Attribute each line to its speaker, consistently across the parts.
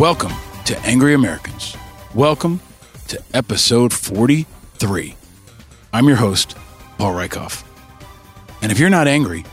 Speaker 1: Welcome to Angry Americans. Welcome to episode 43. I'm your host, Paul Rieckhoff. And if you're not angry,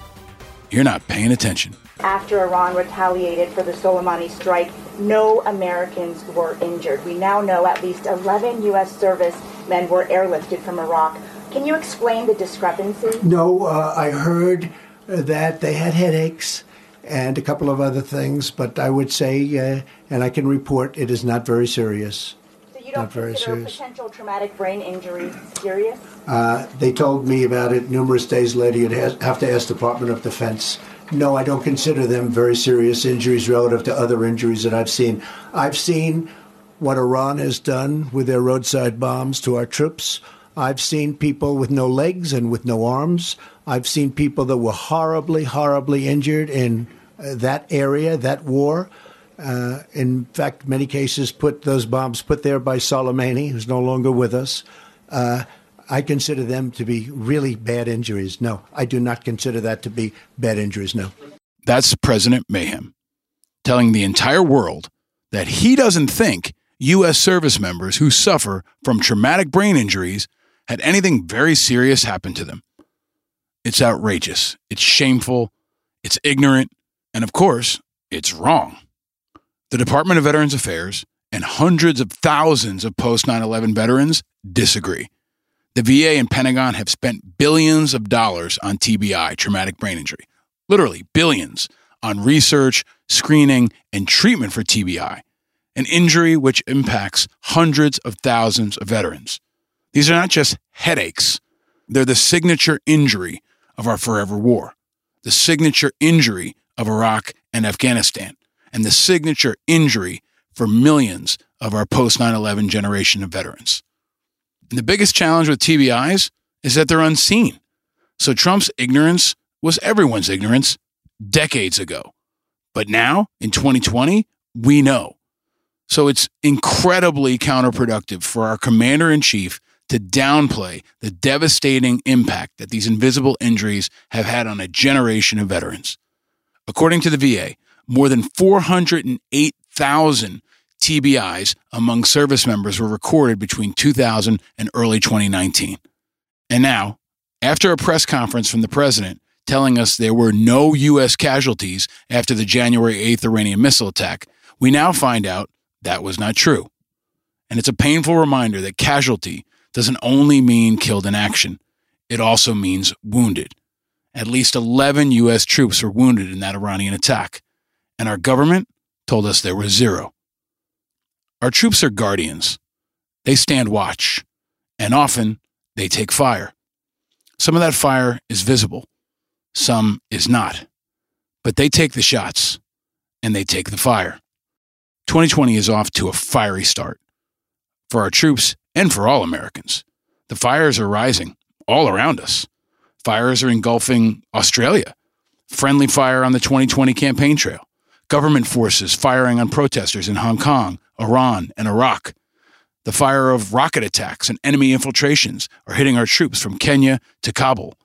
Speaker 1: you're not paying attention.
Speaker 2: After Iran retaliated for the Soleimani strike, no Americans were injured. We now know at least 11 U.S. servicemen were airlifted from Iraq. Can you explain the discrepancy?
Speaker 3: No, uh, I heard that they had headaches and a couple of other things, but I would say, uh, and I can report, it is not very serious.
Speaker 2: So you don't
Speaker 3: Not very serious.
Speaker 2: potential traumatic brain injury serious?
Speaker 3: Uh, they told me about it numerous days later. You'd have to ask Department of Defense. No, I don't consider them very serious injuries relative to other injuries that I've seen. I've seen what Iran has done with their roadside bombs to our troops. I've seen people with no legs and with no arms. I've seen people that were horribly, horribly injured in uh, that area, that war. Uh, in fact, many cases put those bombs put there by Soleimani, who's no longer with us. Uh, I consider them to be really bad injuries. No, I do not consider that to be bad injuries. No.
Speaker 1: That's President Mayhem telling the entire world that he doesn't think U.S. service members who suffer from traumatic brain injuries had anything very serious happen to them. It's outrageous. It's shameful. It's ignorant. And of course, it's wrong. The Department of Veterans Affairs and hundreds of thousands of post 9 11 veterans disagree. The VA and Pentagon have spent billions of dollars on TBI, traumatic brain injury, literally billions, on research, screening, and treatment for TBI, an injury which impacts hundreds of thousands of veterans. These are not just headaches, they're the signature injury of our forever war, the signature injury of Iraq and Afghanistan, and the signature injury for millions of our post 9 11 generation of veterans. And the biggest challenge with TBIs is that they're unseen. So Trump's ignorance was everyone's ignorance decades ago. But now, in 2020, we know. So it's incredibly counterproductive for our commander in chief to downplay the devastating impact that these invisible injuries have had on a generation of veterans. According to the VA, more than 408,000 TBIs among service members were recorded between 2000 and early 2019. And now, after a press conference from the president telling us there were no U.S. casualties after the January 8th Iranian missile attack, we now find out that was not true. And it's a painful reminder that casualty doesn't only mean killed in action, it also means wounded. At least 11 U.S. troops were wounded in that Iranian attack, and our government told us there were zero. Our troops are guardians. They stand watch, and often they take fire. Some of that fire is visible, some is not. But they take the shots, and they take the fire. 2020 is off to a fiery start for our troops and for all Americans. The fires are rising all around us. Fires are engulfing Australia, friendly fire on the 2020 campaign trail, government forces firing on protesters in Hong Kong, Iran, and Iraq. The fire of rocket attacks and enemy infiltrations are hitting our troops from Kenya to Kabul.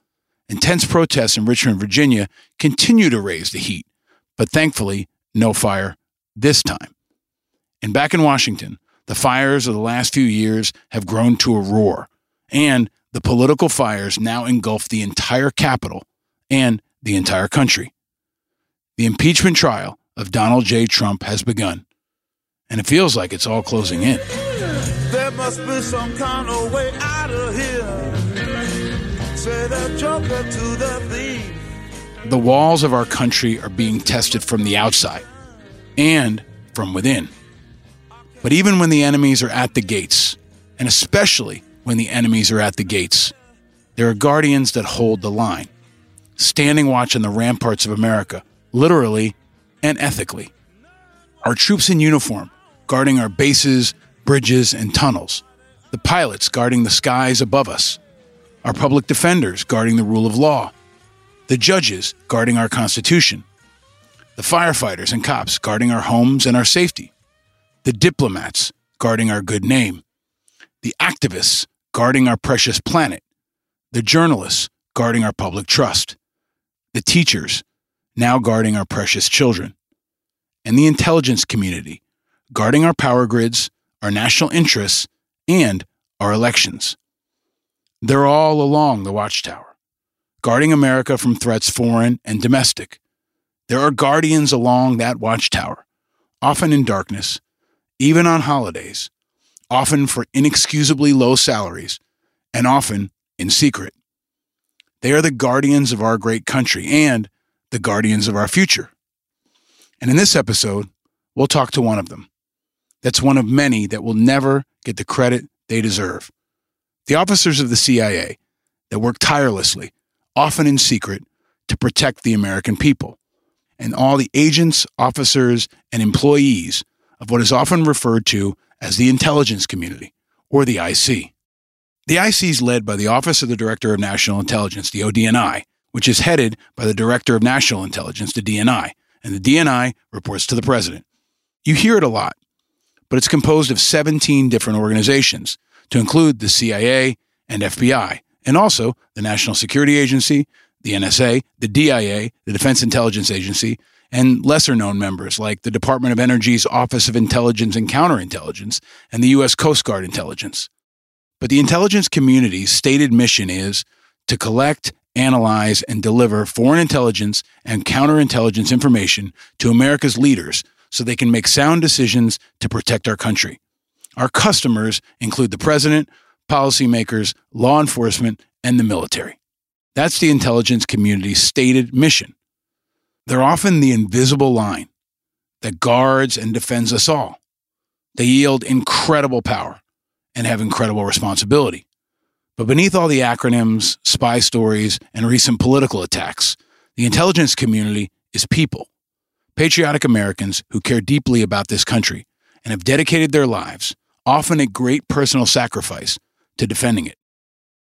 Speaker 1: Intense protests in Richmond, Virginia continue to raise the heat, but thankfully, no fire this time. And back in Washington, the fires of the last few years have grown to a roar, and the political fires now engulf the entire capital and the entire country. The impeachment trial of Donald J. Trump has begun, and it feels like it's all closing in.
Speaker 4: There must be some kind of way out of here. Say the joker to the thief.
Speaker 1: The walls of our country are being tested from the outside and from within. But even when the enemies are at the gates, and especially when the enemies are at the gates, there are guardians that hold the line, standing watch on the ramparts of America, literally and ethically. Our troops in uniform guarding our bases, bridges, and tunnels, the pilots guarding the skies above us, our public defenders guarding the rule of law, the judges guarding our Constitution, the firefighters and cops guarding our homes and our safety, the diplomats guarding our good name, the activists guarding our precious planet, the journalists guarding our public trust, the teachers now guarding our precious children, and the intelligence community guarding our power grids, our national interests, and our elections. They're all along the watchtower, guarding America from threats foreign and domestic. There are guardians along that watchtower, often in darkness, even on holidays, often for inexcusably low salaries, and often in secret. They are the guardians of our great country and the guardians of our future. And in this episode, we'll talk to one of them. That's one of many that will never get the credit they deserve. The officers of the CIA that work tirelessly, often in secret, to protect the American people, and all the agents, officers, and employees of what is often referred to as the intelligence community, or the IC. The IC is led by the Office of the Director of National Intelligence, the ODNI, which is headed by the Director of National Intelligence, the DNI, and the DNI reports to the President. You hear it a lot, but it's composed of 17 different organizations, to include the CIA and FBI, and also the National Security Agency, the NSA, the DIA, the Defense Intelligence Agency, and lesser known members like the Department of Energy's Office of Intelligence and Counterintelligence and the U.S. Coast Guard Intelligence. But the intelligence community's stated mission is to collect, analyze, and deliver foreign intelligence and counterintelligence information to America's leaders so they can make sound decisions to protect our country. Our customers include the president, policymakers, law enforcement, and the military. That's the intelligence community's stated mission. They're often the invisible line that guards and defends us all. They yield incredible power and have incredible responsibility. But beneath all the acronyms, spy stories, and recent political attacks, the intelligence community is people, patriotic Americans who care deeply about this country and have dedicated their lives, often at great personal sacrifice, to defending it.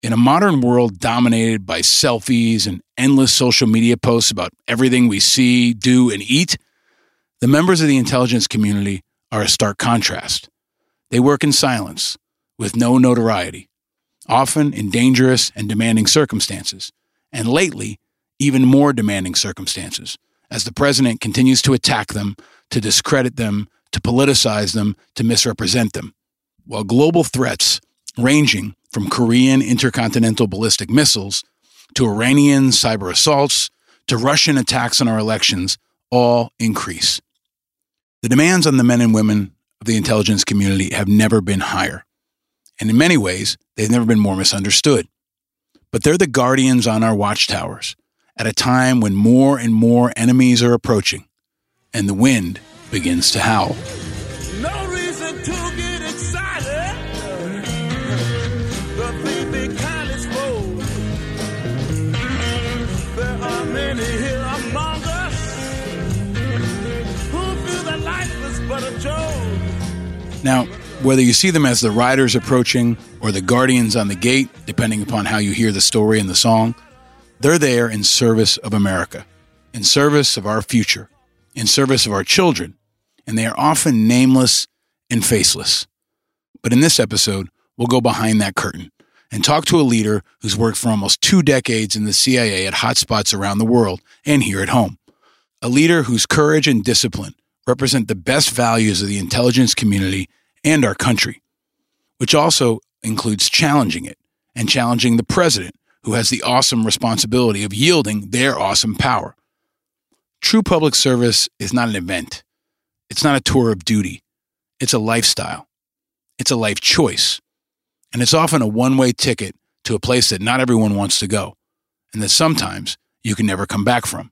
Speaker 1: In a modern world dominated by selfies and endless social media posts about everything we see, do, and eat, the members of the intelligence community are a stark contrast. They work in silence, with no notoriety, often in dangerous and demanding circumstances, and lately, even more demanding circumstances, as the president continues to attack them, to discredit them, to politicize them, to misrepresent them. While global threats, ranging from Korean intercontinental ballistic missiles to Iranian cyber assaults to Russian attacks on our elections, all increase. The demands on the men and women of the intelligence community have never been higher. And in many ways, they've never been more misunderstood. But they're the guardians on our watchtowers at a time when more and more enemies are approaching and the wind begins to howl. Now, whether you see them as the riders approaching or the guardians on the gate, depending upon how you hear the story and the song, they're there in service of America, in service of our future, in service of our children, and they are often nameless and faceless. But in this episode, we'll go behind that curtain and talk to a leader who's worked for almost two decades in the CIA at hotspots around the world and here at home. A leader whose courage and discipline represent the best values of the intelligence community and our country, which also includes challenging it and challenging the president, who has the awesome responsibility of yielding their awesome power. True public service is not an event, it's not a tour of duty, it's a lifestyle, it's a life choice, and it's often a one way ticket to a place that not everyone wants to go, and that sometimes you can never come back from.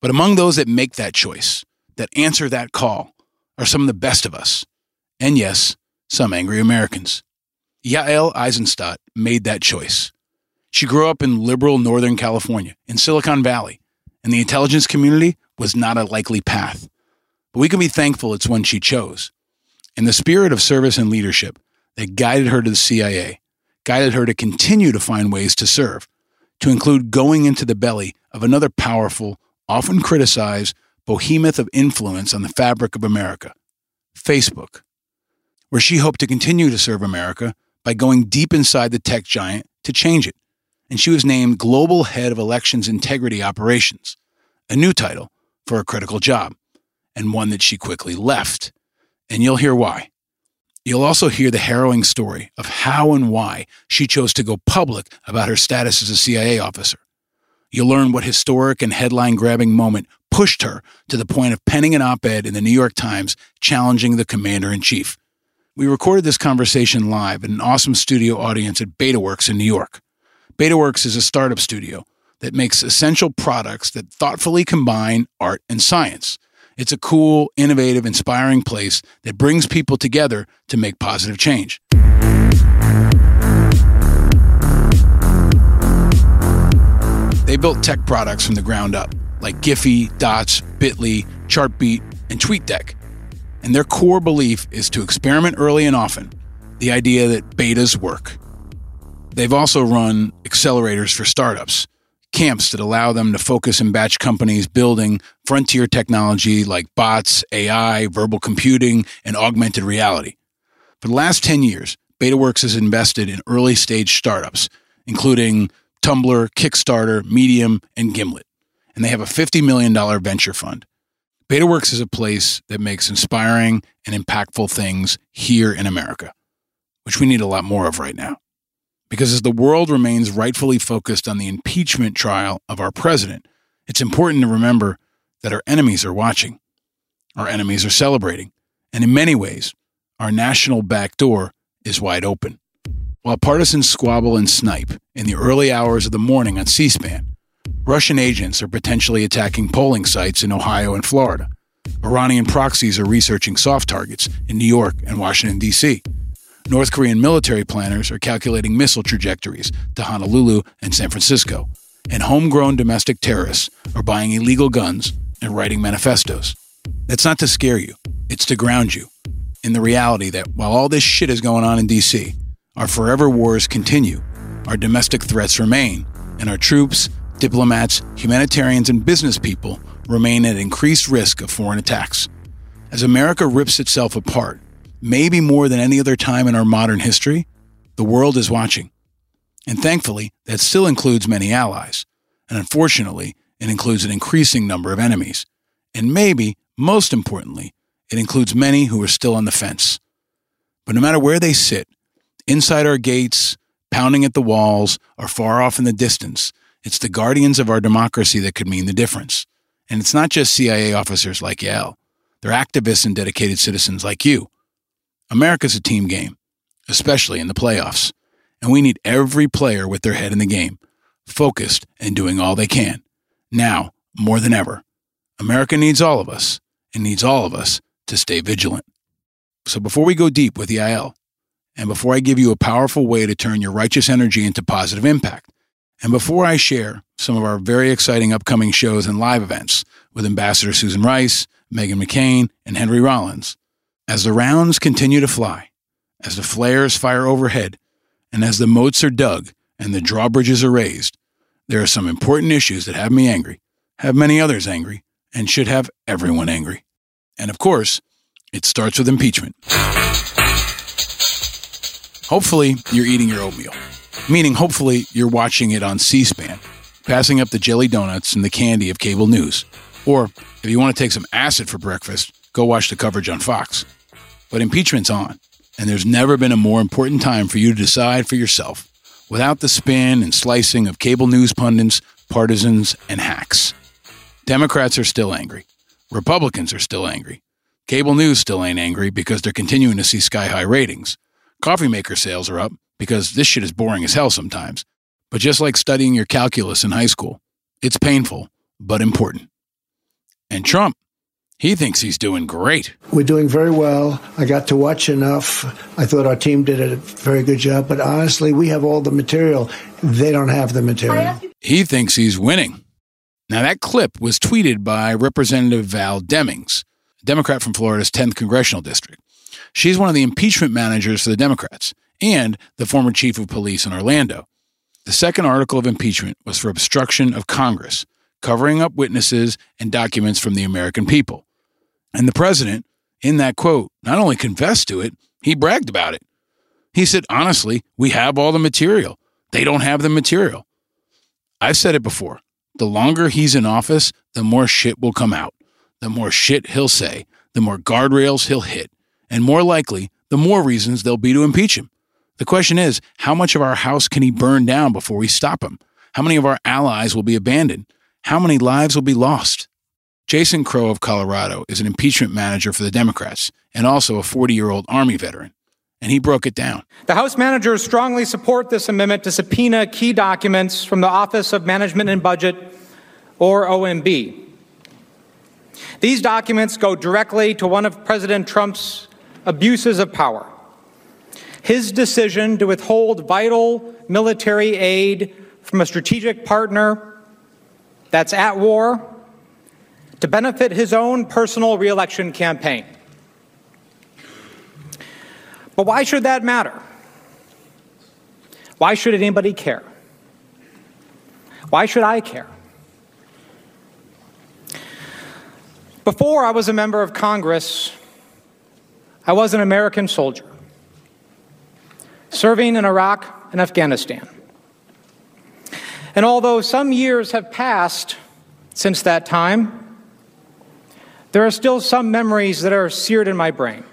Speaker 1: But among those that make that choice, that answer that call, are some of the best of us and yes, some angry Americans. Yael Eisenstadt made that choice. She grew up in liberal Northern California, in Silicon Valley, and the intelligence community was not a likely path. But we can be thankful it's one she chose. In the spirit of service and leadership that guided her to the CIA, guided her to continue to find ways to serve, to include going into the belly of another powerful, often criticized behemoth of influence on the fabric of America, Facebook where she hoped to continue to serve America by going deep inside the tech giant to change it. And she was named Global Head of Elections Integrity Operations, a new title for a critical job, and one that she quickly left and you'll hear why. You'll also hear the harrowing story of how and why she chose to go public about her status as a CIA officer. You'll learn what historic and headline grabbing moment pushed her to the point of penning an op ed in the New York Times challenging the commander in chief. We recorded this conversation live in an awesome studio audience at BetaWorks in New York. BetaWorks is a startup studio that makes essential products that thoughtfully combine art and science. It's a cool, innovative, inspiring place that brings people together to make positive change. They built tech products from the ground up, like Giphy, Dots, Bitly, Chartbeat, and TweetDeck. And their core belief is to experiment early and often, the idea that betas work. They've also run accelerators for startups, camps that allow them to focus and batch companies building frontier technology like bots, AI, verbal computing, and augmented reality. For the last 10 years, BetaWorks has invested in early stage startups, including Tumblr, Kickstarter, Medium, and Gimlet. And they have a $50 million venture fund. BetaWorks is a place that makes inspiring and impactful things here in America, which we need a lot more of right now. Because as the world remains rightfully focused on the impeachment trial of our president, it's important to remember that our enemies are watching. Our enemies are celebrating. And in many ways, our national back door is wide open. While partisans squabble and snipe in the early hours of the morning on C SPAN, Russian agents are potentially attacking polling sites in Ohio and Florida. Iranian proxies are researching soft targets in New York and Washington, D.C. North Korean military planners are calculating missile trajectories to Honolulu and San Francisco, and homegrown domestic terrorists are buying illegal guns and writing manifestos. That's not to scare you, it's to ground you in the reality that while all this shit is going on in DC, our forever wars continue, our domestic threats remain, and our troops, diplomats, humanitarians, and business people remain at increased risk of foreign attacks. As America rips itself apart, maybe more than any other time in our modern history, the world is watching. And thankfully, that still includes many allies. And unfortunately, it includes an increasing number of enemies. And maybe, most importantly, it includes many who are still on the fence. But no matter where they sit, inside our gates, pounding at the walls, or far off in the distance, it's the guardians of our democracy that could mean the difference. And it's not just CIA officers like Yael, They're activists and dedicated citizens like you America's a team game, especially in the playoffs, and we need every player with their head in the game, focused and doing all they can. Now, more than ever, America needs all of us and needs all of us to stay vigilant. So before we go deep with Yael, and before I give you a powerful way to turn your righteous energy into positive impact, and before I share some of our very exciting upcoming shows and live events with Ambassador Susan Rice, Meghan McCain, and Henry Rollins, as the rounds continue to fly, as the flares fire overhead, and as the moats are dug and the drawbridges are raised, there are some important issues that have me angry, have many others angry, and should have everyone angry. And of course, it starts with impeachment. Hopefully, you're eating your oatmeal, meaning hopefully you're watching it on C SPAN, passing up the jelly donuts and the candy of cable news. Or if you want to take some acid for breakfast, go watch the coverage on Fox. But impeachment's on, and there's never been a more important time for you to decide for yourself without the spin and slicing of cable news pundits, partisans, and hacks. Democrats are still angry. Republicans are still angry. Cable news still ain't angry because they're continuing to see sky high ratings. Coffee maker sales are up because this shit is boring as hell sometimes. But just like studying your calculus in high school, it's painful, but important. And Trump, he thinks he's doing great.
Speaker 3: We're doing very well. I got to watch enough. I thought our team did a very good job, but honestly, we have all the material. They don't have the material.
Speaker 1: He thinks he's winning. Now, that clip was tweeted by Representative Val Demings, a Democrat from Florida's 10th congressional district. She's one of the impeachment managers for the Democrats and the former chief of police in Orlando. The second article of impeachment was for obstruction of Congress, covering up witnesses and documents from the American people. And the president, in that quote, not only confessed to it, he bragged about it. He said, honestly, we have all the material. They don't have the material. I've said it before. The longer he's in office, the more shit will come out. The more shit he'll say, the more guardrails he'll hit. And more likely, the more reasons there'll be to impeach him. The question is, how much of our house can he burn down before we stop him? How many of our allies will be abandoned? How many lives will be lost? Jason Crow of Colorado is an impeachment manager for the Democrats and also a 40 year old Army veteran. And he broke it down.
Speaker 5: The House managers strongly support this amendment to subpoena key documents from the Office of Management and Budget, or OMB. These documents go directly to one of President Trump's abuses of power his decision to withhold vital military aid from a strategic partner that's at war to benefit his own personal reelection campaign. But why should that matter? Why should anybody care? Why should I care? Before I was a member of Congress, I was an American soldier serving in Iraq and Afghanistan. And although some years have passed since that time, there are still some memories that are seared in my brain.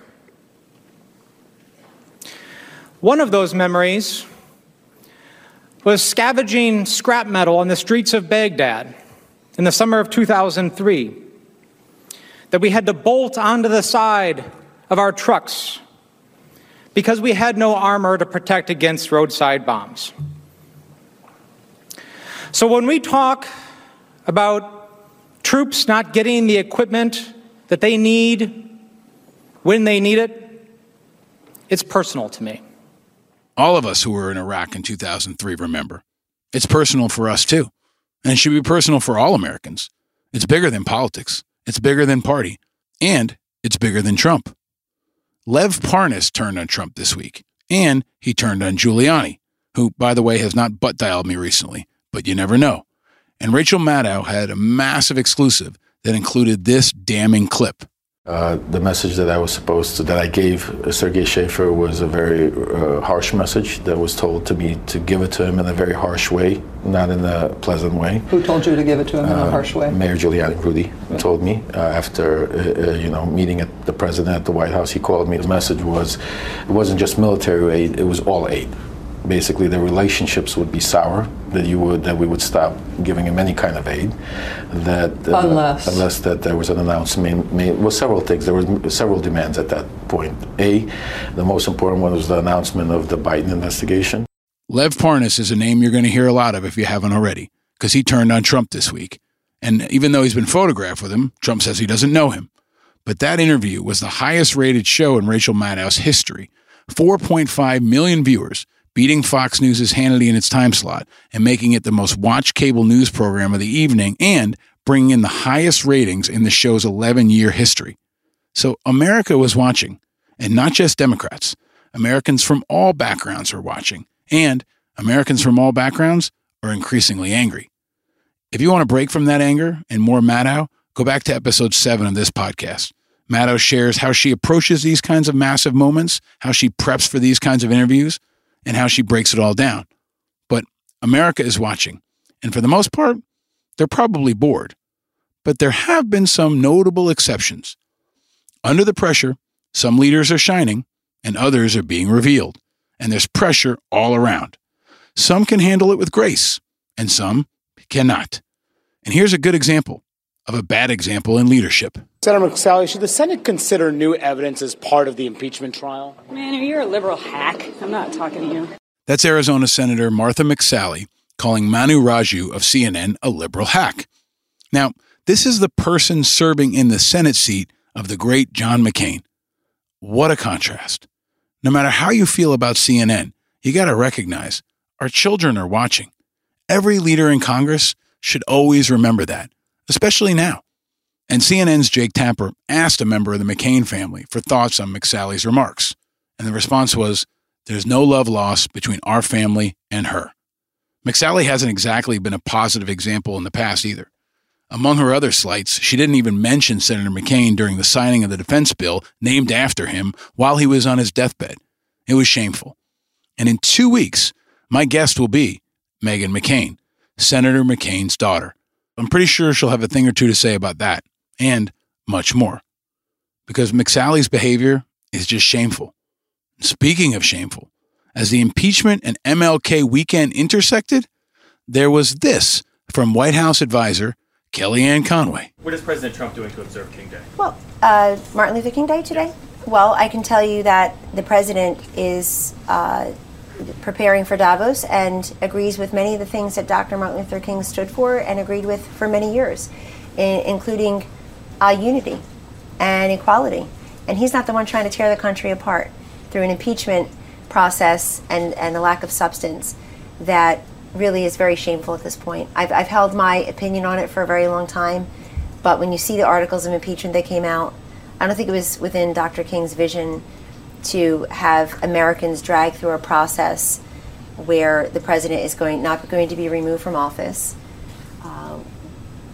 Speaker 5: One of those memories was scavenging scrap metal on the streets of Baghdad in the summer of 2003 that we had to bolt onto the side of our trucks because we had no armor to protect against roadside bombs. So when we talk about troops not getting the equipment that they need when they need it, it's personal to me.
Speaker 1: All of us who were in Iraq in 2003 remember. It's personal for us too. And it should be personal for all Americans. It's bigger than politics, it's bigger than party, and it's bigger than Trump. Lev Parnas turned on Trump this week, and he turned on Giuliani, who, by the way, has not butt dialed me recently, but you never know. And Rachel Maddow had a massive exclusive that included this damning clip.
Speaker 6: Uh, the message that I was supposed to, that I gave Sergei Shefir was a very uh, harsh message that was told to me to give it to him in a very harsh way, not in a pleasant way.
Speaker 7: Who told you to give it to him in a uh, harsh way?
Speaker 6: Mayor Giuliani Rudy told me uh, after, uh, you know, meeting at the president at the White House. He called me. His message was, it wasn't just military aid; it was all aid basically the relationships would be sour that you would that we would stop giving him any kind of aid that
Speaker 7: uh, unless.
Speaker 6: unless that there was an announcement made, made well several things. There were several demands at that point. A the most important one was the announcement of the Biden investigation.
Speaker 1: Lev Parnas is a name you're going to hear a lot of if you haven't already because he turned on Trump this week. And even though he's been photographed with him Trump says he doesn't know him. But that interview was the highest rated show in Rachel Maddow's history. 4.5 million viewers beating Fox News' Hannity in its time slot and making it the most watched cable news program of the evening and bringing in the highest ratings in the show's 11 year history. So America was watching, and not just Democrats. Americans from all backgrounds are watching, and Americans from all backgrounds are increasingly angry. If you want to break from that anger and more Maddow, go back to episode seven of this podcast. Maddow shares how she approaches these kinds of massive moments, how she preps for these kinds of interviews, and how she breaks it all down. But America is watching. And for the most part, they're probably bored. But there have been some notable exceptions. Under the pressure, some leaders are shining and others are being revealed. And there's pressure all around. Some can handle it with grace, and some cannot. And here's a good example of a bad example in leadership.
Speaker 8: Senator McSally, should the Senate consider new evidence as part of the impeachment trial?
Speaker 9: Man, you're a liberal hack. I'm not talking to you.
Speaker 1: That's Arizona Senator Martha McSally calling Manu Raju of CNN a liberal hack. Now, this is the person serving in the Senate seat of the great John McCain. What a contrast. No matter how you feel about CNN, you got to recognize our children are watching. Every leader in Congress should always remember that especially now. And CNN's Jake Tapper asked a member of the McCain family for thoughts on McSally's remarks. And the response was, There's no love lost between our family and her. McSally hasn't exactly been a positive example in the past either. Among her other slights, she didn't even mention Senator McCain during the signing of the defense bill named after him while he was on his deathbed. It was shameful. And in two weeks, my guest will be Meghan McCain, Senator McCain's daughter. I'm pretty sure she'll have a thing or two to say about that and much more. Because McSally's behavior is just shameful. Speaking of shameful, as the impeachment and MLK weekend intersected, there was this from White House advisor Kellyanne Conway.
Speaker 10: What is President Trump doing to observe King Day?
Speaker 11: Well, uh, Martin Luther King Day today? Well, I can tell you that the president is uh, preparing for Davos and agrees with many of the things that Dr. Martin Luther King stood for and agreed with for many years, in, including uh, unity and equality. And he's not the one trying to tear the country apart through an impeachment process and, and a lack of substance that really is very shameful at this point. I've, I've held my opinion on it for a very long time, but when you see the articles of impeachment that came out, I don't think it was within Dr. King's vision to have Americans drag through a process where the president is going not going to be removed from office, uh,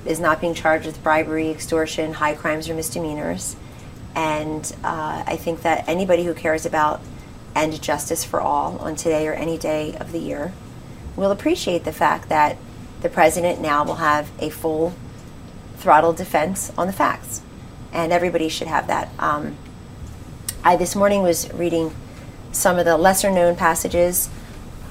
Speaker 11: is not being charged with bribery, extortion, high crimes, or misdemeanors. And uh, I think that anybody who cares about end justice for all on today or any day of the year will appreciate the fact that the president now will have a full throttle defense on the facts. And everybody should have that. Um, I this morning was reading some of the lesser known passages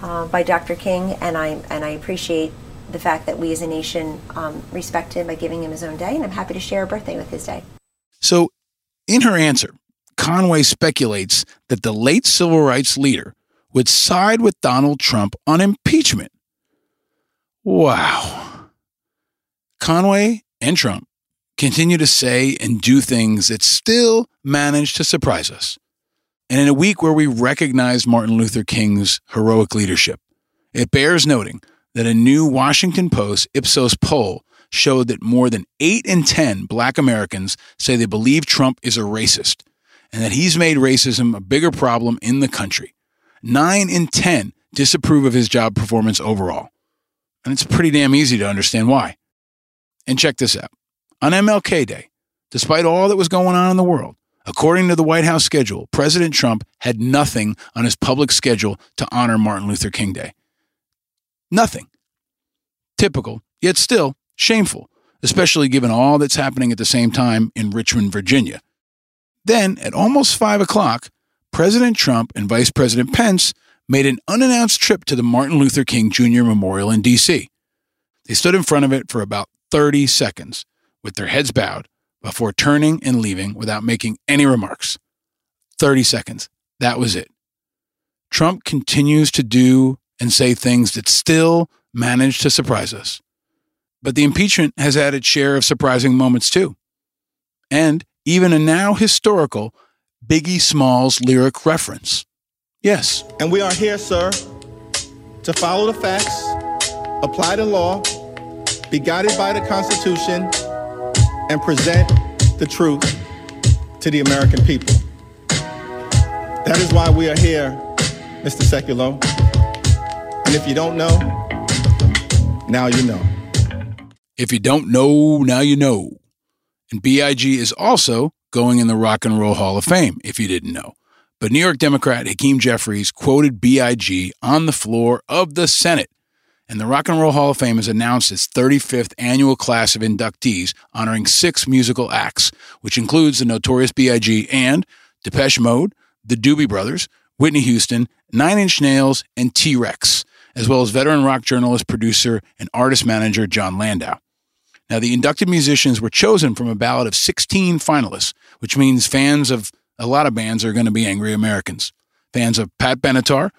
Speaker 11: uh, by Dr. King, and I, and I appreciate the fact that we as a nation um, respect him by giving him his own day, and I'm happy to share a birthday with his day.
Speaker 1: So, in her answer, Conway speculates that the late civil rights leader would side with Donald Trump on impeachment. Wow. Conway and Trump continue to say and do things that still manage to surprise us. And in a week where we recognize Martin Luther King's heroic leadership, it bears noting that a new Washington Post Ipsos poll showed that more than 8 in 10 black Americans say they believe Trump is a racist and that he's made racism a bigger problem in the country. 9 in 10 disapprove of his job performance overall. And it's pretty damn easy to understand why. And check this out. On MLK Day, despite all that was going on in the world, according to the White House schedule, President Trump had nothing on his public schedule to honor Martin Luther King Day. Nothing. Typical, yet still shameful, especially given all that's happening at the same time in Richmond, Virginia. Then, at almost 5 o'clock, President Trump and Vice President Pence made an unannounced trip to the Martin Luther King Jr. Memorial in D.C. They stood in front of it for about 30 seconds with their heads bowed before turning and leaving without making any remarks. 30 seconds. That was it. Trump continues to do and say things that still manage to surprise us. But the impeachment has had its share of surprising moments too. And even a now historical Biggie Smalls lyric reference. Yes.
Speaker 12: And we are here, sir, to follow the facts, apply the law, be guided by the Constitution, and present the truth to the American people. That is why we are here, Mr. Sekulow. And if you don't know, now you know.
Speaker 1: If you don't know, now you know. And B.I.G. is also going in the Rock and Roll Hall of Fame, if you didn't know. But New York Democrat Hakeem Jeffries quoted B.I.G. on the floor of the Senate and the Rock and Roll Hall of Fame has announced its 35th annual class of inductees, honoring six musical acts, which includes the Notorious B.I.G. and Depeche Mode, the Doobie Brothers, Whitney Houston, Nine Inch Nails, and T Rex, as well as veteran rock journalist, producer, and artist manager Jon Landau. Now, the inducted musicians were chosen from a ballot of 16 finalists, which means fans of a lot of bands are going to be angry Americans. Fans of Pat Benatar,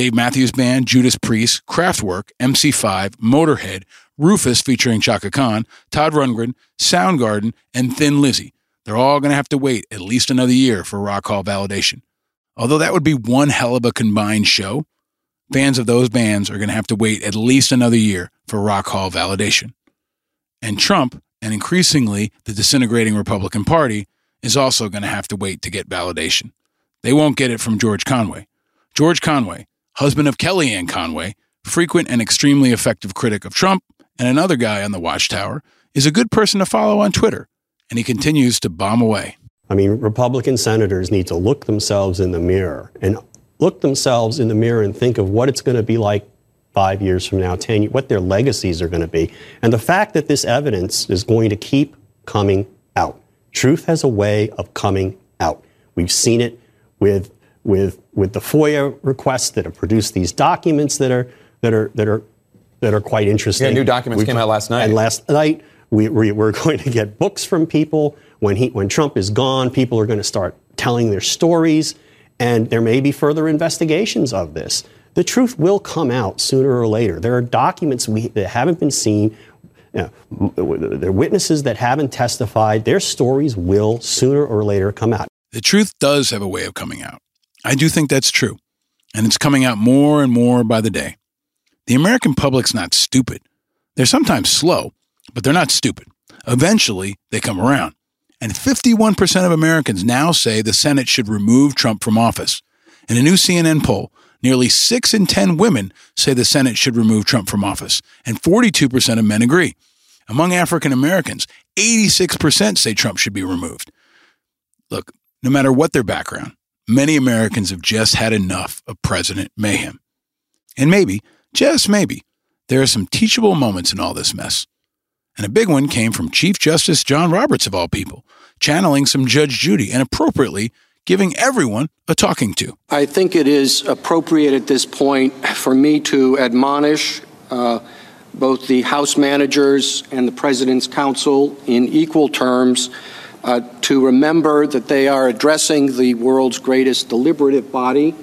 Speaker 1: Dave Matthews Band, Judas Priest, Kraftwerk, MC5, Motorhead, Rufus featuring Chaka Khan, Todd Rundgren, Soundgarden, and Thin Lizzy. They're all going to have to wait at least another year for Rock Hall validation. Although that would be one hell of a combined show, fans of those bands are going to have to wait at least another year for Rock Hall validation. And Trump, and increasingly the disintegrating Republican Party, is also going to have to wait to get validation. They won't get it from George Conway. George Conway, husband of Kellyanne Conway, frequent and extremely effective critic of Trump, and another guy on the Watchtower, is a good person to follow on Twitter, and he continues to bomb away.
Speaker 13: I mean, Republican senators need to look themselves in the mirror and look themselves in the mirror and think of what it's going to be like five years from now, 10 what their legacies are going to be. And the fact that this evidence is going to keep coming out. Truth has a way of coming out. We've seen it with with with the FOIA requests that have produced these documents that are that are that are that are quite interesting.
Speaker 14: Yeah, new documents came out last night.
Speaker 13: And last night we, we we're going to get books from people when he when Trump is gone. People are going to start telling their stories, and there may be further investigations of this. The truth will come out sooner or later. There are documents we, that haven't been seen. You know, there are witnesses that haven't testified. Their stories will sooner or later come out.
Speaker 1: The truth does have a way of coming out. I do think that's true. And it's coming out more and more by the day. The American public's not stupid. They're sometimes slow, but they're not stupid. Eventually, they come around. And 51% of Americans now say the Senate should remove Trump from office. In a new CNN poll, nearly 6 in 10 women say the Senate should remove Trump from office, and 42% of men agree. Among African Americans, 86% say Trump should be removed. Look, no matter what their background, many Americans have just had enough of President Mayhem. And maybe, just maybe, there are some teachable moments in all this mess. And a big one came from Chief Justice John Roberts, of all people, channeling some Judge Judy and appropriately giving everyone a talking to.
Speaker 15: I think it is appropriate at this point for me to admonish uh, both the House managers and the President's counsel in equal terms uh, to remember that they are addressing the world's greatest deliberative body.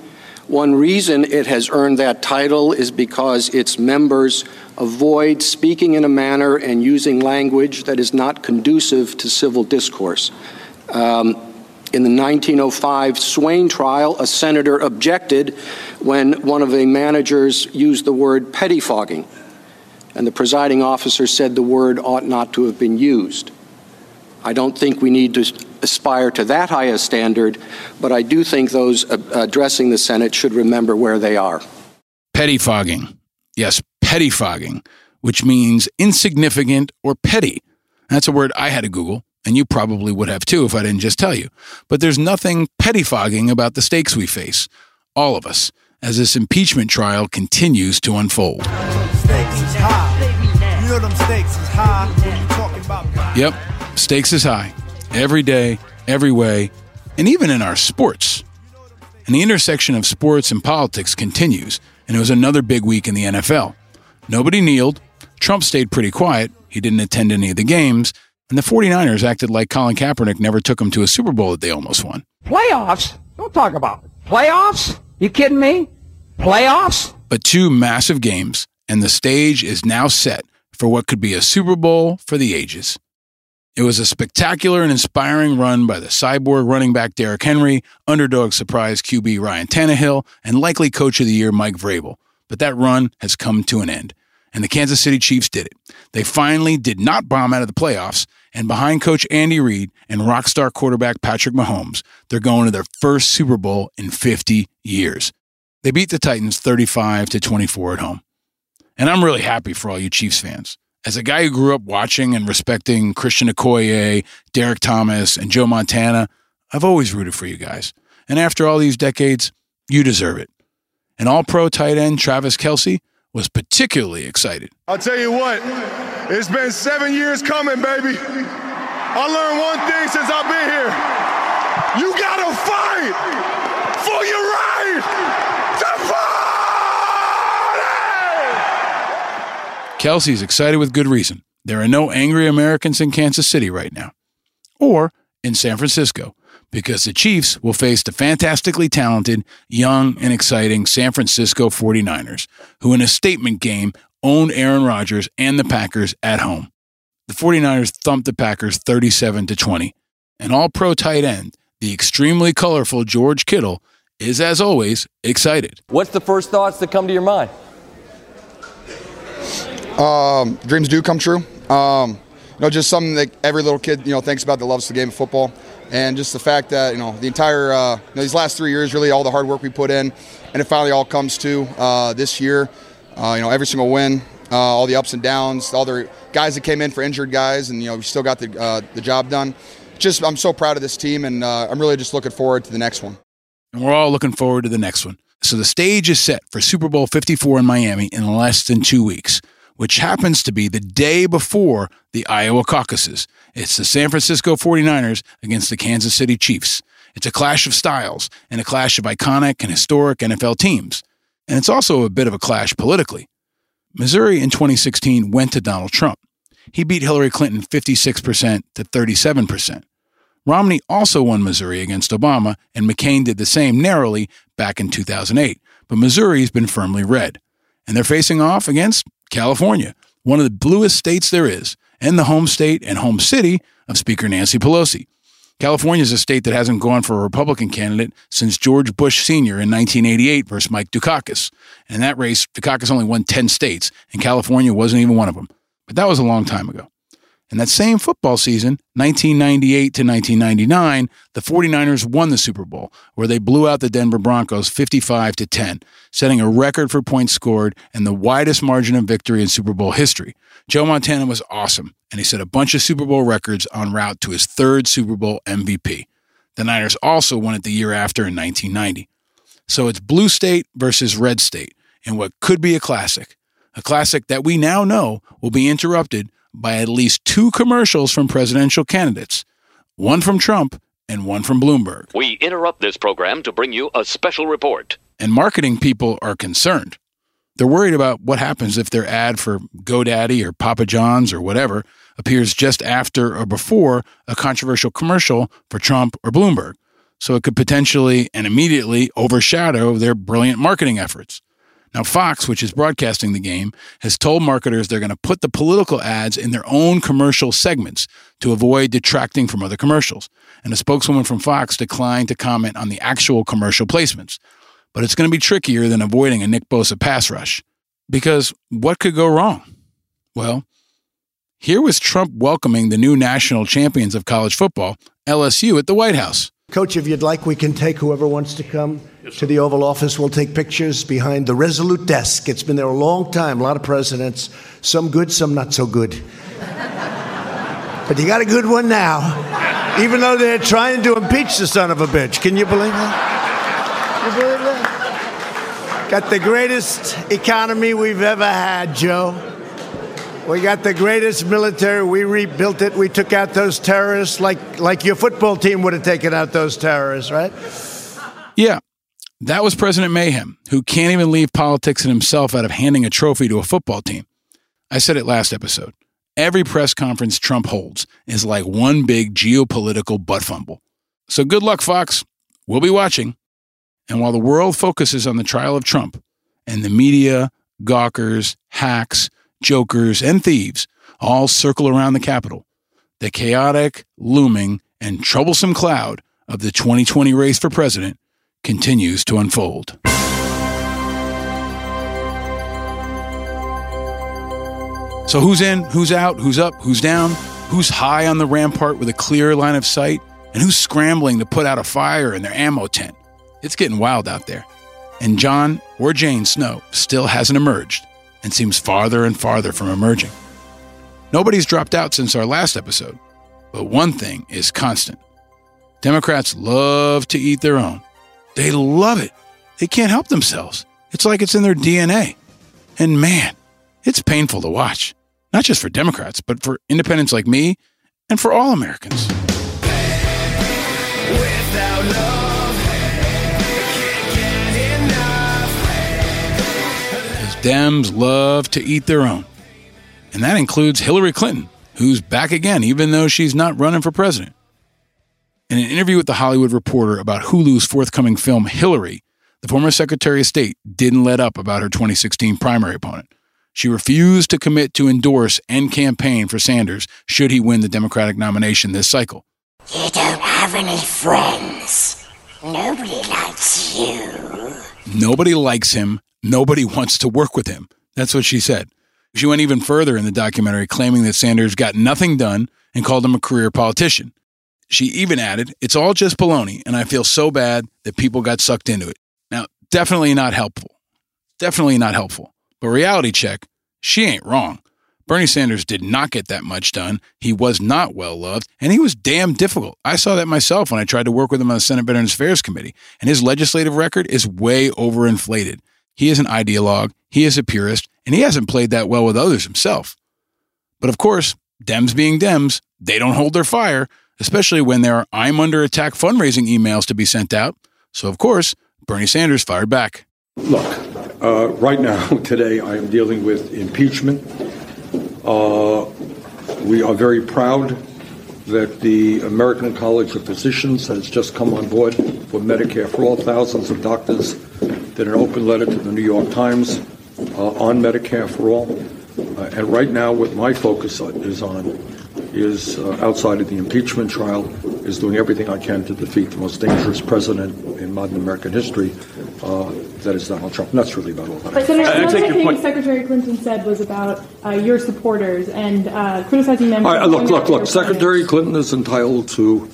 Speaker 15: One reason it has earned that title is because its members avoid speaking in a manner and using language that is not conducive to civil discourse. Um, in the 1905 Swayne trial, a senator objected when one of the managers used the word pettifogging, and the presiding officer said the word ought not to have been used. I don't think we need to aspire to that high a standard, but I do think those addressing the Senate should remember where they are.
Speaker 1: Pettifogging. Yes, pettifogging, which means insignificant or petty. That's a word I had to Google, and you probably would have too if I didn't just tell you. But there's nothing pettifogging about the stakes we face, all of us, as this impeachment trial continues to unfold. Yep, stakes is high. Every day, every way, and even in our sports. And the intersection of sports and politics continues, and it was another big week in the NFL. Nobody kneeled. Trump stayed pretty quiet. He didn't attend any of the games. And the 49ers acted like Colin Kaepernick never took them to a Super Bowl that they almost won.
Speaker 16: Playoffs? Don't talk about it. Playoffs? You kidding me? Playoffs?
Speaker 1: But two massive games, and the stage is now set for what could be a Super Bowl for the ages. It was a spectacular and inspiring run by the cyborg running back Derrick Henry, underdog surprise QB Ryan Tannehill, and likely coach of the year Mike Vrabel. But that run has come to an end, and the Kansas City Chiefs did it. They finally did not bomb out of the playoffs, and behind coach Andy Reid and rock star quarterback Patrick Mahomes, they're going to their first Super Bowl in 50 years. They beat the Titans 35 to 24 at home. And I'm really happy for all you Chiefs fans. As a guy who grew up watching and respecting Christian Okoye, Derrick Thomas, and Joe Montana, I've always rooted for you guys. And after all these decades, you deserve it. And all pro tight end Travis Kelce was particularly excited.
Speaker 17: I'll tell you what, it's been seven years coming, baby. I learned one thing since I've been here. You gotta fight for your right to
Speaker 1: party! Kelce's excited with good reason. There are no angry Americans in Kansas City right now, or in San Francisco, because the Chiefs will face the fantastically talented, young, and exciting San Francisco 49ers, who in a statement game own Aaron Rodgers and the Packers at home. The 49ers thumped the Packers 37 to 20. And all pro tight end, the extremely colorful George Kittle, is as always excited.
Speaker 18: What's the first thoughts that come to your mind?
Speaker 19: Um, dreams do come true. Um, you know, just something that every little kid, you know, thinks about that loves the game of football and just the fact that you know the entire uh, you know, these last three years, really all the hard work we put in, and it finally all comes to uh, this year. Uh, you know, every single win, uh, all the ups and downs, all the guys that came in for injured guys, and you know we still got the uh, the job done. Just I'm so proud of this team, and uh, I'm really just looking forward to the next one.
Speaker 1: And we're all looking forward to the next one. So the stage is set for Super Bowl 54 in Miami in less than two weeks which happens to be the day before the Iowa caucuses. It's the San Francisco 49ers against the Kansas City Chiefs. It's a clash of styles and a clash of iconic and historic NFL teams. And it's also a bit of a clash politically. Missouri in 2016 went to Donald Trump. He beat Hillary Clinton 56% to 37%. Romney also won Missouri against Obama, and McCain did the same narrowly back in 2008. But Missouri's been firmly red. And they're facing off against California, one of the bluest states there is, and the home state and home city of Speaker Nancy Pelosi. California is a state that hasn't gone for a Republican candidate since George Bush Sr. in 1988 versus Mike Dukakis. And in that race, Dukakis only won 10 states, and California wasn't even one of them. But that was a long time ago. In that same football season, 1998 to 1999, the 49ers won the Super Bowl, where they blew out the Denver Broncos 55 to 10, setting a record for points scored and the widest margin of victory in Super Bowl history. Joe Montana was awesome, and he set a bunch of Super Bowl records en route to his third Super Bowl MVP. The Niners also won it the year after in 1990. So it's blue state versus red state in what could be a classic, a classic that we now know will be interrupted by at least two commercials from presidential candidates, one from Trump and one from Bloomberg.
Speaker 14: We interrupt this program to bring you a special report.
Speaker 1: And marketing people are concerned. They're worried about what happens if their ad for GoDaddy or Papa John's or whatever appears just after or before a controversial commercial for Trump or Bloomberg. So it could potentially and immediately overshadow their brilliant marketing efforts. Now, Fox, which is broadcasting the game, has told marketers they're going to put the political ads in their own commercial segments to avoid detracting from other commercials. And a spokeswoman from Fox declined to comment on the actual commercial placements. But it's going to be trickier than avoiding a Nick Bosa pass rush. Because what could go wrong? Well, here was Trump welcoming the new national champions of college football, LSU, at the White House.
Speaker 3: Coach, if you'd like, we can take whoever wants to come to the Oval Office. We'll take pictures behind the Resolute desk. It's been there a long time, a lot of presidents, some good, some not so good. but you got a good one now, even though they're trying to impeach the son of a bitch. Can you believe that? You believe that? Got the greatest economy we've ever had, Joe. We got the greatest military. We rebuilt it. We took out those terrorists like like your football team would have taken out those terrorists, right?
Speaker 1: Yeah. That was President Mayhem, who can't even leave politics and himself out of handing a trophy to a football team. I said it last episode. Every press conference Trump holds is like one big geopolitical butt fumble. So good luck, Fox. We'll be watching. And while the world focuses on the trial of Trump and the media, gawkers, hacks, jokers, and thieves all circle around the Capitol, the chaotic, looming, and troublesome cloud of the 2020 race for president continues to unfold. So, who's in, who's out, who's up, who's down, who's high on the rampart with a clear line of sight, and who's scrambling to put out a fire in their ammo tent? It's getting wild out there. And John or Jane Snow still hasn't emerged and seems farther and farther from emerging. Nobody's dropped out since our last episode, but one thing is constant Democrats love to eat their own. They love it. They can't help themselves. It's like it's in their DNA. And man, it's painful to watch, not just for Democrats, but for independents like me and for all Americans. Dems love to eat their own. And that includes Hillary Clinton, who's back again, even though she's not running for president. In an interview with The Hollywood Reporter about Hulu's forthcoming film Hillary, the former Secretary of State didn't let up about her 2016 primary opponent. She refused to commit to endorse and campaign for Sanders should he win the Democratic nomination this cycle.
Speaker 20: You don't have any friends. Nobody likes you.
Speaker 1: Nobody likes him, Nobody wants to work with him. That's what she said. She went even further in the documentary, claiming that Sanders got nothing done and called him a career politician. She even added, It's all just baloney, and I feel so bad that people got sucked into it. Now, definitely not helpful. Definitely not helpful. But reality check, she ain't wrong. Bernie Sanders did not get that much done. He was not well loved, and he was damn difficult. I saw that myself when I tried to work with him on the Senate Veterans Affairs Committee, and his legislative record is way overinflated. He is an ideologue, he is a purist, and he hasn't played that well with others himself. But of course, Dems being Dems, they don't hold their fire, especially when there are I'm under attack fundraising emails to be sent out. So, of course, Bernie Sanders fired back.
Speaker 21: Look, uh, right now, today, I am dealing with impeachment. Uh, we are very proud that the American College of Physicians has just come on board for Medicare for all. Thousands of doctors did an open letter to the New York Times uh, on Medicare for all. Uh, and right now, what my focus is on is uh, outside of the impeachment trial, is doing everything I can to defeat the most dangerous president in modern American history. Uh, that is Donald Trump. And that's really about all that.
Speaker 22: But Senator, I, I think point. Secretary Clinton said was about uh, your supporters and uh, criticizing them.
Speaker 21: Right, look, look, look. Secretary Clinton is entitled to,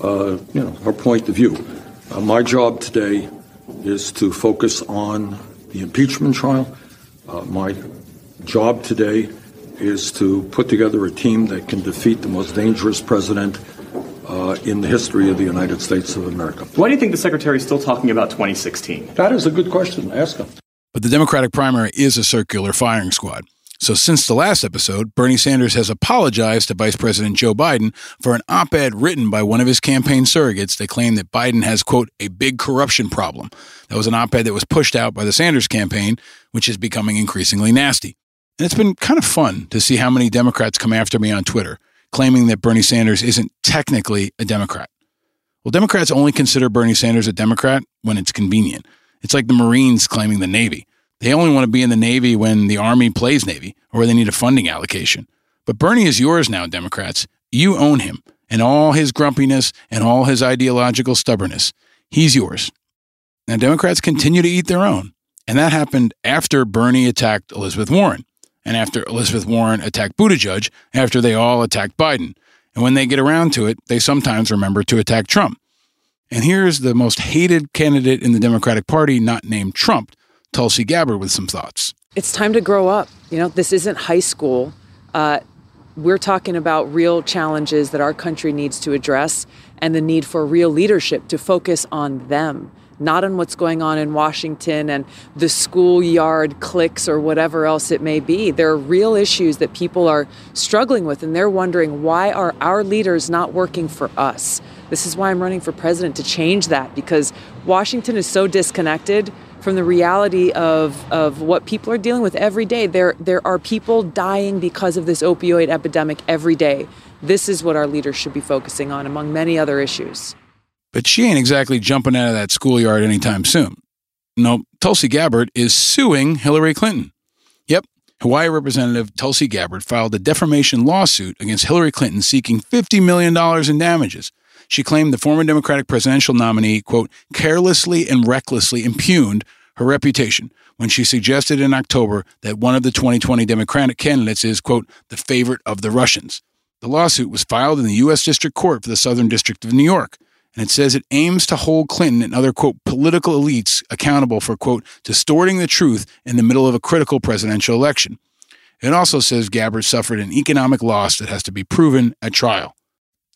Speaker 21: uh, you know, her point of view. Uh, my job today is to focus on the impeachment trial. my job today is to put together a team that can defeat the most dangerous president uh, in the history of the United States of America.
Speaker 10: Why do you think the secretary is still talking about 2016?
Speaker 21: That is a good question. Ask him.
Speaker 1: But the Democratic primary is a circular firing squad. So, since the last episode, Bernie Sanders has apologized to Vice President Joe Biden for an op ed written by one of his campaign surrogates that claimed that Biden has, quote, a big corruption problem. That was an op ed that was pushed out by the Sanders campaign, which is becoming increasingly nasty. And it's been kind of fun to see how many Democrats come after me on Twitter, claiming that Bernie Sanders isn't technically a Democrat. Well, Democrats only consider Bernie Sanders a Democrat when it's convenient. It's like the Marines claiming the Navy. They only want to be in the Navy when the Army plays Navy or they need a funding allocation. But Bernie is yours now, Democrats. You own him and all his grumpiness and all his ideological stubbornness. He's yours. Now, Democrats continue to eat their own. And that happened after Bernie attacked Elizabeth Warren and after Elizabeth Warren attacked Buttigieg, after they all attacked Biden. And when they get around to it, they sometimes remember to attack Trump. And here's the most hated candidate in the Democratic Party, not named Trump, Tulsi Gabbard, with some thoughts.
Speaker 23: It's time to grow up. You know, this isn't high school. Uh, we're talking about real challenges that our country needs to address and the need for real leadership to focus on them not on what's going on in Washington and the schoolyard cliques or whatever else it may be. There are real issues that people are struggling with, and they're wondering why are our leaders not working for us? This is why I'm running for president to change that because Washington is so disconnected from the reality of, of what people are dealing with every day. There, there are people dying because of this opioid epidemic every day. This is what our leaders should be focusing on, among many other issues.
Speaker 1: But she ain't exactly jumping out of that schoolyard anytime soon. No, Tulsi Gabbard is suing Hillary Clinton. Yep, Hawaii Representative Tulsi Gabbard filed a defamation lawsuit against Hillary Clinton seeking $50 million in damages. She claimed the former Democratic presidential nominee, quote, carelessly and recklessly impugned her reputation when she suggested in October that one of the 2020 Democratic candidates is, quote, the favorite of the Russians. The lawsuit was filed in the U.S. District Court for the Southern District of New York and it says it aims to hold Clinton and other, quote, political elites accountable for, quote, distorting the truth in the middle of a critical presidential election. It also says Gabbard suffered an economic loss that has to be proven at trial.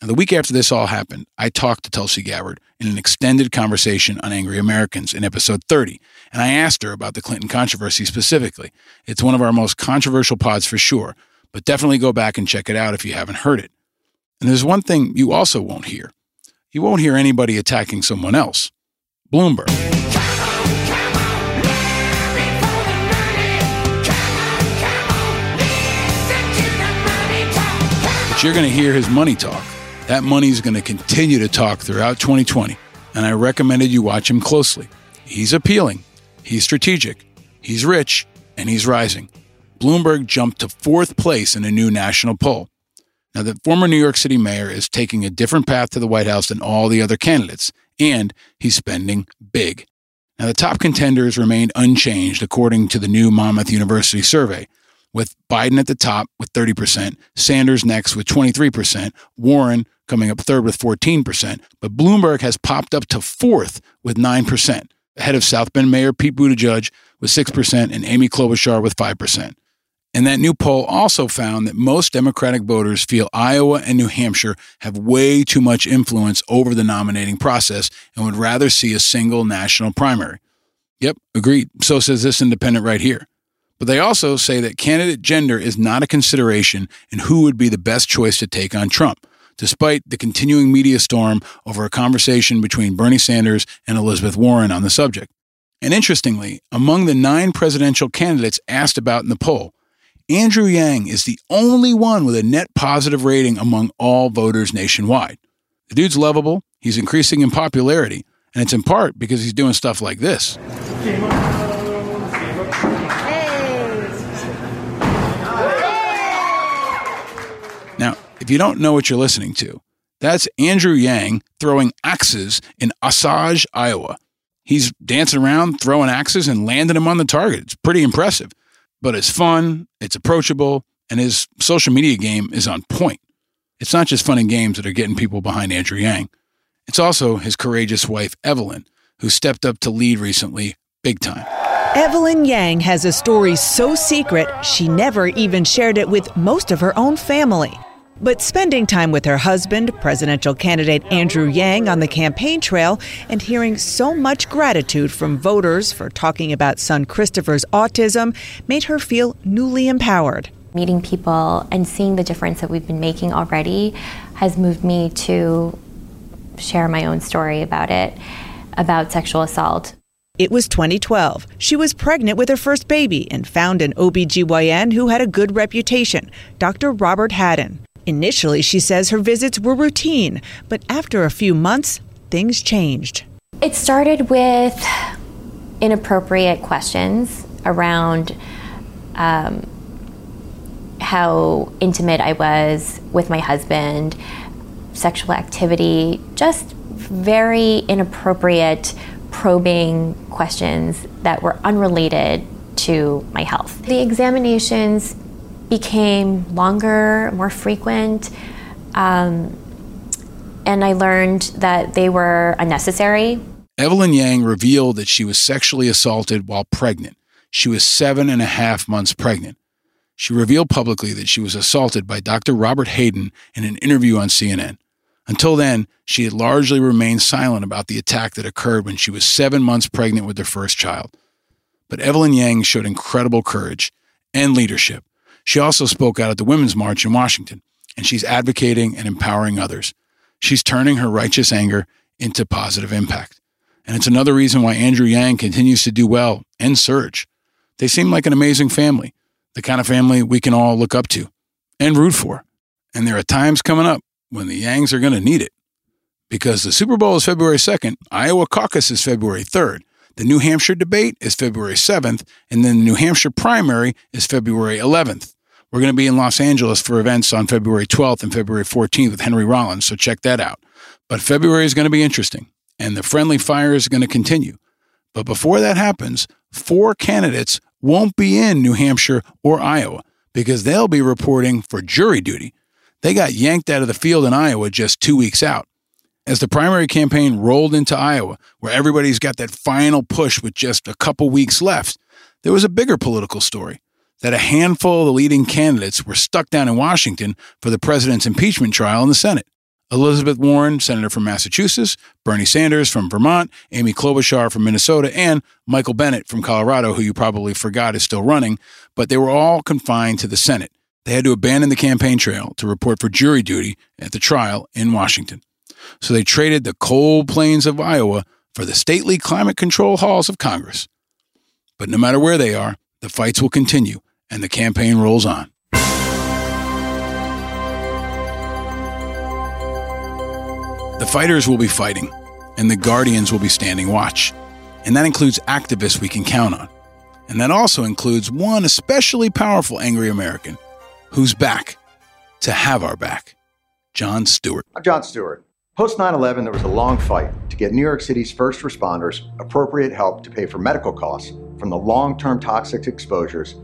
Speaker 1: Now, the week after this all happened, I talked to Tulsi Gabbard in an extended conversation on Angry Americans in episode 30, and I asked her about the Clinton controversy specifically. It's one of our most controversial pods for sure, but definitely go back and check it out if you haven't heard it. And there's one thing you also won't hear you won't hear anybody attacking someone else. Bloomberg. But you're going to hear his money talk. That money is going to continue to talk throughout 2020, and I recommended you watch him closely. He's appealing, he's strategic, he's rich, and he's rising. Bloomberg jumped to fourth place in a new national poll. Now, the former New York City mayor is taking a different path to the White House than all the other candidates, and he's spending big. Now, the top contenders remained unchanged according to the new Monmouth University survey, with Biden at the top with 30%, Sanders next with 23%, Warren coming up third with 14%, but Bloomberg has popped up to fourth with 9%, ahead of South Bend Mayor Pete Buttigieg with 6% and Amy Klobuchar with 5%. And that new poll also found that most Democratic voters feel Iowa and New Hampshire have way too much influence over the nominating process and would rather see a single national primary. Yep, agreed. So says this independent right here. But they also say that candidate gender is not a consideration in who would be the best choice to take on Trump. despite the continuing media storm over a conversation between Bernie Sanders and Elizabeth Warren on the subject. And interestingly, among the nine presidential candidates asked about in the poll, Andrew Yang is the only one with a net positive rating among all voters nationwide. The dude's lovable, he's increasing in popularity, and it's in part because he's doing stuff like this. Now, if you don't know what you're listening to, that's Andrew Yang throwing axes in Osage, Iowa. He's dancing around, throwing axes, and landing them on the target. It's pretty impressive. But it's fun, it's approachable, and his social media game is on point. It's not just fun and games that are getting people behind Andrew Yang. It's also his courageous wife, Evelyn, who stepped up to lead recently, big time.
Speaker 24: Evelyn Yang has a story so secret, she never even shared it with most of her own family. But spending time with her husband, presidential candidate Andrew Yang, on the campaign trail and hearing so much gratitude from voters for talking about son Christopher's autism made her feel newly empowered.
Speaker 25: Meeting people and seeing the difference that we've been making already has moved me to share my own story about it, about sexual assault.
Speaker 24: It was 2012. She was pregnant with her first baby and found an OBGYN who had a good reputation, Dr. Robert Hadden. Initially, she says her visits were routine, but after a few months, things changed.
Speaker 25: It started with inappropriate questions around um, how intimate I was with my husband, sexual activity, just very inappropriate, probing questions that were unrelated to my health. The examinations became longer, more frequent, um, and I learned that they were unnecessary.
Speaker 1: Evelyn Yang revealed that she was sexually assaulted while pregnant. She was seven and a half months pregnant. She revealed publicly that she was assaulted by Dr. Robert Hayden in an interview on CNN. Until then, she had largely remained silent about the attack that occurred when she was seven months pregnant with their first child. But Evelyn Yang showed incredible courage and leadership. She also spoke out at the Women's March in Washington, and she's advocating and empowering others. She's turning her righteous anger into positive impact. And it's another reason why Andrew Yang continues to do well and surge. They seem like an amazing family, the kind of family we can all look up to and root for. And there are times coming up when the Yangs are going to need it. Because the Super Bowl is February 2nd, Iowa caucus is February 3rd, the New Hampshire debate is February 7th, and then the New Hampshire primary is February 11th. We're going to be in Los Angeles for events on February 12th and February 14th with Henry Rollins, so check that out. But February is going to be interesting, and the friendly fire is going to continue. But before that happens, four candidates won't be in New Hampshire or Iowa because they'll be reporting for jury duty. They got yanked out of the field in Iowa just two weeks out. As the primary campaign rolled into Iowa, where everybody's got that final push with just a couple weeks left, there was a bigger political story that a handful of the leading candidates were stuck down in Washington for the president's impeachment trial in the Senate. Elizabeth Warren, Senator from Massachusetts, Bernie Sanders from Vermont, Amy Klobuchar from Minnesota, and Michael Bennet from Colorado, who you probably forgot is still running, but they were all confined to the Senate. They had to abandon the campaign trail to report for jury duty at the trial in Washington. So they traded the cold plains of Iowa for the stately climate control halls of Congress. But no matter where they are, the fights will continue and the campaign rolls on. The fighters will be fighting, and the guardians will be standing watch. And that includes activists we can count on. And that also includes one especially powerful angry American who's back to have our back Jon Stewart.
Speaker 26: I'm Jon Stewart. Post 9 11, there was a long fight to get New York City's first responders appropriate help to pay for medical costs from the long term toxic exposures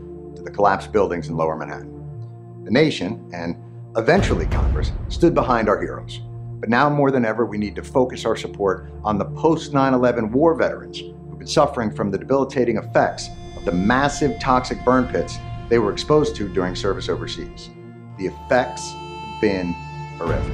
Speaker 26: the collapsed buildings in lower Manhattan. The nation, and eventually Congress, stood behind our heroes. But now more than ever, we need to focus our support on the post 9 11 war veterans who've been suffering from the debilitating effects of the massive toxic burn pits they were exposed to during service overseas. The effects have been horrific.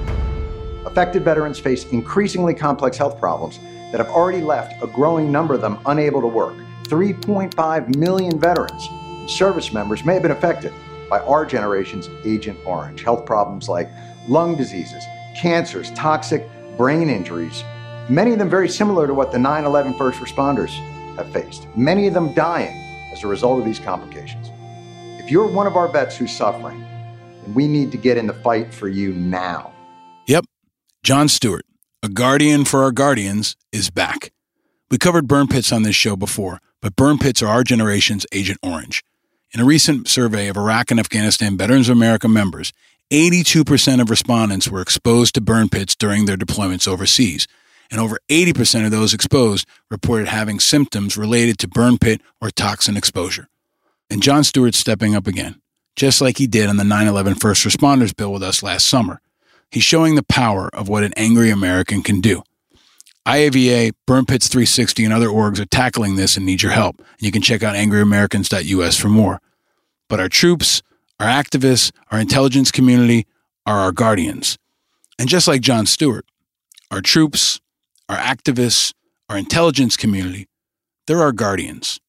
Speaker 26: Affected veterans face increasingly complex health problems that have already left a growing number of them unable to work. 3.5 million veterans service members may have been affected by our generation's Agent Orange. Health problems like lung diseases, cancers, toxic brain injuries, many of them very similar to what the 9 11 first responders have faced, many of them dying as a result of these complications. If you're one of our vets who's suffering, then we need to get in the fight for you now.
Speaker 1: Yep, Jon Stewart, a guardian for our guardians, is back. We covered burn pits on this show before, but burn pits are our generation's Agent Orange. In a recent survey of Iraq and Afghanistan Veterans of America members, 82% of respondents were exposed to burn pits during their deployments overseas, and over 80% of those exposed reported having symptoms related to burn pit or toxin exposure. And Jon Stewart's stepping up again, just like he did on the 9 11 first responders bill with us last summer. He's showing the power of what an angry American can do. IAVA, Burn Pits 360, and other orgs are tackling this and need your help. And you can check out angryamericans.us for more. But our troops, our activists, our intelligence community are our guardians. And just like Jon Stewart, our troops, our activists, our intelligence community, they're our guardians.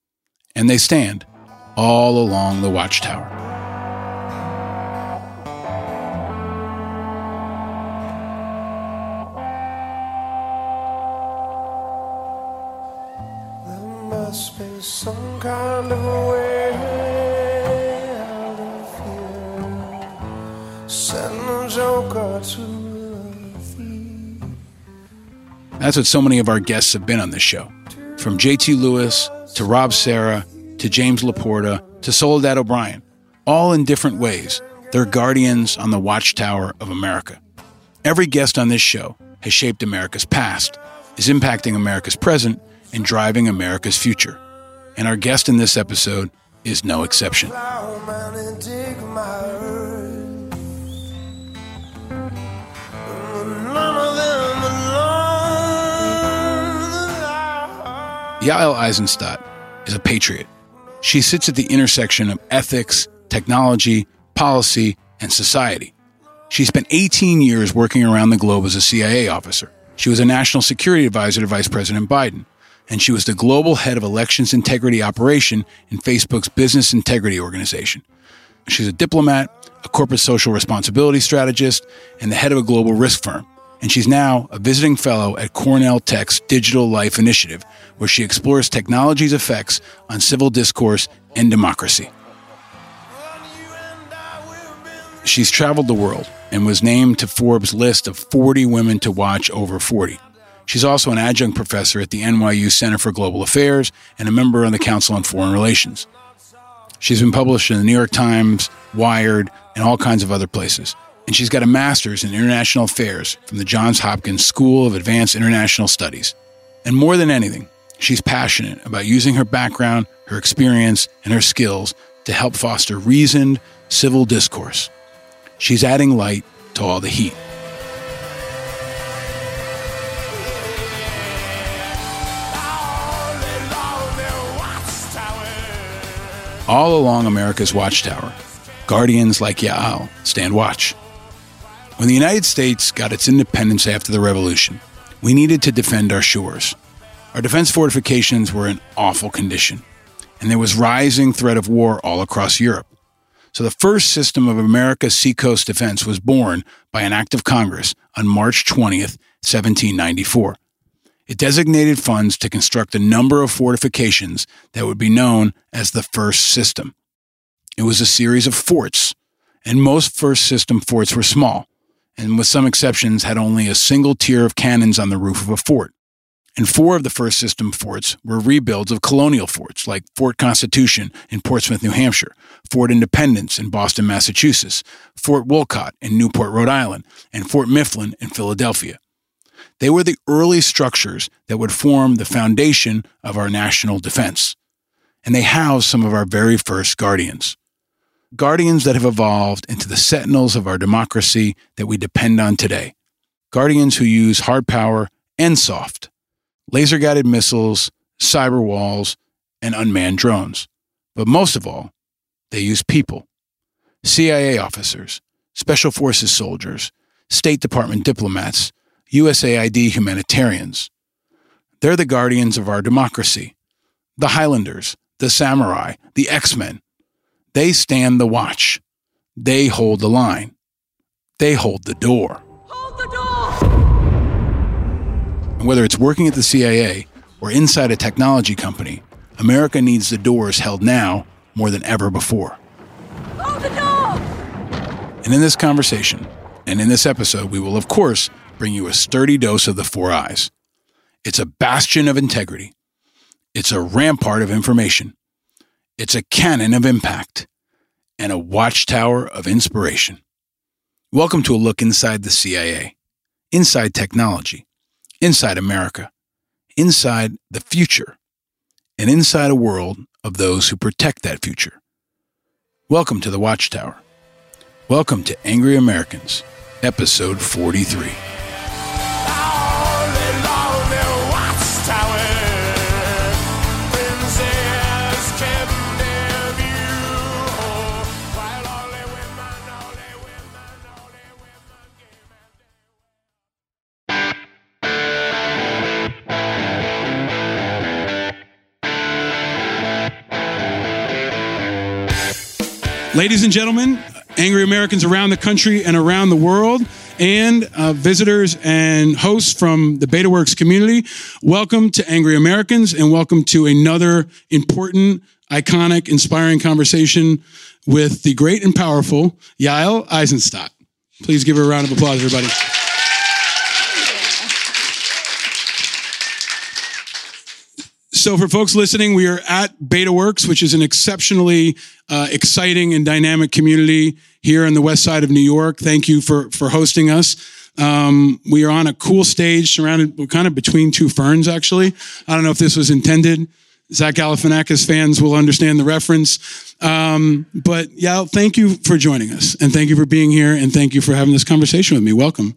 Speaker 1: And they stand all along the watchtower.
Speaker 27: Must be some kind of way out of here. Send a joker to the.
Speaker 1: That's what so many of our guests have been on this show. From JT Lewis to Rob Serra to James Laporta to Soledad O'Brien, all in different ways. They're guardians on the watchtower of America. Every guest on this show has shaped America's past, is impacting America's present, and driving America's future. And our guest in this episode is no exception. Yael Eisenstadt is a patriot. She sits at the intersection of ethics, technology, policy, and society. She spent 18 years working around the globe as a CIA officer. She was a national security advisor to Vice President Biden, and she was the global head of elections integrity operation in Facebook's business integrity organization. She's a diplomat, a corporate social responsibility strategist, and the head of a global risk firm. And she's now a visiting fellow at Cornell Tech's Digital Life Initiative, where she explores technology's effects on civil discourse and democracy. She's traveled the world and was named to Forbes' list of 40 women to watch over 40. She's also an adjunct professor at the NYU Center for Global Affairs and a member on the Council on Foreign Relations. She's been published in the New York Times, Wired, and all kinds of other places. And she's got a master's in international affairs from the Johns Hopkins School of Advanced International Studies. And more than anything, she's passionate about using her background, her experience, and her skills to help foster reasoned civil discourse. She's adding light to all the heat. All along America's watchtower, guardians like Yael stand watch. When the United States got its independence after the Revolution, we needed to defend our shores. Our defense fortifications were in awful condition, and there was rising threat of war all across Europe. So the first system of America's seacoast defense was born by an act of Congress on March 20th, 1794. It designated funds to construct a number of fortifications that would be known as the First System. It was a series of forts, and most First System forts were small, and with some exceptions had only a single tier of cannons on the roof of a fort. And four of the First System forts were rebuilds of colonial forts, like Fort Constitution in Portsmouth, New Hampshire, Fort Independence in Boston, Massachusetts, Fort Wolcott in Newport, Rhode Island, and Fort Mifflin in Philadelphia. They were the early structures that would form the foundation of our national defense. And they housed some of our very first guardians. Guardians that have evolved into the sentinels of our democracy that we depend on today. Guardians who use hard power and soft, laser guided missiles, cyber walls, and unmanned drones. But most of all, they use people CIA officers, Special Forces soldiers, State Department diplomats, USAID humanitarians. They're the guardians of our democracy. The Highlanders, the Samurai, the X Men. They stand the watch. They hold the line. They hold the door.
Speaker 27: Hold the door!
Speaker 1: And whether it's working at the CIA or inside a technology company, America needs the doors held now more than ever before. Hold the door! And in this conversation, and in this episode, we will, of course, bring you a sturdy dose of the Four Eyes. It's a bastion of integrity. It's a rampart of information. It's a cannon of impact and a watchtower of inspiration. Welcome to a look inside the CIA, inside technology, inside America, inside the future, and inside a world of those who protect that future. Welcome to the Watchtower. Welcome to Angry Americans, episode 43. Ladies and gentlemen, angry Americans around the country and around the world, and uh, visitors and hosts from the BetaWorks community, welcome to Angry Americans and welcome to another important, iconic, inspiring conversation with the great and powerful Yael Eisenstadt. Please give her a round of applause, everybody. So, for folks listening, we are at BetaWorks, which is an exceptionally uh, exciting and dynamic community here on the west side of New York. Thank you for for hosting us. Um, we are on a cool stage, surrounded kind of between two ferns. Actually, I don't know if this was intended. Zach Galifianakis fans will understand the reference. Um, but yeah, thank you for joining us, and thank you for being here, and thank you for having this conversation with me. Welcome.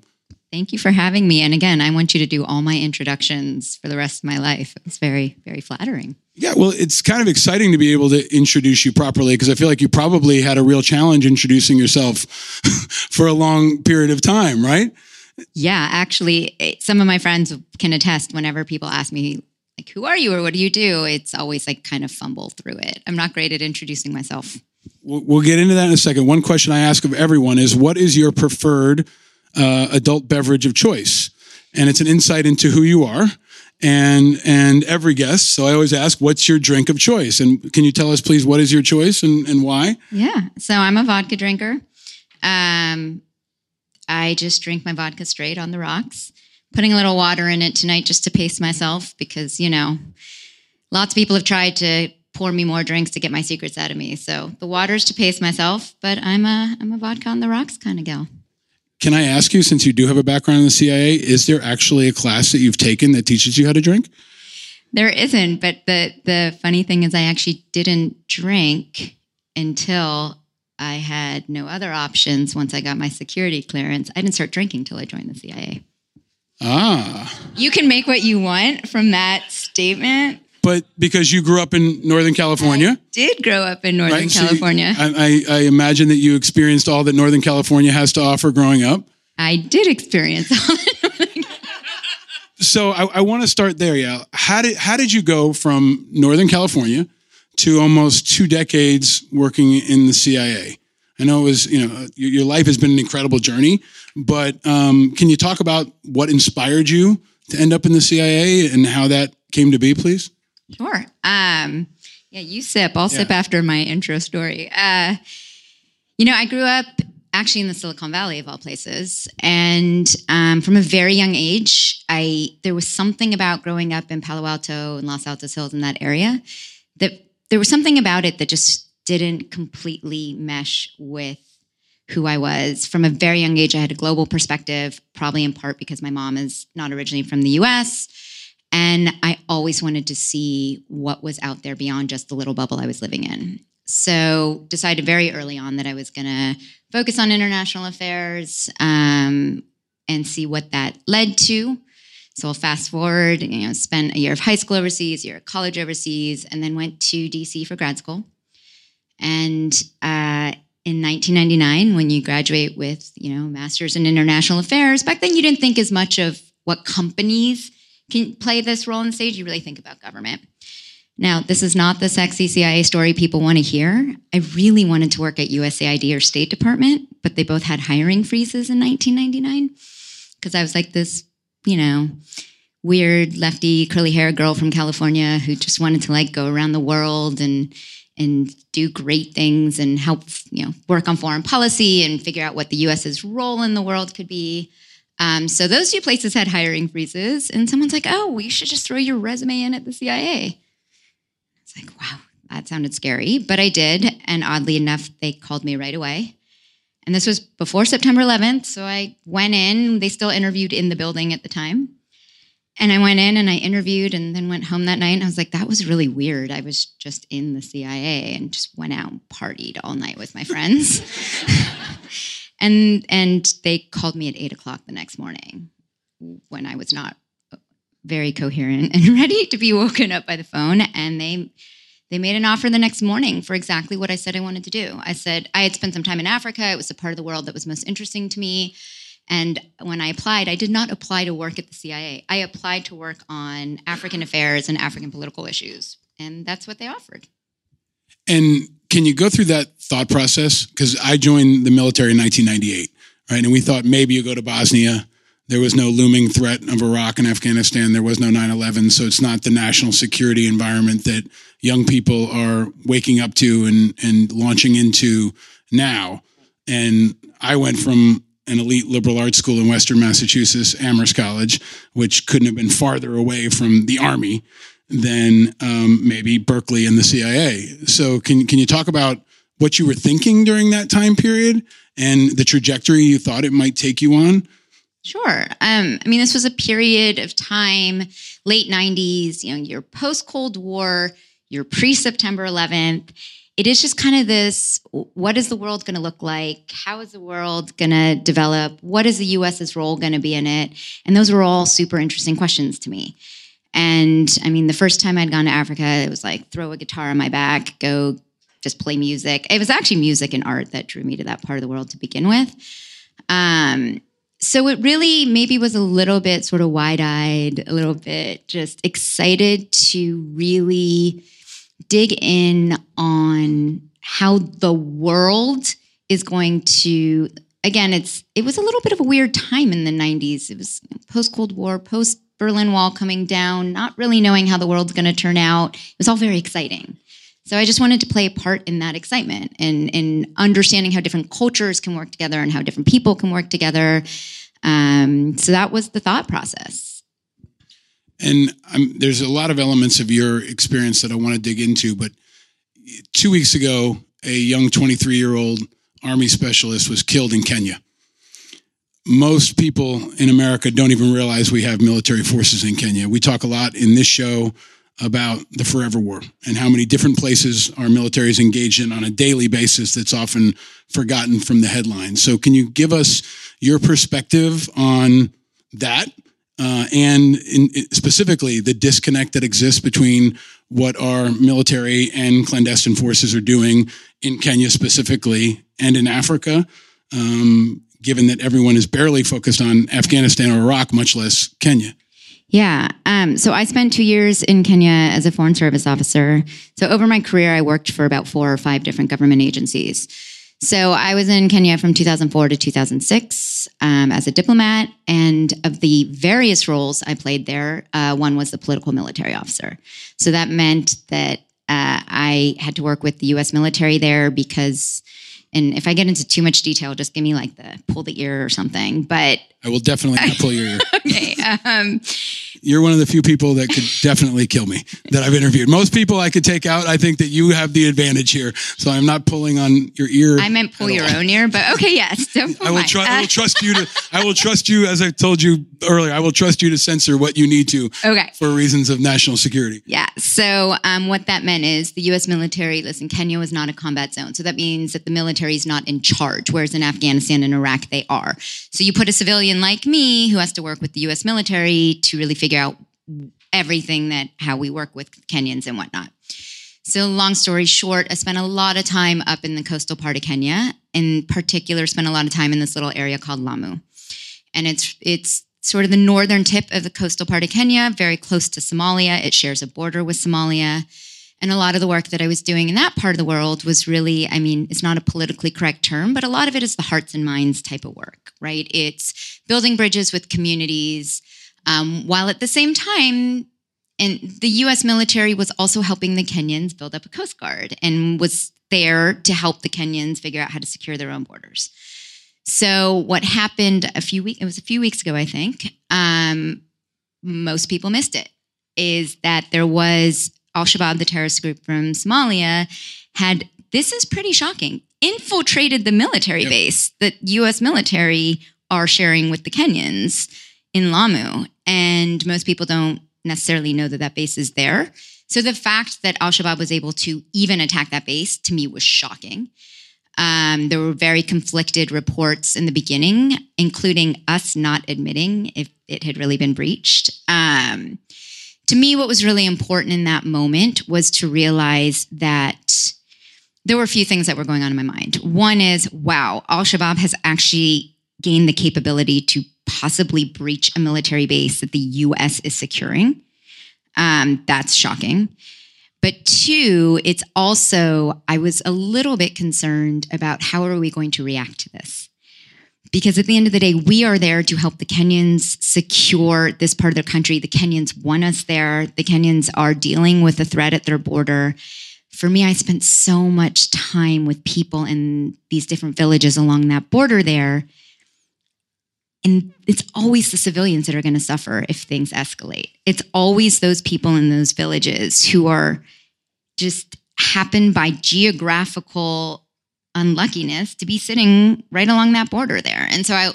Speaker 28: Thank you for having me. And again, I want you to do all my introductions for the rest of my life. It's very, very flattering.
Speaker 1: Yeah, well, it's kind of exciting to be able to introduce you properly because I feel like you probably had a real challenge introducing yourself for a long period of time, right?
Speaker 28: Yeah, actually, eh, some of my friends can attest whenever people ask me, like, who are you or what do you do? It's always like kind of fumble through it. I'm not great at introducing myself.
Speaker 1: We'll, we'll get into that in a second. One question I ask of everyone is what is your preferred uh, adult beverage of choice? And it's an insight into who you are and and every guest. So I always ask, what's your drink of choice? And can you tell us, please, what is your choice and, and why?
Speaker 28: Yeah. So I'm a vodka drinker. Um, I just drink my vodka straight on the rocks, putting a little water in it tonight just to pace myself because, you know, lots of people have tried to pour me more drinks to get my secrets out of me. So the water's to pace myself, but I'm a I'm a vodka on the rocks kind of gal.
Speaker 1: Can I ask you, since you do have a background in the CIA, is there actually a class that you've taken that teaches you how to drink?
Speaker 28: There isn't, but the the funny thing is I actually didn't drink until I had no other options once I got my security clearance. I didn't start drinking till I joined the CIA.
Speaker 1: Ah.
Speaker 28: You can make what you want from that statement.
Speaker 1: But because you grew up in Northern California,
Speaker 28: Did grow up in Northern
Speaker 1: right? So
Speaker 28: California.
Speaker 1: I, I, I imagine that you experienced all that Northern California has to offer growing up.
Speaker 28: I did experience
Speaker 1: So I, I want to start there, yeah. How did how did you go from Northern California to almost two decades working in the CIA? I know it was you know your, your life has been an incredible journey, but um, can you talk about what inspired you to end up in the CIA and how that came to be, please?
Speaker 28: Sure. Um, yeah, you sip. I'll sip after my intro story. Uh, you know, I grew up actually in the Silicon Valley of all places, and um, from a very young age, I there was something about growing up in Palo Alto and Los Altos Hills in that area that there was something about it that just didn't completely mesh with who I was. From a very young age, I had a global perspective, probably in part because my mom is not originally from the US. And I always wanted to see what was out there beyond just the little bubble I was living in. So decided very early on that I was going to focus on international affairs um, and see what that led to. So I'll fast forward, you know, spent a year of high school overseas, year of college overseas, and then went to DC for grad school. And uh, in 1999, when you graduate with, you know, master's in international affairs, back then you didn't think as much of what companies can play this role on stage. You really think about government. Now, this is not the sexy CIA story people want to hear. I really wanted to work at USAID or State Department, but they both had hiring freezes in 1999 because I was like this, you know, weird lefty curly hair girl from California who just wanted to like go around the world and and do great things and help, you know, work on foreign policy and figure out what the US's role in the world could be. Um, so those two places had hiring freezes, and someone's like, "Oh, we should just throw your resume in at the CIA." It's like, wow, that sounded scary, but I did, and oddly enough, they called me right away. And this was before September 11th, so I went in. They still interviewed in the building at the time. And I went in and I interviewed and then went home that night and I was like, that was really weird. I was just in the CIA and just went out and partied all night with my friends. and and they called me at eight o'clock the next morning when I was not very coherent and ready to be woken up by the phone. And they they made an offer the next morning for exactly what I said I wanted to do. I said I had spent some time in Africa. It was the part of the world that was most interesting to me. And when I applied, I did not apply to work at the CIA. I applied to work on African affairs and African political issues. And that's what they offered.
Speaker 1: And can you go through that thought process? Because I joined the military in 1998, right? And we thought maybe you go to Bosnia. There was no looming threat of Iraq and Afghanistan. There was no 9 11. So it's not the national security environment that young people are waking up to and, and launching into now. And I went from an elite liberal arts school in Western Massachusetts, Amherst College, which couldn't have been farther away from the Army than um, maybe Berkeley and the CIA. So, can can you talk about what you were thinking during that time period and the trajectory you thought it might take you on?
Speaker 28: Sure. Um, I mean, this was a period of time, late 90s, you know, you're post Cold War, you're pre September 11th. It is just kind of this what is the world going to look like? How is the world going to develop? What is the US's role going to be in it? And those were all super interesting questions to me. And I mean, the first time I'd gone to Africa, it was like throw a guitar on my back, go just play music. It was actually music and art that drew me to that part of the world to begin with. Um, so it really maybe was a little bit sort of wide eyed, a little bit just excited to really dig in on how the world is going to again it's it was a little bit of a weird time in the 90s it was post cold war post berlin wall coming down not really knowing how the world's going to turn out it was all very exciting so i just wanted to play a part in that excitement and in understanding how different cultures can work together and how different people can work together um, so that was the thought process
Speaker 1: and there's a lot of elements of your experience that I want to dig into. But two weeks ago, a young 23 year old Army specialist was killed in Kenya. Most people in America don't even realize we have military forces in Kenya. We talk a lot in this show about the forever war and how many different places our military is engaged in on a daily basis that's often forgotten from the headlines. So, can you give us your perspective on that uh, and in, specifically the disconnect that exists between what our military and clandestine forces are doing in Kenya specifically and in Africa, um, given that everyone is barely focused on Afghanistan or Iraq, much less Kenya.
Speaker 28: Yeah. Um, so I spent two years in Kenya as a foreign service officer. So over my career, I worked for about four or five different government agencies. So I was in Kenya from 2004 to 2006 um, as a diplomat, and of the various roles I played there, uh, one was the political military officer. So that meant that uh, I had to work with the U.S. military there because, and if I get into too much detail, just give me like the pull the ear or something. But
Speaker 1: I will definitely not pull your ear.
Speaker 28: okay. Um,
Speaker 1: You're one of the few people that could definitely kill me that I've interviewed. Most people I could take out. I think that you have the advantage here. So I'm not pulling on your ear.
Speaker 28: I meant pull your own ear, but okay, yes. Don't pull
Speaker 1: I will. I
Speaker 28: Uh,
Speaker 1: will trust you to. I will trust you, as I told you earlier. I will trust you to censor what you need to.
Speaker 28: Okay.
Speaker 1: For reasons of national security.
Speaker 28: Yeah. So um, what that meant is the U.S. military. Listen, Kenya was not a combat zone, so that means that the military is not in charge. Whereas in Afghanistan and Iraq, they are. So you put a civilian like me who has to work with the U.S. military to really figure out everything that how we work with Kenyans and whatnot. So long story short, I spent a lot of time up in the coastal part of Kenya. In particular, spent a lot of time in this little area called Lamu, and it's it's sort of the northern tip of the coastal part of Kenya, very close to Somalia. It shares a border with Somalia. And a lot of the work that I was doing in that part of the world was really, I mean, it's not a politically correct term, but a lot of it is the hearts and minds type of work, right? It's building bridges with communities, um, while at the same time, and the US military was also helping the Kenyans build up a coast guard and was there to help the Kenyans figure out how to secure their own borders. So what happened a few weeks, it was a few weeks ago, I think, um, most people missed it, is that there was Al-Shabaab, the terrorist group from Somalia, had, this is pretty shocking, infiltrated the military
Speaker 1: Yep.
Speaker 28: base that US military are sharing with the Kenyans in Lamu. And most people don't necessarily know that that base is there. So the fact that Al Shabaab was able to even attack that base to me was shocking. Um, there were very conflicted reports in the beginning, including us not admitting if it had really been breached. Um, to me, what was really important in that moment was to realize that there were a few things that were going on in my mind. One is, wow, Al Shabaab has actually gained the capability to possibly breach a military base that the US is securing. Um, that's shocking. But two, it's also, I was a little bit concerned about how are we going to react to this? Because at the end of the day, we are there to help the Kenyans secure this part of their country. The Kenyans want us there. The Kenyans are dealing with a threat at their border. For me, I spent so much time with people in these different villages along that border there. And it's always the civilians that are going to suffer if things escalate. It's always those people in those villages who are just happen by geographical unluckiness to be sitting right along that border there. And so I,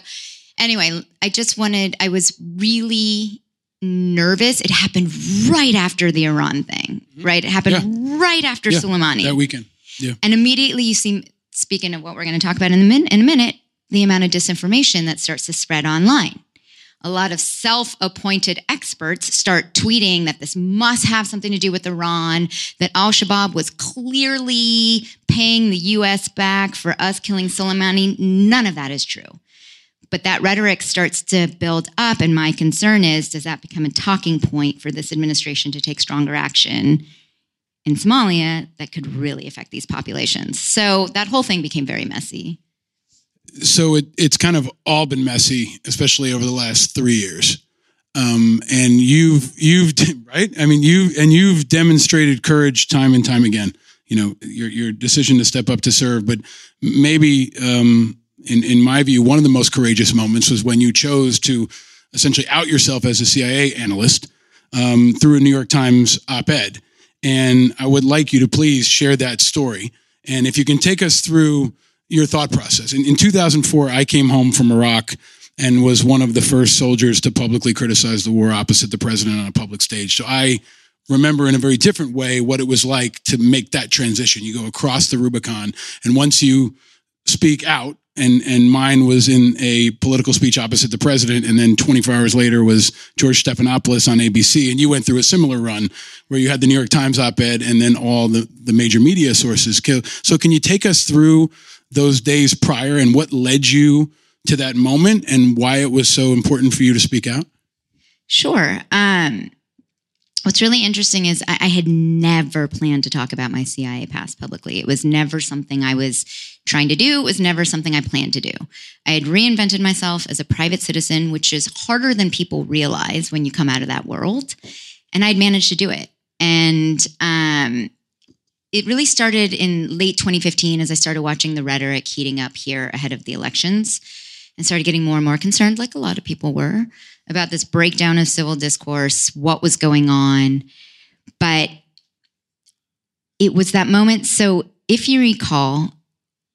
Speaker 28: anyway, I just wanted, I was really nervous. It happened right after the Iran thing, mm-hmm. right? It happened right after
Speaker 1: Yeah,
Speaker 28: Soleimani.
Speaker 1: that weekend. Yeah.
Speaker 28: And immediately you see, speaking of what we're going to talk about in a, min- in a minute, the amount of disinformation that starts to spread online. A lot of self appointed experts start tweeting that this must have something to do with Iran, that Al Shabaab was clearly paying the US back for us killing Soleimani. None of that is true. But that rhetoric starts to build up. And my concern is does that become a talking point for this administration to take stronger action in Somalia that could really affect these populations? So that whole thing became very messy.
Speaker 1: So it, it's kind of all been messy, especially over the last three years. Um, and you've you've right. I mean, you and you've demonstrated courage time and time again. You know your your decision to step up to serve, but maybe um, in in my view, one of the most courageous moments was when you chose to essentially out yourself as a CIA analyst um, through a New York Times op-ed. And I would like you to please share that story. And if you can take us through your thought process. In, in 2004, I came home from Iraq and was one of the first soldiers to publicly criticize the war opposite the president on a public stage. So I remember in a very different way what it was like to make that transition. You go across the Rubicon, and once you speak out, and and mine was in a political speech opposite the president, and then 24 hours later was George Stephanopoulos on ABC, and you went through a similar run where you had the New York Times op-ed and then all the the major media sources. Killed. So can you take us through those days prior and what led you to that moment and why it was so important for you to speak out?
Speaker 28: Sure. Um, what's really interesting is I, I had never planned to talk about my CIA past publicly. It was never something I was trying to do. It was never something I planned to do. I had reinvented myself as a private citizen, which is harder than people realize when you come out of that world. And I'd managed to do it. And um, it really started in late 2015 as I started watching the rhetoric heating up here ahead of the elections and started getting more and more concerned, like a lot of people were, about this breakdown of civil discourse, what was going on. But it was that moment. So, if you recall,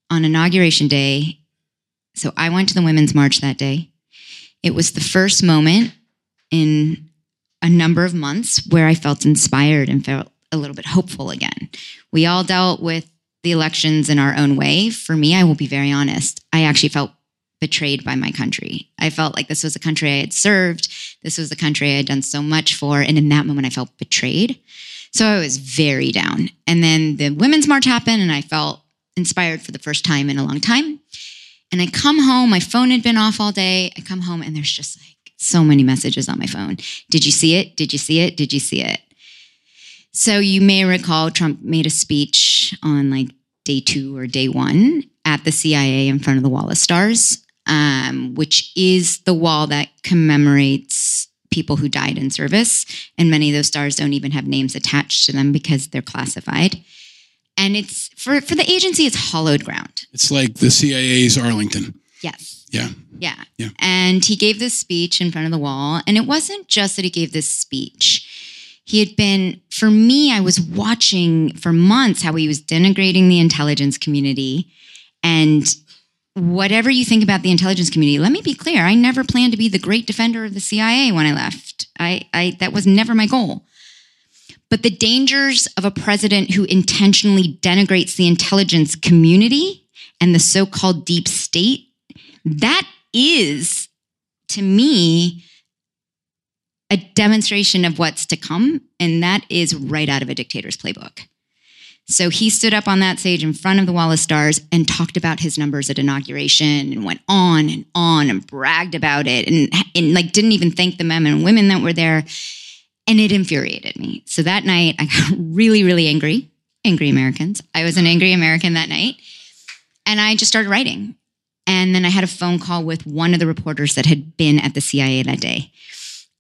Speaker 28: on Inauguration Day, so I went to the Women's March that day. It was the first moment in a number of months where I felt inspired and felt a little bit hopeful again. We all dealt with the elections in our own way. For me, I will be very honest, I actually felt betrayed by my country. I felt like this was a country I had served. This was a country I had done so much for. And in that moment, I felt betrayed. So I was very down. And then the Women's March happened, and I felt inspired for the first time in a long time. And I come home, my phone had been off all day. I come home, and there's just like so many messages on my phone. Did you see it? Did you see it? Did you see it? So you may recall Trump made a speech on like day two or day one at the CIA in front of the Wall of Stars, um, which is the wall that commemorates people who died in service. And many of those stars don't even have names attached to them because they're classified. And it's for, for the agency, it's hollowed ground.
Speaker 1: It's like the CIA's Arlington.
Speaker 28: Yes.
Speaker 1: Yeah.
Speaker 28: Yeah.
Speaker 1: Yeah.
Speaker 28: And he gave this speech in front of the wall. And it wasn't just that he gave this speech. He had been, for me, I was watching for months how he was denigrating the intelligence community. And whatever you think about the intelligence community, let me be clear. I never planned to be the great defender of the CIA when I left. I, I that was never my goal. But the dangers of a president who intentionally denigrates the intelligence community and the so-called deep state, that is to me a demonstration of what's to come. And that is right out of a dictator's playbook. So he stood up on that stage in front of the Wall of Stars and talked about his numbers at inauguration and went on and on and bragged about it and, and like didn't even thank the men and women that were there. And it infuriated me. So that night I got really, really angry. Angry Americans. I was an angry American that night. And I just started writing. And then I had a phone call with one of the reporters that had been at the CIA that day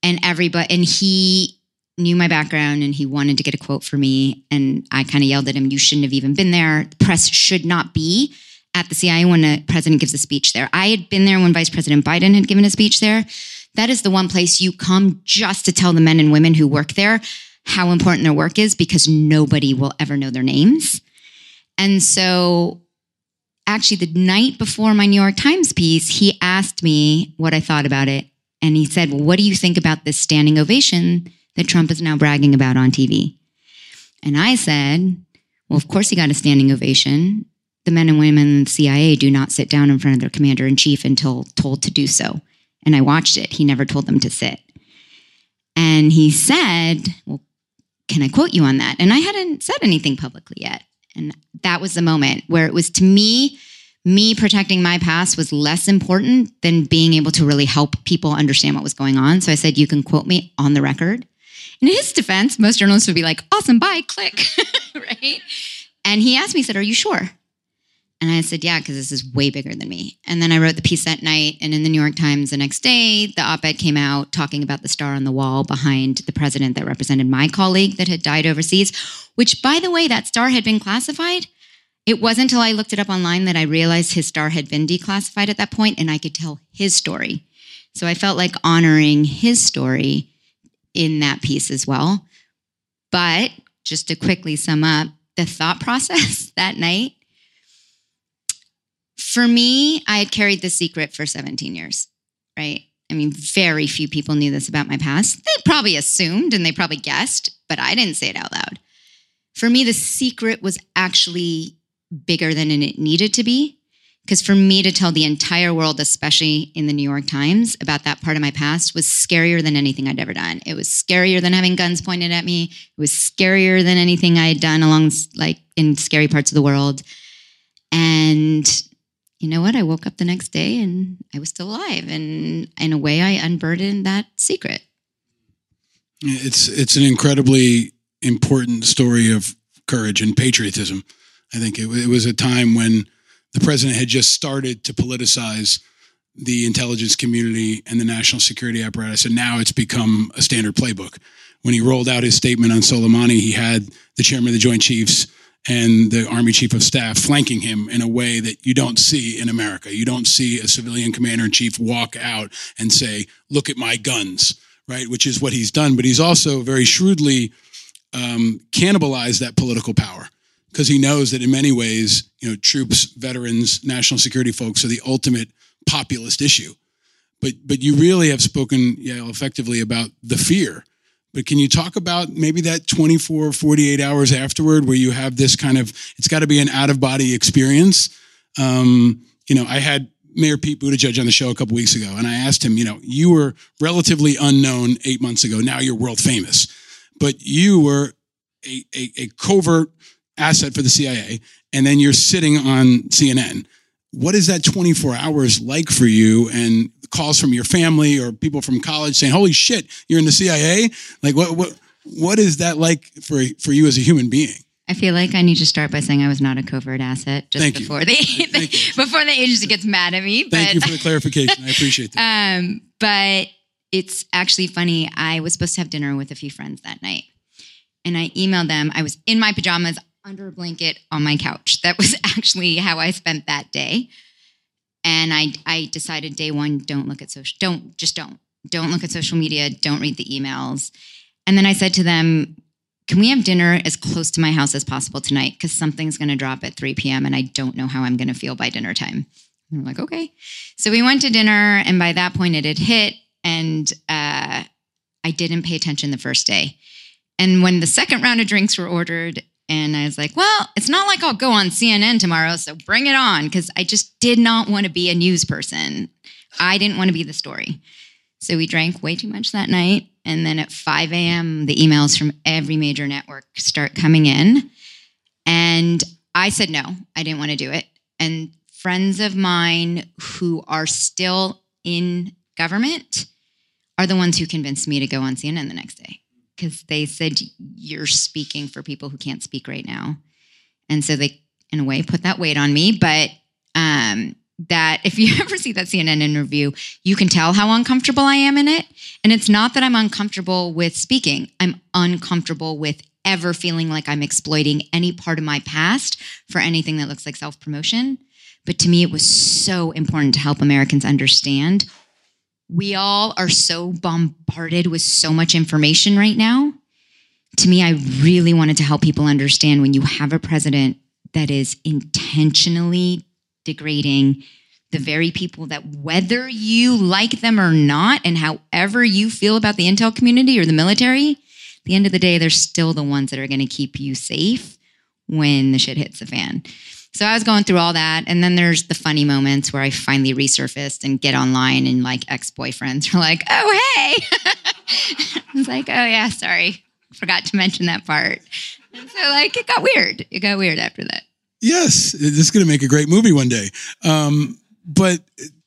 Speaker 28: and everybody and he knew my background and he wanted to get a quote for me. And i kind of yelled at him you shouldn't have even been there. The press should not be at the cia when a president gives a speech there. I had been there when vice president biden had given a speech there. That is the one place you come just to tell the men and women who work there how important their work is because nobody will ever know their names. And so actually the night before my new york times piece he asked me what i thought about it and he said, Well, what do you think about this standing ovation that Trump is now bragging about on TV? And I said, Well, of course he got a standing ovation. The men and women in the CIA do not sit down in front of their commander in chief until told to do so. And I watched it. He never told them to sit. And he said, Well, can I quote you on that? And I hadn't said anything publicly yet. And that was the moment where it was to me, me protecting my past was less important than being able to really help people understand what was going on. So I said, You can quote me on the record. In his defense, most journalists would be like, Awesome, bye, click. right? And he asked me, he said, Are you sure? And I said, Yeah, because this is way bigger than me. And then I wrote the piece that night. And in the New York Times the next day, the op ed came out talking about the star on the wall behind the president that represented my colleague that had died overseas, which, by the way, that star had been classified. It wasn't until I looked it up online that I realized his star had been declassified at that point and I could tell his story. So I felt like honoring his story in that piece as well. But just to quickly sum up the thought process that night, for me, I had carried the secret for 17 years, right? I mean, very few people knew this about my past. They probably assumed and they probably guessed, but I didn't say it out loud. For me, the secret was actually bigger than it needed to be. Because for me to tell the entire world, especially in the New York Times, about that part of my past was scarier than anything I'd ever done. It was scarier than having guns pointed at me. It was scarier than anything I had done along, like, in scary parts of the world. And you know what? I woke up the next day and I was still alive. And in a way, I unburdened that secret.
Speaker 1: It's it's an incredibly important story of courage and patriotism. I think it, it was a time when the president had just started to politicize the intelligence community and the national security apparatus, and now it's become a standard playbook. When he rolled out his statement on Soleimani, he had the chairman of the Joint Chiefs and the Army Chief of Staff flanking him in a way that you don't see in America. You don't see a civilian commander in chief walk out and say, "Look at my guns," right? Which is what he's done. But he's also very shrewdly um, cannibalized that political power because he knows that in many ways, you know, troops, veterans, national security folks are the ultimate populist issue. But but you really have spoken yeah, effectively about the fear. But can you talk about maybe that 24, 48 hours afterward where you have this kind of, it's got to be an out of body experience. Um, you know, I had Mayor Pete Buttigieg on the show a couple weeks ago, and I asked him, you know, you were relatively unknown eight months ago. Now you're world famous, but you were a, a, a covert asset for the CIA, and then you're sitting on CNN. What is that 24 hours like for you? And calls from your family or people from college saying, "Holy shit, you're in the CIA!" Like, what? What? what is that like for for you as a human being?
Speaker 28: I feel like I need to start by saying I was not a covert asset just
Speaker 1: Thank you.
Speaker 28: before the, before the agency gets mad at me.
Speaker 1: Thank
Speaker 28: but,
Speaker 1: you for the clarification. I appreciate that.
Speaker 28: Um, but it's actually funny. I was supposed to have dinner with a few friends that night, and I emailed them. I was in my pajamas under a blanket on my couch. That was actually how I spent that day. And I, I decided day one, don't look at social, don't just don't, don't look at social media, don't read the emails. And then I said to them, can we have dinner as close to my house as possible tonight? Because something's going to drop at 3 p.m. and I don't know how I'm going to feel by dinner time. And we're like, okay. So we went to dinner, and by that point, it had hit, and uh, I didn't pay attention the first day. And when the second round of drinks were ordered, and I was like, well, it's not like I'll go on CNN tomorrow, so bring it on, because I just did not want to be a news person. I didn't want to be the story. So we drank way too much that night. And then at 5 a.m., the emails from every major network start coming in. And I said no, I didn't want to do it. And friends of mine who are still in government are the ones who convinced me to go on CNN the next day because they said, You're speaking for people who can't speak right now. And so they, in a way, put that weight on me. But um, that if you ever see that CNN interview, you can tell how uncomfortable I am in it. And it's not that I'm uncomfortable with speaking, I'm uncomfortable with ever feeling like I'm exploiting any part of my past for anything that looks like self promotion. But to me, it was so important to help Americans understand. We all are so bombarded with so much information right now. To me, I really wanted to help people understand when you have a president that is intentionally degrading the very people that, whether you like them or not, and however you feel about the intel community or the military, at the end of the day, they're still the ones that are going to keep you safe when the shit hits the fan. So I was going through all that. And then there's the funny moments where I finally resurfaced and get online and like ex boyfriends are like, oh, hey. I was like, oh, yeah, sorry. Forgot to mention that part. So, like, it got weird. It got weird after that.
Speaker 1: Yes, this is going to make a great movie one day. Um, but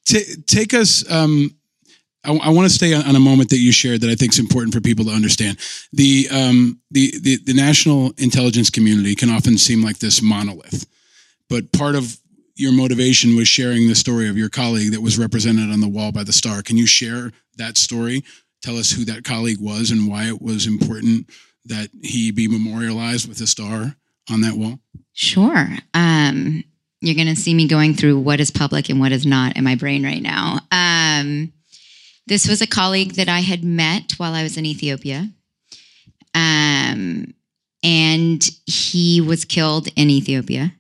Speaker 1: t- take us. Um, I, I want to stay on, on a moment that you shared that I think is important for people to understand. The, um, the the the national intelligence community can often seem like this monolith, but part of your motivation was sharing the story of your colleague that was represented on the wall by the star. Can you share that story? Tell us who that colleague was and why it was important that he be memorialized with a star on that wall.
Speaker 28: Sure. Um, you're going to see me going through what is public and what is not in my brain right now. Um, this was a colleague that I had met while I was in Ethiopia. Um, and he was killed in Ethiopia.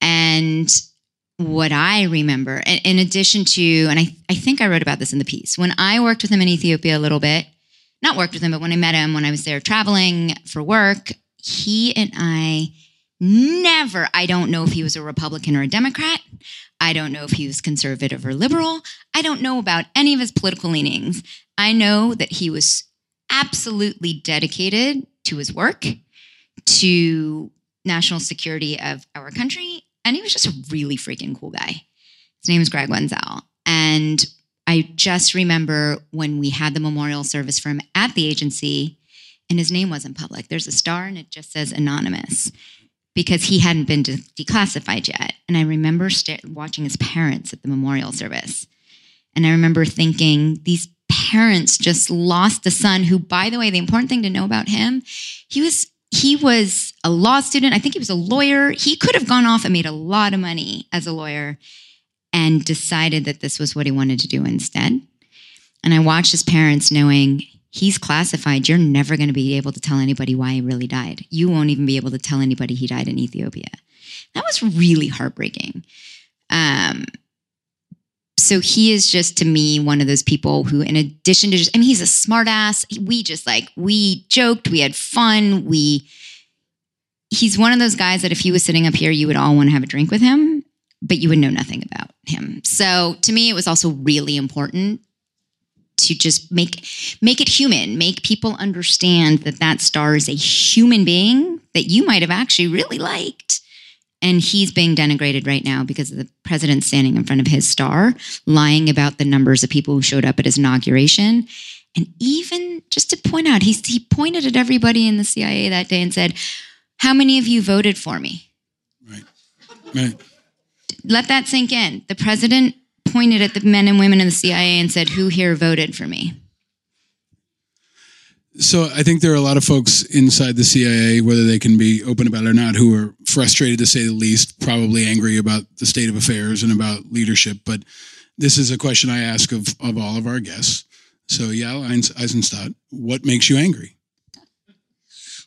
Speaker 28: And what I remember, in, addition to, and I, I think I wrote about this in the piece, when I worked with him in Ethiopia a little bit, not worked with him, but when I met him when I was there traveling for work, he and I never, I don't know if he was a Republican or a Democrat. I don't know if he was conservative or liberal. I don't know about any of his political leanings. I know that he was absolutely dedicated to his work, to national security of our country, and he was just a really freaking cool guy. His name is Gregg Wenzel. And I just remember when we had the memorial service for him at the agency, and his name wasn't public. There's a star and it just says anonymous because he hadn't been de- declassified yet. And I remember sta- watching his parents at the memorial service. And I remember thinking, these parents just lost a son who, by the way, the important thing to know about him, he was he was a law student. I think he was a lawyer. He could have gone off and made a lot of money as a lawyer and decided that this was what he wanted to do instead. And I watched his parents knowing he's classified. You're never going to be able to tell anybody why he really died. You won't even be able to tell anybody he died in Ethiopia. That was really heartbreaking. Um, so he is just to me one of those people who, in addition to just, I mean, he's a smartass. We just like, we joked, we had fun. We, he's one of those guys that if he was sitting up here, you would all want to have a drink with him, but you would know nothing about him. So to me, it was also really important to just make make it human make people understand that that star is a human being that you might have actually really liked and he's being denigrated right now because of the president standing in front of his star lying about the numbers of people who showed up at his inauguration And even just to point out, he, he pointed at everybody in the CIA that day and said, How many of you voted for me?
Speaker 1: Right.
Speaker 28: Let that sink in. The president pointed at the men and women in the CIA and said, Who here voted for me?
Speaker 1: So I think there are a lot of folks inside the CIA, whether they can be open about it or not, who are frustrated to say the least, probably angry about the state of affairs and about leadership. But this is a question I ask of, of all of our guests. So Eins- Eisenstat, what makes you angry?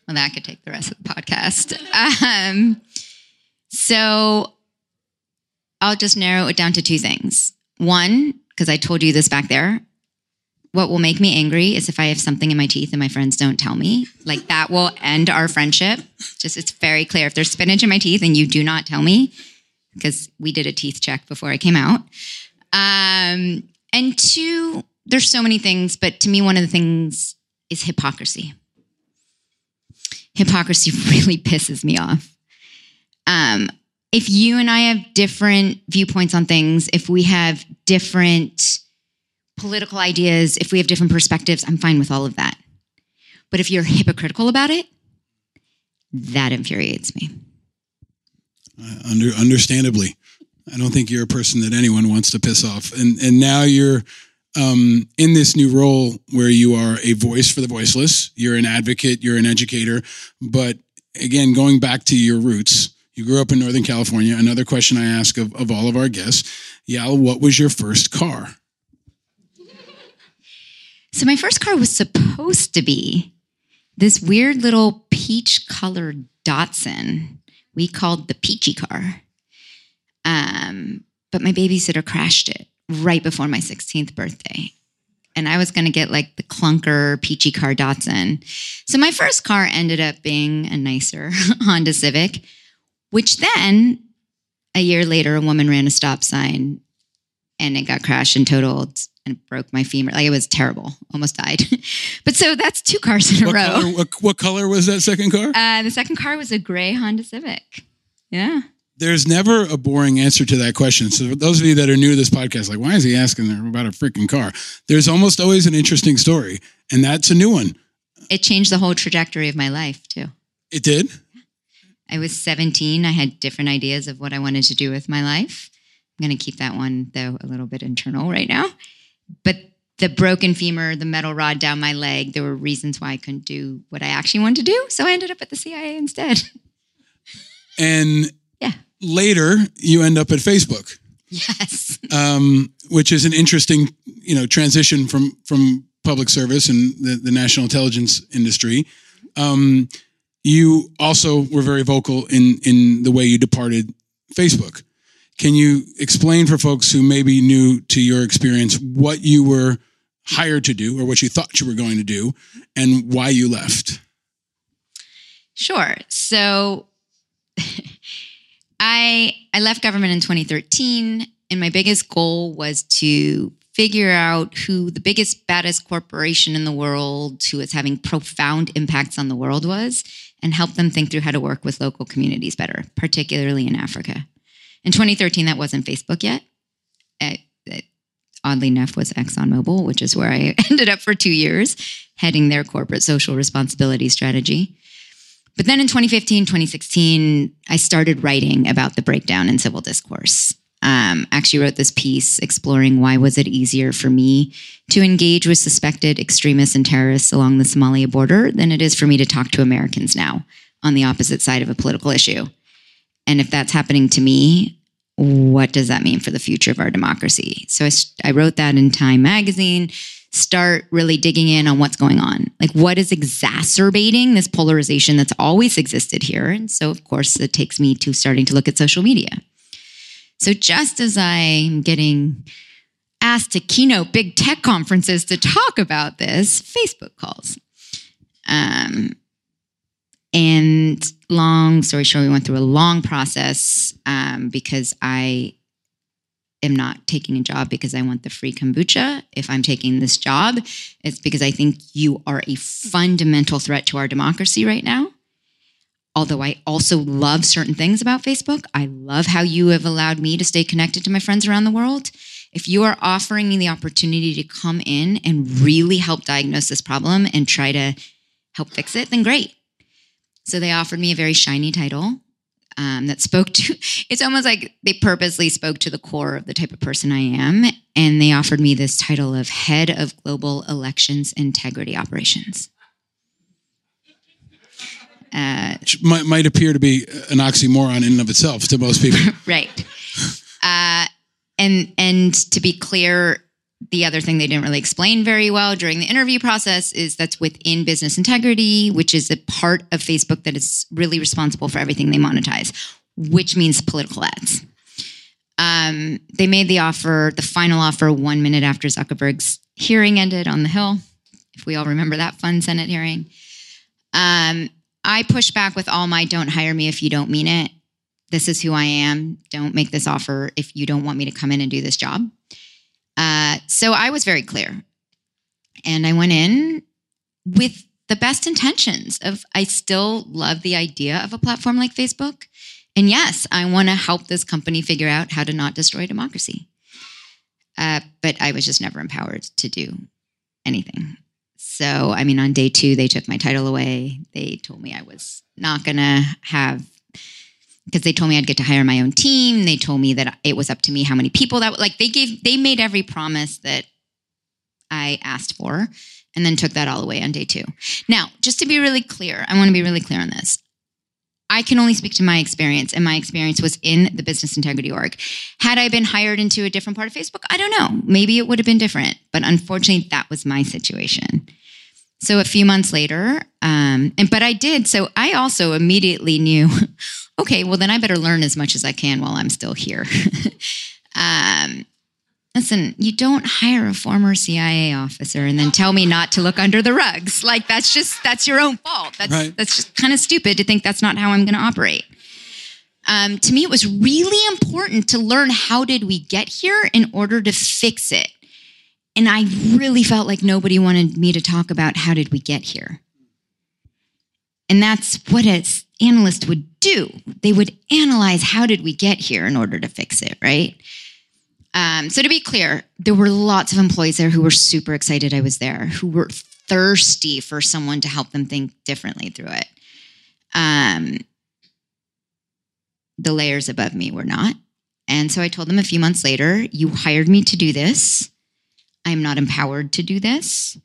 Speaker 28: Well, that could take the rest of the podcast. Um, so I'll just narrow it down to two things. One, because I told you this back there, what will make me angry is if I have something in my teeth and my friends don't tell me. Like that will end our friendship. Just it's very clear. If there's spinach in my teeth and you do not tell me, because we did a teeth check before I came out. Um, and two, there's so many things, but to me, one of the things is hypocrisy. Hypocrisy really pisses me off. Um, if you and I have different viewpoints on things, if we have different political ideas, if we have different perspectives, I'm fine with all of that. But if you're hypocritical about it, that infuriates me.
Speaker 1: Uh, under, understandably, I don't think you're a person that anyone wants to piss off. And and now you're um, in this new role where you are a voice for the voiceless. You're an advocate. You're an educator. But again, going back to your roots, you grew up in Northern California. Another question I ask of, of all of our guests, Yael, what was your first car?
Speaker 28: So my first car was supposed to be this weird little peach colored Datsun we called the peachy car. Um, but my babysitter crashed it right before my 16th birthday. And I was going to get like the clunker peachy car Datsun. So my first car ended up being a nicer Honda Civic, which then a year later, a woman ran a stop sign and it got crashed and totaled and broke my femur. Like it was terrible, almost died. but so that's two cars in a
Speaker 1: What
Speaker 28: row.
Speaker 1: color, what, what color was that second car?
Speaker 28: Uh, the second car was a gray Honda Civic. Yeah.
Speaker 1: There's never a boring answer to that question. So for those of you that are new to this podcast, like, why is he asking about a freaking car? There's almost always an interesting story, and that's a new one.
Speaker 28: It changed the whole trajectory of my life, too.
Speaker 1: It did.
Speaker 28: I was 17. I had different ideas of what I wanted to do with my life. I'm going to keep that one, though, a little bit internal right now. But the broken femur, the metal rod down my leg, there were reasons why I couldn't do what I actually wanted to do. So I ended up at the CIA instead.
Speaker 1: And
Speaker 28: Yeah.
Speaker 1: later, you end up at Facebook.
Speaker 28: Yes.
Speaker 1: um, which is an interesting, you know, transition from from public service and the, the national intelligence industry. Um, you also were very vocal in in the way you departed Facebook. Can you explain for folks who may be new to your experience what you were hired to do or what you thought you were going to do and why you left?
Speaker 28: Sure. So I I left government in 2013 and my biggest goal was to figure out who the biggest baddest corporation in the world who was having profound impacts on the world was and help them think through how to work with local communities better, particularly in Africa. In 2013 that wasn't Facebook yet. It- it- oddly enough was ExxonMobil, which is where I ended up for 2 years heading their corporate social responsibility strategy. But then in 2015, 2016, I started writing about the breakdown in civil discourse. Um, actually wrote this piece exploring why was it easier for me to engage with suspected extremists and terrorists along the Somalia border than it is for me to talk to Americans now on the opposite side of a political issue. And if that's happening to me, what does that mean for the future of our democracy? So I wrote that in Time magazine, start really digging in on what's going on. Like, what is exacerbating this polarization that's always existed here? And so, of course, it takes me to starting to look at social media. So, just as I'm getting asked to keynote big tech conferences to talk about this, Facebook calls. Um, and long story short, we went through a long process um, because I am not taking a job because I want the free kombucha. If I'm taking this job, it's because I think you are a fundamental threat to our democracy right now. Although I also love certain things about Facebook, I love how you have allowed me to stay connected to my friends around the world. If you are offering me the opportunity to come in and really help diagnose this problem and try to help fix it, then great. So they offered me a very shiny title um, that spoke to, it's almost like they purposely spoke to the core of the type of person I am. And they offered me this title of Head of Global Elections Integrity Operations. Uh,
Speaker 1: Which might, might appear to be an oxymoron in and of itself to most people.
Speaker 28: right. Uh, and and to be clear, the other thing they didn't really explain very well during the interview process is that's within business integrity, which is a part of Facebook that is really responsible for everything they monetize, which means political ads. Um, they made the offer, the final offer, one minute after Zuckerberg's hearing ended on the Hill. If we all remember that fun Senate hearing, um, I pushed back with all my "Don't hire me if you don't mean it." This is who I am. Don't make this offer if you don't want me to come in and do this job. Uh, so I was very clear. And I went in with the best intentions of I still love the idea of a platform like Facebook. And yes, I want to help this company figure out how to not destroy democracy. Uh, but I was just never empowered to do anything. So, I mean, on day two, they took my title away. They told me I was not going to have because they told me I'd get to hire my own team. They told me that it was up to me how many people that like they gave they made every promise that I asked for and then took that all away on day 2. Now, just to be really clear, I want to be really clear on this. I can only speak to my experience, and my experience was in the business integrity org. Had I been hired into a different part of Facebook, I don't know. Maybe it would have been different, but unfortunately, that was my situation. So a few months later, um, and but I did. So I also immediately knew, okay, well then I better learn as much as I can while I'm still here. um, listen, you don't hire a former CIA officer and then tell me not to look under the rugs. Like that's just that's your own fault. That's
Speaker 1: Right.
Speaker 28: that's just kind of stupid to think that's not how I'm going to operate. Um, to me, it was really important to learn how did we get here in order to fix it. And I really felt like nobody wanted me to talk about how did we get here. And that's what an analyst would do. They would analyze how did we get here in order to fix it, right? Um, so to be clear, there were lots of employees there who were super excited I was there, who were thirsty for someone to help them think differently through it. Um, the layers above me were not. And so I told them a few months later, you hired me to do this. I'm not empowered to do this.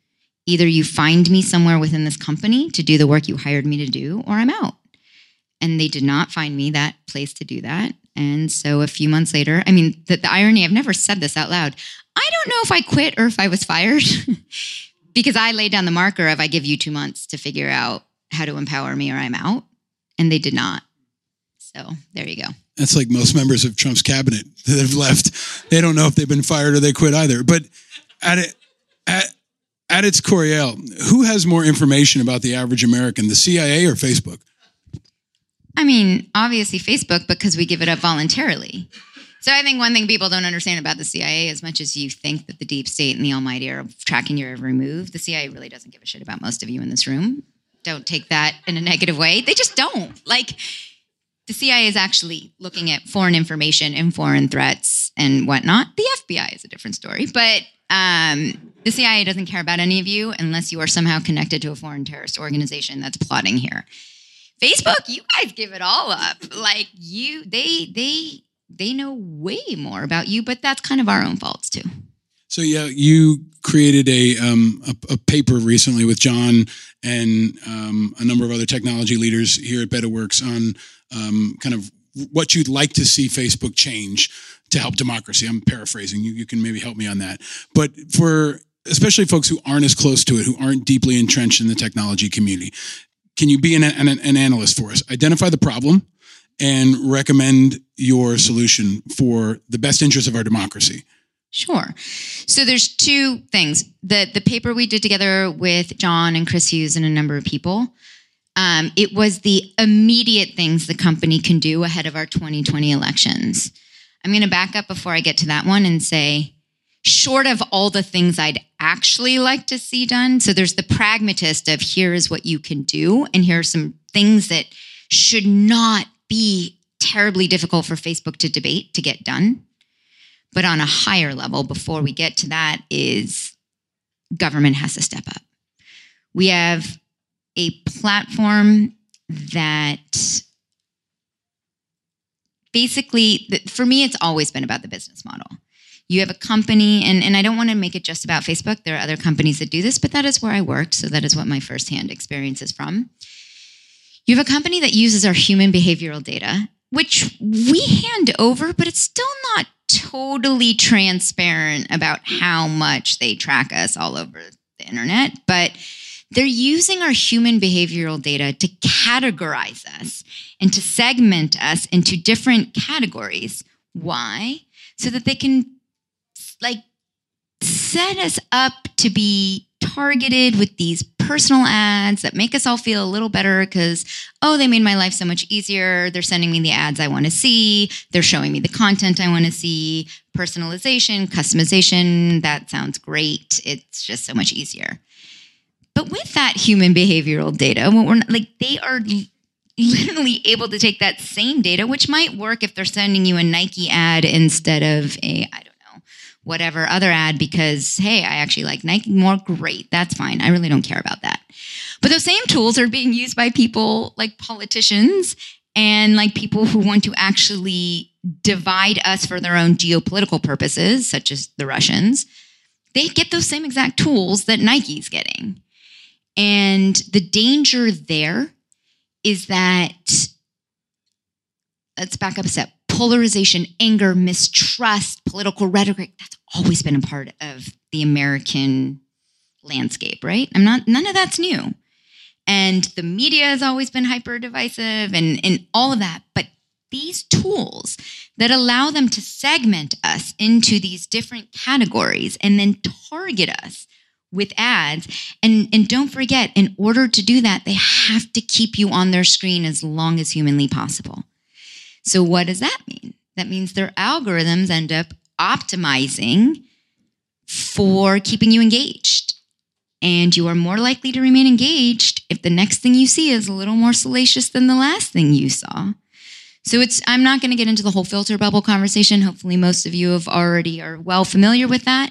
Speaker 28: Either you find me somewhere within this company to do the work you hired me to do, or I'm out. And they did not find me that place to do that. And so a few months later, I mean, the, the irony, I've never said this out loud. I don't know if I quit or if I was fired because I laid down the marker of I give you two months to figure out how to empower me or I'm out. And they did not. So there you go.
Speaker 1: That's like most members of Trump's cabinet that have left. They don't know if they've been fired or they quit either. But at it, at, at its core, who has more information about the average American, the CIA or Facebook?
Speaker 28: I mean, obviously Facebook because we give it up voluntarily. So I think one thing people don't understand about the CIA, as much as you think that the deep state and the Almighty are tracking your every move, the CIA really doesn't give a shit about most of you in this room. Don't take that in a negative way. They just don't. Like the CIA is actually looking at foreign information and foreign threats and whatnot. The FBI is a different story, but um, the CIA doesn't care about any of you unless you are somehow connected to a foreign terrorist organization that's plotting here. Facebook, you guys give it all up. Like you, they, they, they know way more about you, but that's kind of our own faults too.
Speaker 1: So yeah, you created a um, a, a paper recently with John and um, a number of other technology leaders here at BetaWorks on um, kind of what you'd like to see Facebook change to help democracy. I'm paraphrasing. You, you can maybe help me on that. But for especially folks who aren't as close to it, who aren't deeply entrenched in the technology community, can you be an, an, an analyst for us? Identify the problem and recommend your solution for the best interest of our democracy.
Speaker 28: Sure. So there's two things. The the paper we did together with John and Chris Hughes and a number of people. Um, it was the immediate things the company can do ahead of our 2020 elections. I'm going to back up before I get to that one and say, short of all the things I'd actually like to see done, so there's the pragmatist of here is what you can do, and here are some things that should not be terribly difficult for Facebook to debate to get done. But on a higher level, before we get to that, is government has to step up. We have a platform that basically, for me, it's always been about the business model. You have a company, and, and I don't want to make it just about Facebook. There are other companies that do this, but that is where I worked. So that is what my firsthand experience is from. You have a company that uses our human behavioral data, which we hand over, but it's still not totally transparent about how much they track us all over the internet. But they're using our human behavioral data to categorize us and to segment us into different categories. Why? So that they can like set us up to be targeted with these personal ads that make us all feel a little better because, oh, they made my life so much easier. They're sending me the ads I want to see. They're showing me the content I want to see. Personalization, customization, that sounds great. It's just so much easier. But with that human behavioral data, when we're not, like they are literally able to take that same data, which might work if they're sending you a Nike ad instead of a I whatever other ad because hey, I actually like Nike more. Great, that's fine. I really don't care about that. But those same tools are being used by people like politicians and like people who want to actually divide us for their own geopolitical purposes, such as the Russians. They get those same exact tools that Nike's getting. And the danger there is that, let's back up a step polarization, anger, mistrust, political rhetoric, that's always been a part of the American landscape, right? I'm not, none of that's new. And the media has always been hyper divisive and, and all of that. But these tools that allow them to segment us into these different categories and then target us with ads. And, and don't forget, in order to do that, they have to keep you on their screen as long as humanly possible. So, what does that mean? That means their algorithms end up optimizing for keeping you engaged. And you are more likely to remain engaged if the next thing you see is a little more salacious than the last thing you saw. So it's I'm not going to get into the whole filter bubble conversation. Hopefully most of you have already are well familiar with that.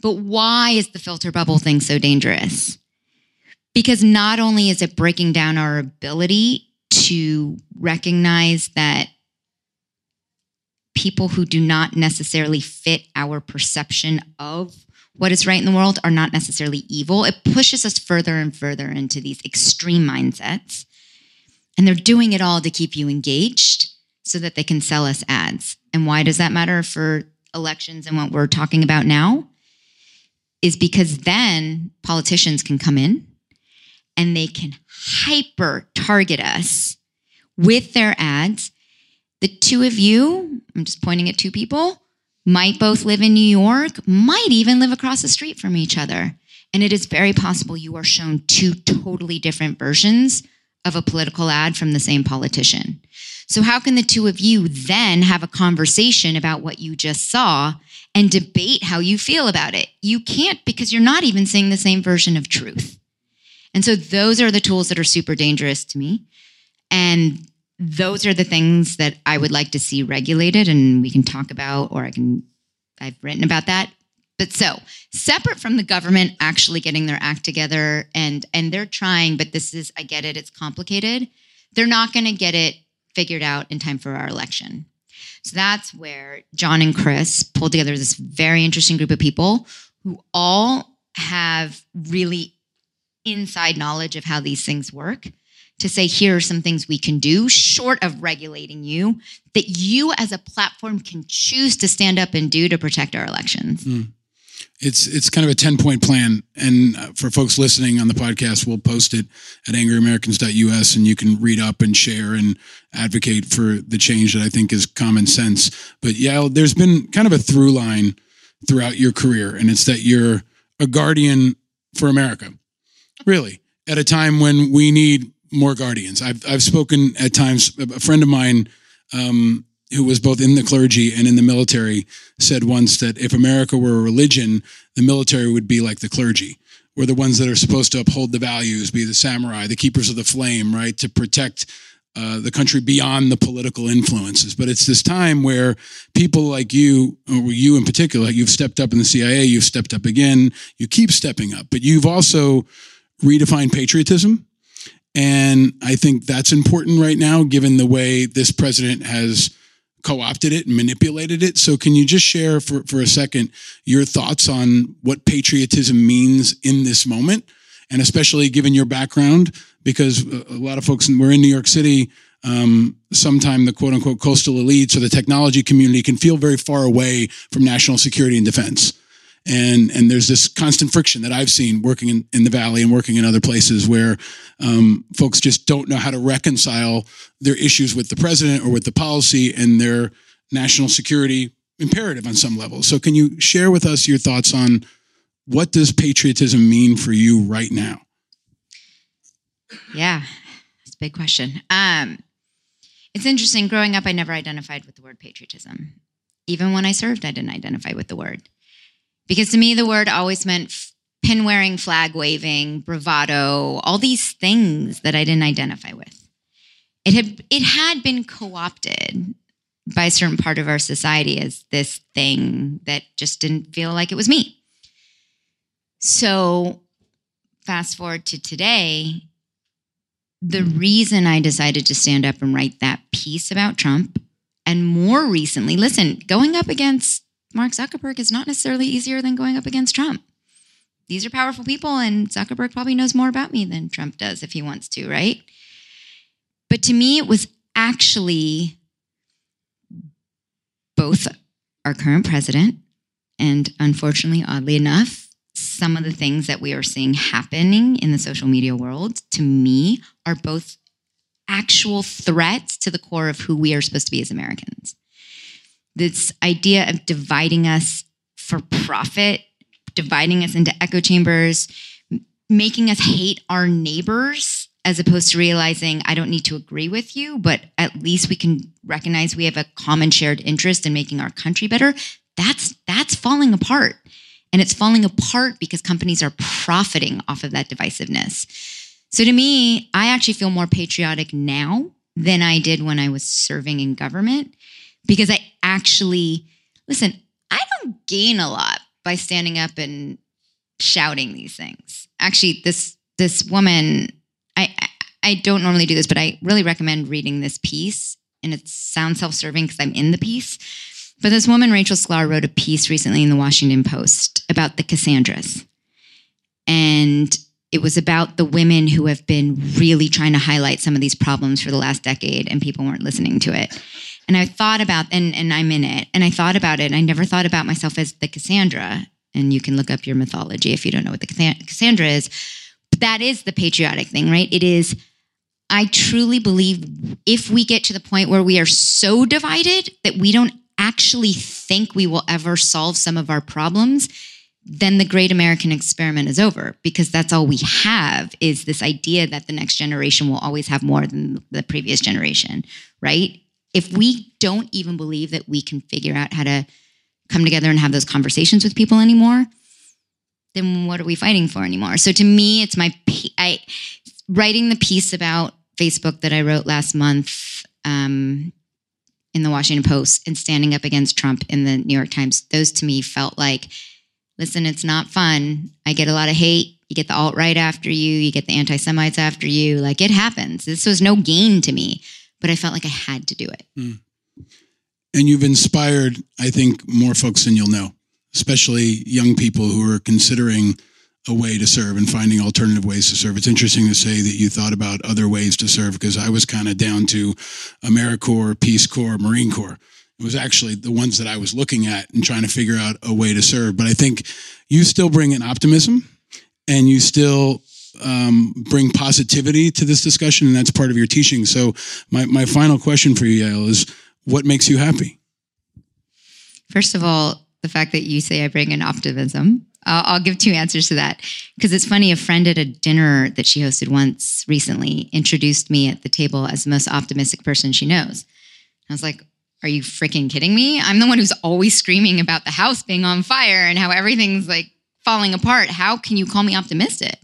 Speaker 28: But why is the filter bubble thing so dangerous? Because not only is it breaking down our ability to recognize that people who do not necessarily fit our perception of what is right in the world are not necessarily evil. It pushes us further and further into these extreme mindsets. And they're doing it all to keep you engaged so that they can sell us ads. And why does that matter for elections and what we're talking about now? Is because then politicians can come in and they can hyper target us with their ads. The two of you, I'm just pointing at two people, might both live in New York, might even live across the street from each other. And it is very possible you are shown two totally different versions of a political ad from the same politician. So, how can the two of you then have a conversation about what you just saw and debate how you feel about it? You can't because you're not even seeing the same version of truth. And so, those are the tools that are super dangerous to me. And those are the things that I would like to see regulated, and we can talk about, or I can, I've written about that. But so separate from the government actually getting their act together, and and they're trying, but this is, I get it, it's complicated. They're not going to get it figured out in time for our election. So that's where John and Chris pulled together this very interesting group of people who all have really inside knowledge of how these things work to say here are some things we can do short of regulating you that you as a platform can choose to stand up and do to protect our elections
Speaker 1: mm. it's it's kind of a 10 point plan and uh, for folks listening on the podcast we'll post it at angryamericans.us and you can read up and share and advocate for the change that i think is common sense but yeah there's been kind of a through line throughout your career and it's that you're a guardian for america really at a time when we need more guardians. I've I've spoken at times. A friend of mine um, who was both in the clergy and in the military said once that if America were a religion, the military would be like the clergy. We're the ones that are supposed to uphold the values, be the samurai, the keepers of the flame, right, to protect uh, the country beyond the political influences. But it's this time where people like you, or you in particular, you've stepped up in the CIA, you've stepped up again, you keep stepping up, but you've also redefined patriotism. And I think that's important right now, given the way this president has co-opted it and manipulated it. So can you just share for, for a second your thoughts on what patriotism means in this moment? And especially given your background, because a a lot of folks, we're in New York City, um, sometime the quote unquote coastal elites or the technology community can feel very far away from national security and defense. And, and there's this constant friction that I've seen working in, in the Valley and working in other places where um, folks just don't know how to reconcile their issues with the president or with the policy and their national security imperative on some level. So, can you share with us your thoughts on what does patriotism mean for you right now?
Speaker 28: Yeah, it's a big question. Um, it's interesting. Growing up, I never identified with the word patriotism. Even when I served, I didn't identify with the word. Because to me, the word always meant pin wearing, flag waving, bravado, all these things that I didn't identify with. It had, it had been co opted by a certain part of our society as this thing that just didn't feel like it was me. So, fast forward to today, the reason I decided to stand up and write that piece about Trump, and more recently, listen, going up against Mark Zuckerberg is not necessarily easier than going up against Trump. These are powerful people, and Zuckerberg probably knows more about me than Trump does if he wants to, right? But to me, it was actually both our current president and, unfortunately, oddly enough, some of the things that we are seeing happening in the social media world to me are both actual threats to the core of who we are supposed to be as Americans. This idea of dividing us for profit, dividing us into echo chambers, making us hate our neighbors as opposed to realizing I don't need to agree with you, but at least we can recognize we have a common shared interest in making our country better. That's that's falling apart. And it's falling apart because companies are profiting off of that divisiveness. So to me, I actually feel more patriotic now than I did when I was serving in government because I actually, listen, I don't gain a lot by standing up and shouting these things. Actually, this this woman, I I- don't normally do this, but I really recommend reading this piece. And it sounds self-serving because I'm in the piece. But this woman, Rachel Sklar, wrote a piece recently in the Washington Post about the Cassandras. And it was about the women who have been really trying to highlight some of these problems for the last decade, and people weren't listening to it. And I thought about, and, and I'm in it, and I thought about it, and I never thought about myself as the Cassandra. And you can look up your mythology if you don't know what the Cassandra is. But that is the patriotic thing, right? It is, I truly believe if we get to the point where we are so divided that we don't actually think we will ever solve some of our problems, then the great American experiment is over because that's all we have is this idea that the next generation will always have more than the previous generation, right? If we don't even believe that we can figure out how to come together and have those conversations with people anymore, then what are we fighting for anymore? So to me, it's my I writing the piece about Facebook that I wrote last month um, in the Washington Post and standing up against Trump in the New York Times. Those to me felt like, listen, it's not fun. I get a lot of hate. You get the alt right after you. You get the anti Semites after you. Like it happens. This was no gain to me, but I felt like I had to do it. Hmm.
Speaker 1: And you've inspired, I think, more folks than you'll know, especially young people who are considering a way to serve and finding alternative ways to serve. It's interesting to say that you thought about other ways to serve because I was kind of down to AmeriCorps, Peace Corps, Marine Corps. It was actually the ones that I was looking at and trying to figure out a way to serve. But I think you still bring an optimism and you still um, bring positivity to this discussion, and that's part of your teaching. So, my, my final question for you, Yael, is what makes you happy?
Speaker 28: First of all, the fact that you say I bring an optimism, uh, I'll give two answers to that. Because it's funny, a friend at a dinner that she hosted once recently introduced me at the table as the most optimistic person she knows. I was like, are you freaking kidding me? I'm the one who's always screaming about the house being on fire and how everything's like falling apart. How can you call me optimistic?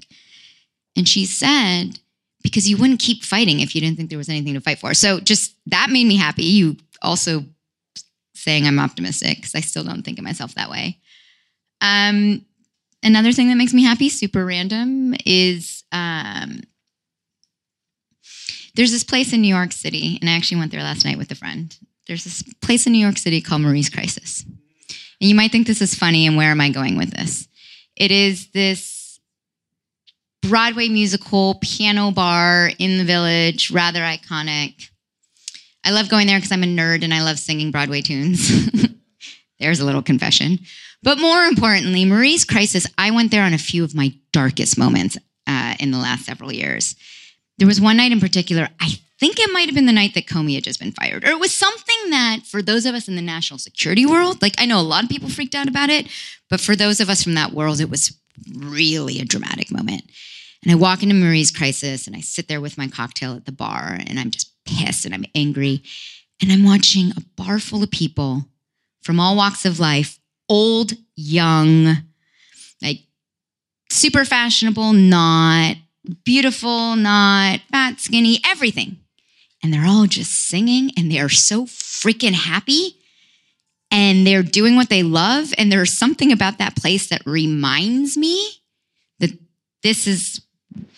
Speaker 28: And she said, because you wouldn't keep fighting if you didn't think there was anything to fight for. So just that made me happy. You also saying I'm optimistic because I still don't think of myself that way. Um, another thing that makes me happy, super random, is um, there's this place in New York City, and I actually went there last night with a friend. There's this place in New York City called Marie's Crisis. And you might think this is funny, and where am I going with this? It is this Broadway musical piano bar in the village, rather iconic. I love going there because I'm a nerd and I love singing Broadway tunes. There's a little confession. But more importantly, Marie's Crisis, I went there on a few of my darkest moments uh, in the last several years. There was one night in particular, I think it might have been the night that Comey had just been fired, or it was something that for those of us in the national security world, like I know a lot of people freaked out about it, but for those of us from that world, it was really a dramatic moment. And I walk into Marie's Crisis and I sit there with my cocktail at the bar and I'm just pissed and I'm angry. And I'm watching a bar full of people from all walks of life, old, young, like super fashionable, not beautiful, not fat, skinny, everything. And they're all just singing and they are so freaking happy and they're doing what they love. And there's something about that place that reminds me that this is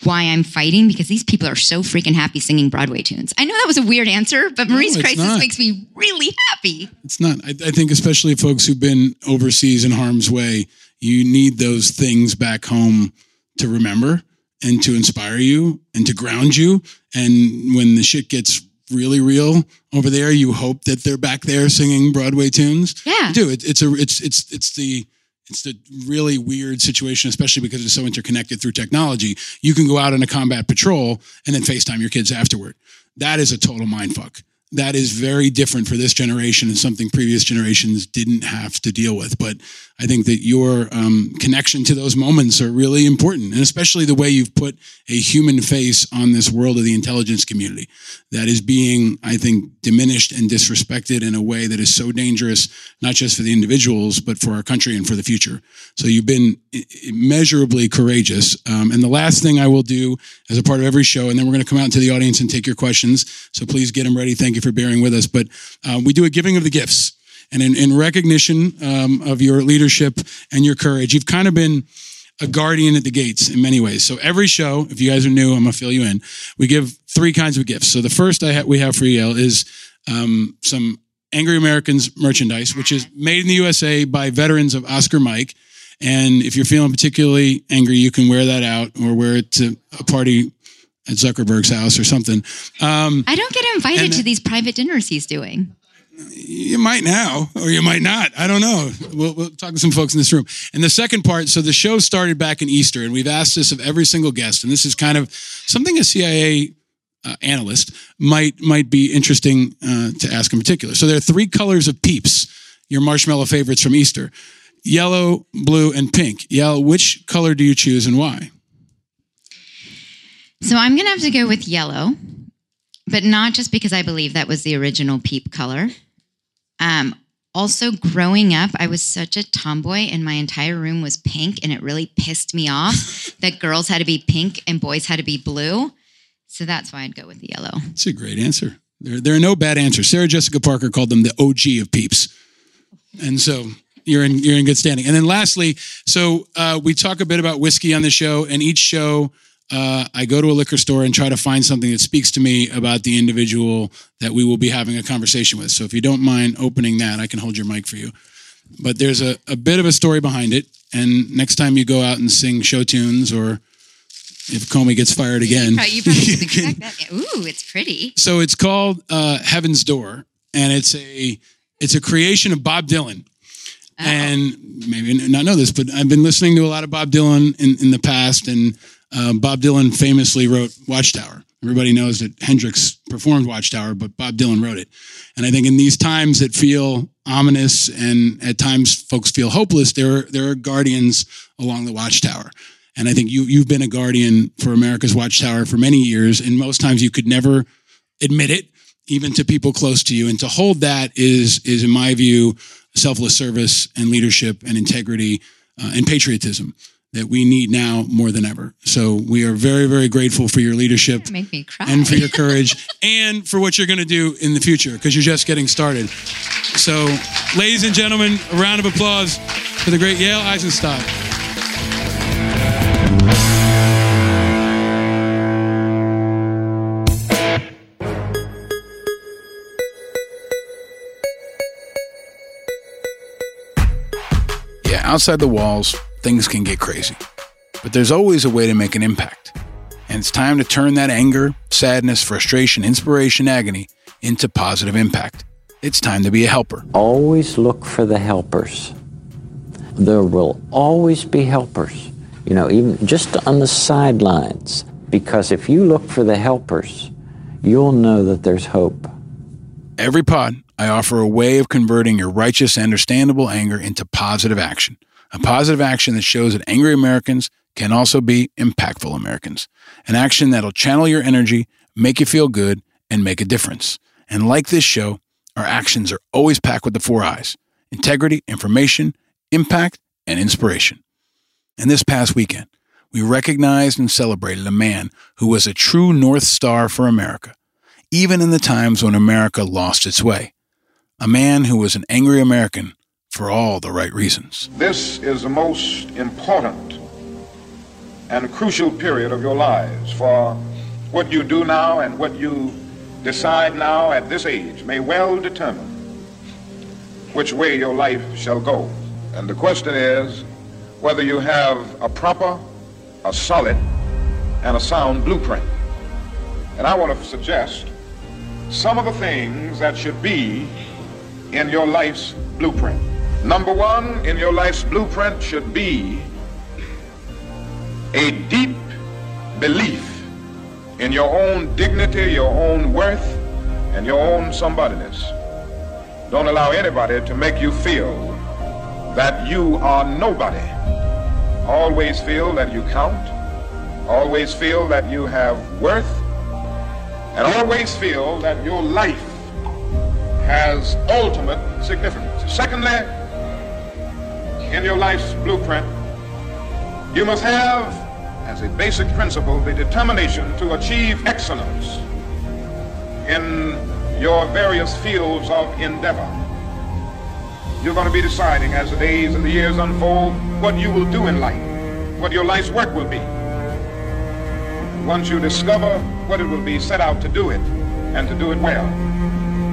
Speaker 28: why I'm fighting because these people are so freaking happy singing Broadway tunes. I know that was a weird answer, but Marie's
Speaker 1: it's
Speaker 28: Crisis
Speaker 1: not.
Speaker 28: makes me really happy.
Speaker 1: It's not. I, I think, especially folks who've been overseas in harm's way, you need those things back home to remember and to inspire you and to ground you. And when the shit gets really real over there, you hope that they're back there singing Broadway tunes.
Speaker 28: Yeah.
Speaker 1: You do. It, it's a. It's it's it's the. It's a really weird situation, especially because it's so interconnected through technology. You can go out on a combat patrol and then FaceTime your kids afterward. That is a total mind fuck. That is very different for this generation and something previous generations didn't have to deal with. But I think that your um, connection to those moments are really important, and especially the way you've put a human face on this world of the intelligence community that is being, I think, diminished and disrespected in a way that is so dangerous, not just for the individuals, but for our country and for the future. So you've been immeasurably courageous. Um, and the last thing I will do as a part of every show, and then we're going to come out into the audience and take your questions. So please get them ready. Thank you for bearing with us. But uh, we do a giving of the gifts. And in, in recognition um, of your leadership and your courage, you've kind of been a guardian at the gates in many ways. So every show, if you guys are new, I'm gonna fill you in. We give three kinds of gifts. So the first I ha- we have for you is um, some Angry Americans merchandise, which is made in the USA by veterans of Oscar Mike. And if you're feeling particularly angry, you can wear that out or wear it to a party at Zuckerberg's house or something. Um,
Speaker 28: I don't get invited to these private dinners he's doing.
Speaker 1: You might now, or you might not. I don't know. We'll, we'll talk to some folks in this room. And the second part so the show started back in Easter, and we've asked this of every single guest, and this is kind of something a CIA uh, analyst might might be interesting uh, to ask in particular. So there are three colors of peeps, your marshmallow favorites from Easter yellow, blue, and pink. Yellow, which color do you choose and why?
Speaker 28: So I'm going to have to go with yellow, but not just because I believe that was the original peep color. Um, also, growing up, I was such a tomboy, and my entire room was pink, and it really pissed me off that girls had to be pink and boys had to be blue. So that's why I'd go with the yellow.
Speaker 1: It's a great answer. There, there are no bad answers. Sarah Jessica Parker called them the OG of peeps, and so you're in you're in good standing. And then lastly, so uh, we talk a bit about whiskey on the show, and each show uh, I go to a liquor store and try to find something that speaks to me about the individual that we will be having a conversation with. So if you don't mind opening that, I can hold your mic for you. But there's a, a bit of a story behind it, and next time you go out and sing show tunes or if Comey gets fired again,
Speaker 28: You probably expect that. Ooh, it's pretty.
Speaker 1: so it's called uh, Heaven's Door, and it's a it's a creation of Bob Dylan. And maybe not know this, but I've been listening to a lot of Bob Dylan in, in the past, and uh, Bob Dylan famously wrote Watchtower. Everybody knows that Hendrix performed Watchtower, but Bob Dylan wrote it. And I think in these times that feel ominous and at times folks feel hopeless, there are, there are guardians along the Watchtower. And I think you you've been a guardian for America's Watchtower for many years, and most times you could never admit it, even to people close to you. And to hold that is is, in my view, selfless service and leadership and integrity uh, and patriotism. That we need now more than ever. So we are very, very grateful for your leadership
Speaker 28: Make me cry.
Speaker 1: and for your courage and for what you're going to do in the future because you're just getting started. So, ladies and gentlemen, a round of applause for the great Yael Eisenstat. Yeah, outside the walls, things can get crazy. But there's always a way to make an impact. And it's time to turn that anger, sadness, frustration, inspiration, agony into positive impact. It's time to be a helper.
Speaker 29: Always look for the helpers. There will always be helpers, you know, even just on the sidelines. Because if you look for the helpers, you'll know that there's hope.
Speaker 1: Every pod, I offer a way of converting your righteous, understandable anger into positive action. A positive action that shows that angry Americans can also be impactful Americans. An action that'll channel your energy, make you feel good, and make a difference. And like this show, our actions are always packed with the four I's integrity, information, impact, and inspiration. And this past weekend, we recognized and celebrated a man who was a true North Star for America, even in the times when America lost its way. A man who was an angry American for all the right reasons.
Speaker 30: This is the most important and crucial period of your lives, for what you do now and what you decide now at this age may well determine which way your life shall go. And the question is whether you have a proper, a solid, and a sound blueprint. And I want to suggest some of the things that should be in your life's blueprint. Number one in your life's blueprint should be a deep belief in your own dignity, your own worth, and your own somebodyness. Don't allow anybody to make you feel that you are nobody. Always feel that you count. Always feel that you have worth. And always feel that your life has ultimate significance. Secondly, in your life's blueprint, you must have, as a basic principle, the determination to achieve excellence in your various fields of endeavor. You're going to be deciding as the days and the years unfold what you will do in life, what your life's work will be. Once you discover what it will be, set out to do it and to do it well.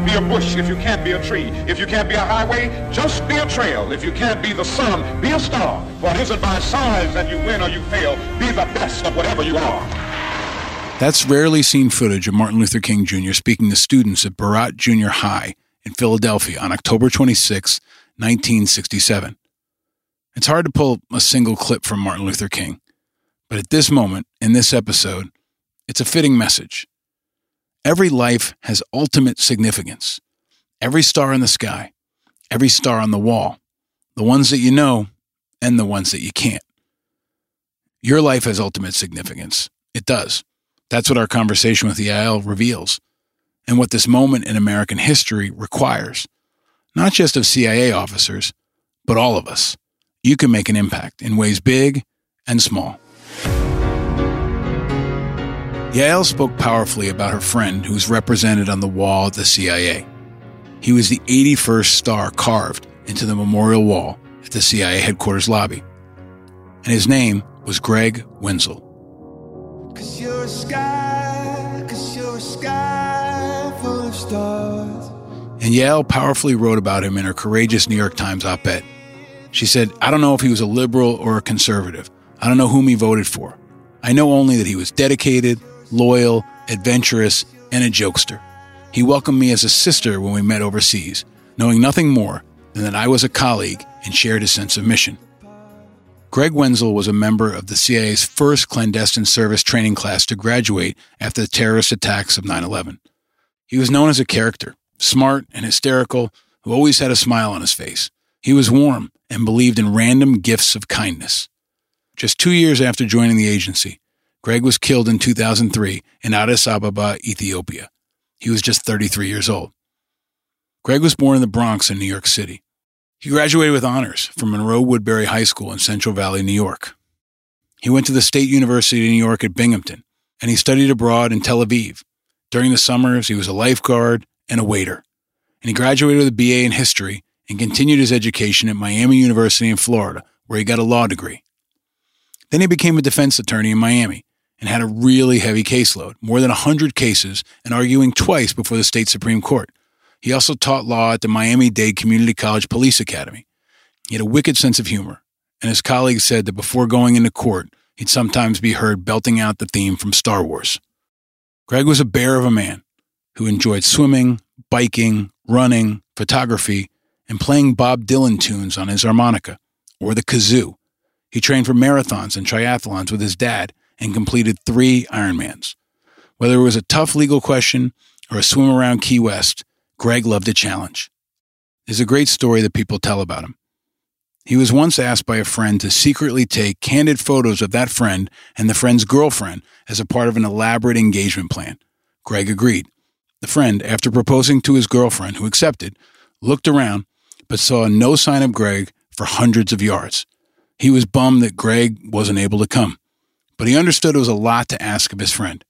Speaker 30: Be a bush if you can't be a tree. If you can't be a highway, just be a trail. If you can't be the sun, be a star. For it isn't by size that you win or you fail. Be the best of whatever you are.
Speaker 1: That's rarely seen footage of Martin Luther King Jr. speaking to students at Barratt Junior High in Philadelphia on October 26, 1967. It's hard to pull a single clip from Martin Luther King, but at this moment, in this episode, it's a fitting message. Every life has ultimate significance. Every star in the sky, every star on the wall, the ones that you know and the ones that you can't. Your life has ultimate significance. It does. That's what our conversation with Yael reveals, and what this moment in American history requires, not just of CIA officers, but all of us. You can make an impact in ways big and small. Yael spoke powerfully about her friend who's represented on the wall at the CIA. He was the 81st star carved into the memorial wall at the CIA headquarters lobby. And his name was Gregg Wenzel.
Speaker 27: Cause you're a sky, cause you're a sky full of stars.
Speaker 1: And Yael powerfully wrote about him in her courageous New York Times op ed. She said, I don't know if he was a liberal or a conservative. I don't know whom he voted for. I know only that he was dedicated, loyal, adventurous, and a jokester. He welcomed me as a sister when we met overseas, knowing nothing more than that I was a colleague and shared his sense of mission. Gregg Wenzel was a member of the CIA's first clandestine service training class to graduate after the terrorist attacks of 9 11. He was known as a character, smart and hysterical, who always had a smile on his face. He was warm and believed in random gifts of kindness. Just two years after joining the agency, Gregg was killed in 2003 in Addis Ababa, Ethiopia. He was just 33 years old. Gregg was born in the Bronx in New York City. He graduated with honors from Monroe Woodbury High School in Central Valley, New York. He went to the State University of New York at Binghamton, and he studied abroad in Tel Aviv. During the summers, he was a lifeguard and a waiter. And he graduated with a BA in history and continued his education at Miami University in Florida, where he got a law degree. Then he became a defense attorney in Miami and had a really heavy caseload, more than 100 cases, and arguing twice before the state Supreme Court. He also taught law at the Miami Dade Community College Police Academy. He had a wicked sense of humor, and his colleagues said that before going into court, he'd sometimes be heard belting out the theme from Star Wars. Gregg was a bear of a man who enjoyed swimming, biking, running, photography, and playing Bob Dylan tunes on his harmonica or the kazoo. He trained for marathons and triathlons with his dad and completed three Ironmans. Whether it was a tough legal question or a swim around Key West, Gregg loved a challenge. There's a great story that people tell about him. He was once asked by a friend to secretly take candid photos of that friend and the friend's girlfriend as a part of an elaborate engagement plan. Gregg agreed. The friend, after proposing to his girlfriend, who accepted, looked around but saw no sign of Gregg for hundreds of yards. He was bummed that Gregg wasn't able to come, but he understood it was a lot to ask of his friend.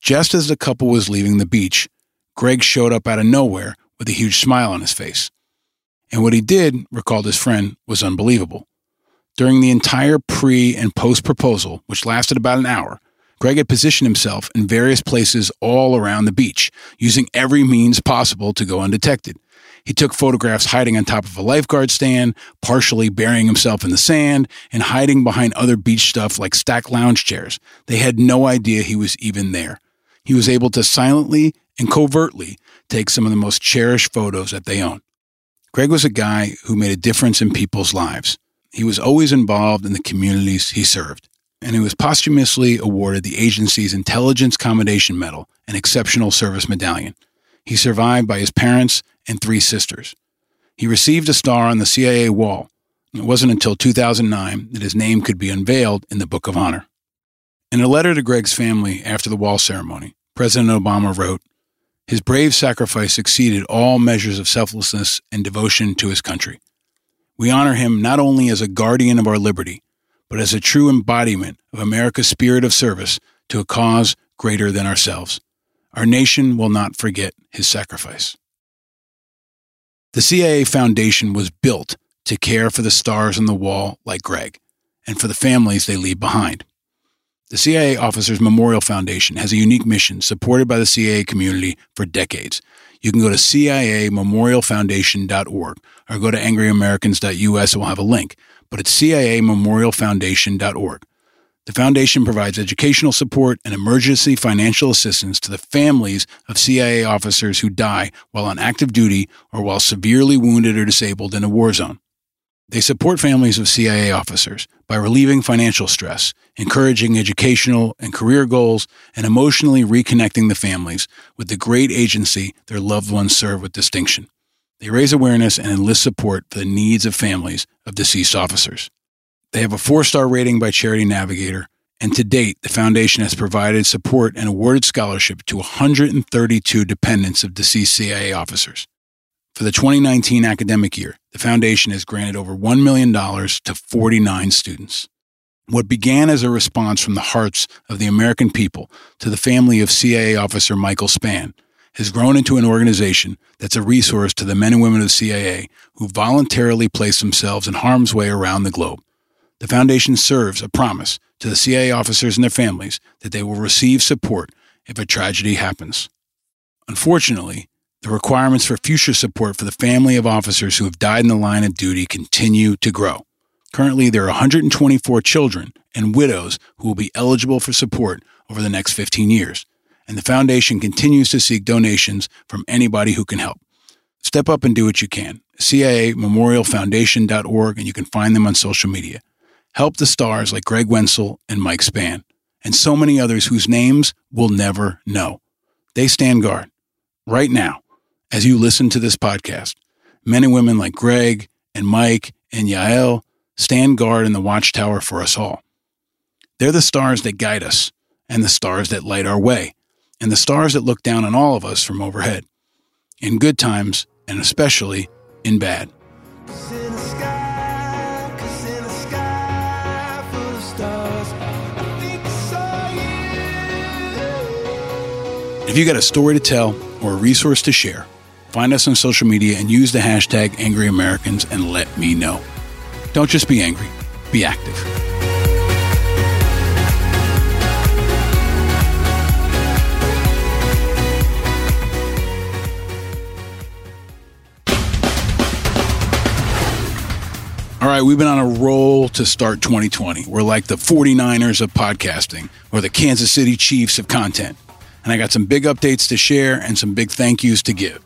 Speaker 1: Just as the couple was leaving the beach, Gregg showed up out of nowhere with a huge smile on his face. And what he did, recalled his friend, was unbelievable. During the entire pre and post proposal, which lasted about an hour, Gregg had positioned himself in various places all around the beach, using every means possible to go undetected. He took photographs hiding on top of a lifeguard stand, partially burying himself in the sand, and hiding behind other beach stuff like stacked lounge chairs. They had no idea he was even there. He was able to silently and covertly take some of the most cherished photos that they own. Gregg was a guy who made a difference in people's lives. He was always involved in the communities he served, and he was posthumously awarded the agency's Intelligence Commendation Medal and Exceptional Service Medallion. He survived by his parents and three sisters. He received a star on the CIA wall. It wasn't until 2009 that his name could be unveiled in the Book of Honor. In a letter to Gregg's family after the wall ceremony, President Obama wrote, His brave sacrifice exceeded all measures of selflessness and devotion to his country. We honor him not only as a guardian of our liberty, but as a true embodiment of America's spirit of service to a cause greater than ourselves. Our nation will not forget his sacrifice. The CIA Foundation was built to care for the stars on the wall like Gregg and for the families they leave behind. The CIA Officers Memorial Foundation has a unique mission supported by the CIA community for decades. You can go to CIAMemorialFoundation.org or go to angryamericans.us and we'll have a link, but it's CIAMemorialFoundation.org. The foundation provides educational support and emergency financial assistance to the families of CIA officers who die while on active duty or while severely wounded or disabled in a war zone. They support families of CIA officers by relieving financial stress, encouraging educational and career goals, and emotionally reconnecting the families with the great agency their loved ones serve with distinction. They raise awareness and enlist support for the needs of families of deceased officers. They have a four star rating by Charity Navigator, and to date, the foundation has provided support and awarded scholarship to 132 dependents of deceased CIA officers. For the 2019 academic year, the foundation has granted over $1 million to 49 students. What began as a response from the hearts of the American people to the family of CIA officer Michael Spann has grown into an organization that's a resource to the men and women of CIA who voluntarily place themselves in harm's way around the globe. The foundation serves a promise to the CIA officers and their families that they will receive support if a tragedy happens. Unfortunately, the requirements for future support for the family of officers who have died in the line of duty continue to grow. Currently, there are 124 children and widows who will be eligible for support over the next 15 years, and the foundation continues to seek donations from anybody who can help. Step up and do what you can. CIAMemorialFoundation.org, and you can find them on social media. Help the stars like Gregg Wenzel and Mike Spann, and so many others whose names we'll never know. They stand guard right now as you listen to this podcast. Men and women like Gregg and Mike and Yael stand guard in the watchtower for us all. They're the stars that guide us and the stars that light our way and the stars that look down on all of us from overhead, in good times and especially in bad. If you got a story to tell or a resource to share, find us on social media and use the hashtag Angry Americans and let me know. Don't just be angry, be active. All right, we've been on a roll to start 2020. We're like the 49ers of podcasting or the Kansas City Chiefs of content. And I got some big updates to share and some big thank yous to give.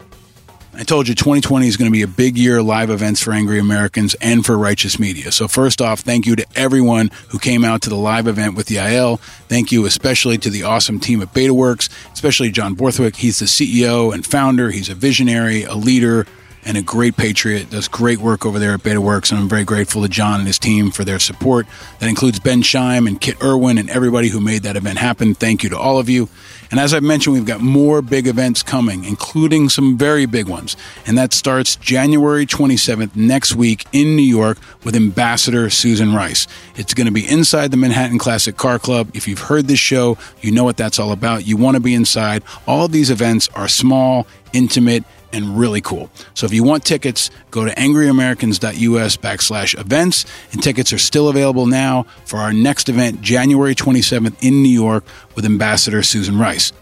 Speaker 1: I told you 2020 is going to be a big year of live events for Angry Americans and for Righteous Media. So, first off, thank you to everyone who came out to the live event with the IL. Thank you especially to the awesome team at BetaWorks, especially John Borthwick. He's the CEO and founder, he's a visionary, a leader, and a great patriot. Does great work over there at BetaWorks, and I'm very grateful to John and his team for their support. That includes Ben Scheim and Kit Irwin and everybody who made that event happen. Thank you to all of you. And as I mentioned, we've got more big events coming, including some very big ones. And that starts January 27th next week in New York with Ambassador Susan Rice. It's going to be inside the Manhattan Classic Car Club. If you've heard this show, you know what that's all about. You want to be inside. All of these events are small, intimate, and really cool. So if you want tickets, go to angryamericans.us backslash events. And tickets are still available now for our next event, January 27th in New York with Ambassador Susan Rice.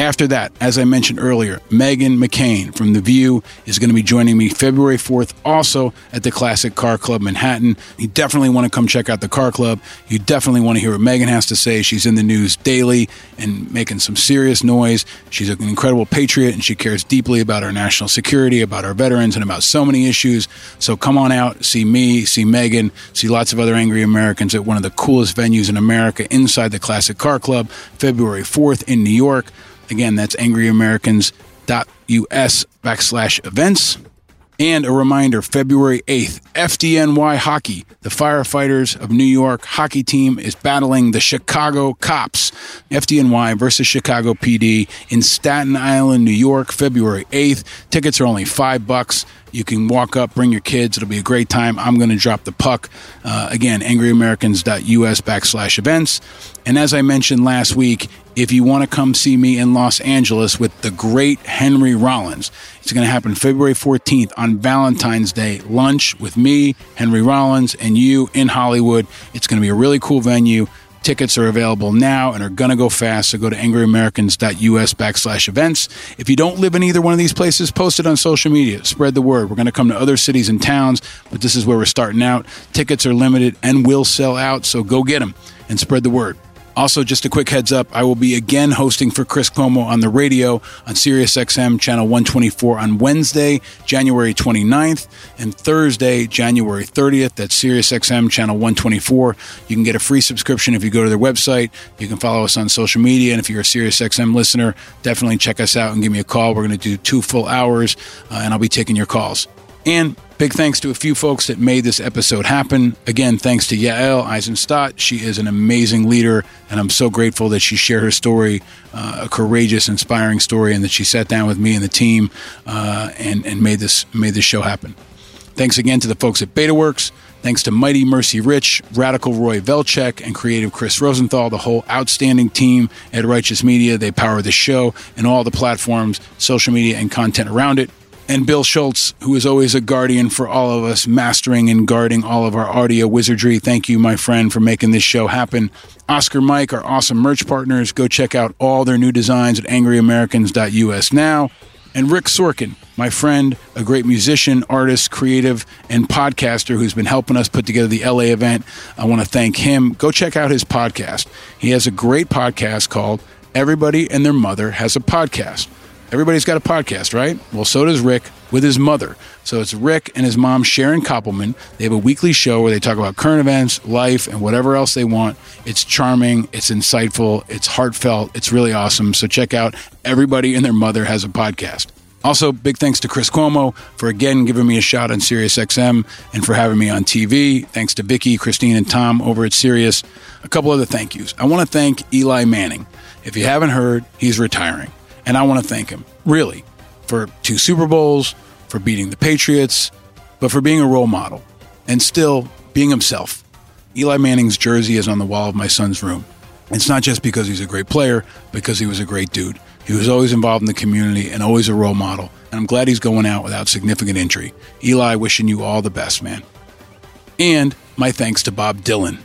Speaker 1: After that, as I mentioned earlier, Meghan McCain from The View is going to be joining me February 4th, also at the Classic Car Club Manhattan. You definitely want to come check out the car club. You definitely want to hear what Meghan has to say. She's in the news daily and making some serious noise. She's an incredible patriot and she cares deeply about our national security, about our veterans, and about so many issues. So come on out, see me, see Meghan, see lots of other angry Americans at one of the coolest venues in America inside the Classic Car Club, February 4th in New York. Again, that's angryamericans.us backslash events. And a reminder February 8th, FDNY Hockey, the firefighters of New York hockey team, is battling the Chicago Cops. FDNY versus Chicago PD in Staten Island, New York, February 8th. Tickets are only five bucks. You can walk up, bring your kids. It'll be a great time. I'm going to drop the puck. Uh, again, angryamericans.us backslash events. And as I mentioned last week, if you want to come see me in Los Angeles with the great Henry Rollins, it's going to happen February 14th on Valentine's Day. Lunch with me, Henry Rollins, and you in Hollywood. It's going to be a really cool venue. Tickets are available now and are going to go fast. So go to angryamericans.us backslash events. If you don't live in either one of these places, post it on social media. Spread the word. We're going to come to other cities and towns, but this is where we're starting out. Tickets are limited and will sell out. So go get them and spread the word. Also, just a quick heads up, I will be again hosting for Chris Cuomo on the radio on SiriusXM channel 124 on Wednesday, January 29th, and Thursday, January 30th. That's SiriusXM channel 124. You can get a free subscription if you go to their website. You can follow us on social media, and if you're a SiriusXM listener, definitely check us out and give me a call. We're going to do two full hours, uh, and I'll be taking your calls. And big thanks to a few folks that made this episode happen. Again, thanks to Yael Eisenstat. She is an amazing leader, and I'm so grateful that she shared her story, uh, a courageous, inspiring story, and that she sat down with me and the team uh, and, and made this made this show happen. Thanks again to the folks at BetaWorks. Thanks to Mighty Mercy Rich, Radical Roy Velchek, and Creative Chris Rosenthal, the whole outstanding team at Righteous Media. They power the show and all the platforms, social media, and content around it and Bill Schultz, who is always a guardian for all of us, mastering and guarding all of our audio wizardry. Thank you, my friend, for making this show happen. Oscar Mike, our awesome merch partners. Go check out all their new designs at angryamericans.us now. And Rick Sorkin, my friend, a great musician, artist, creative, and podcaster who's been helping us put together the LA event. I want to thank him. Go check out his podcast. He has a great podcast called Everybody and Their Mother Has a Podcast. Everybody's got a podcast, right? Well, so does Rick with his mother. So it's Rick and his mom, Sharon Koppelman. They have a weekly show where they talk about current events, life, and whatever else they want. It's charming, it's insightful, it's heartfelt, it's really awesome. So check out Everybody and Their Mother Has a Podcast. Also, big thanks to Chris Cuomo for again giving me a shot on SiriusXM and for having me on TV. Thanks to Vicky, Christine, and Tom over at Sirius. A couple other thank yous. I want to thank Eli Manning. If you haven't heard, he's retiring. And I want to thank him, really, for two Super Bowls, for beating the Patriots, but for being a role model and still being himself. Eli Manning's jersey is on the wall of my son's room. It's not just because he's a great player, because he was a great dude. He was always involved in the community and always a role model. And I'm glad he's going out without significant injury. Eli, wishing you all the best, man. And my thanks to Bob Dylan.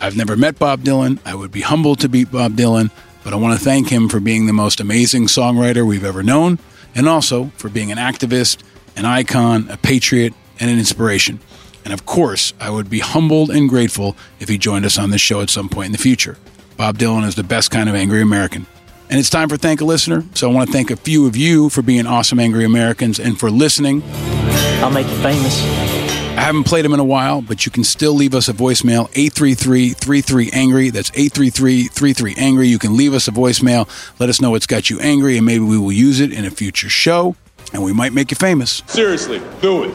Speaker 1: I've never met Bob Dylan. I would be humbled to meet Bob Dylan, but I want to thank him for being the most amazing songwriter we've ever known, and also for being an activist, an icon, a patriot, and an inspiration. And of course, I would be humbled and grateful if he joined us on this show at some point in the future. Bob Dylan is the best kind of angry American. And it's time for Thank a Listener. So I want to thank a few of you for being awesome angry Americans and for listening.
Speaker 31: I'll make you famous.
Speaker 1: I haven't played them in a while, but you can still leave us a voicemail 833-33-ANGRY. That's 833-33-ANGRY. You can leave us a voicemail. Let us know what's got you angry and maybe we will use it in a future show and we might make you famous.
Speaker 17: Seriously, do it.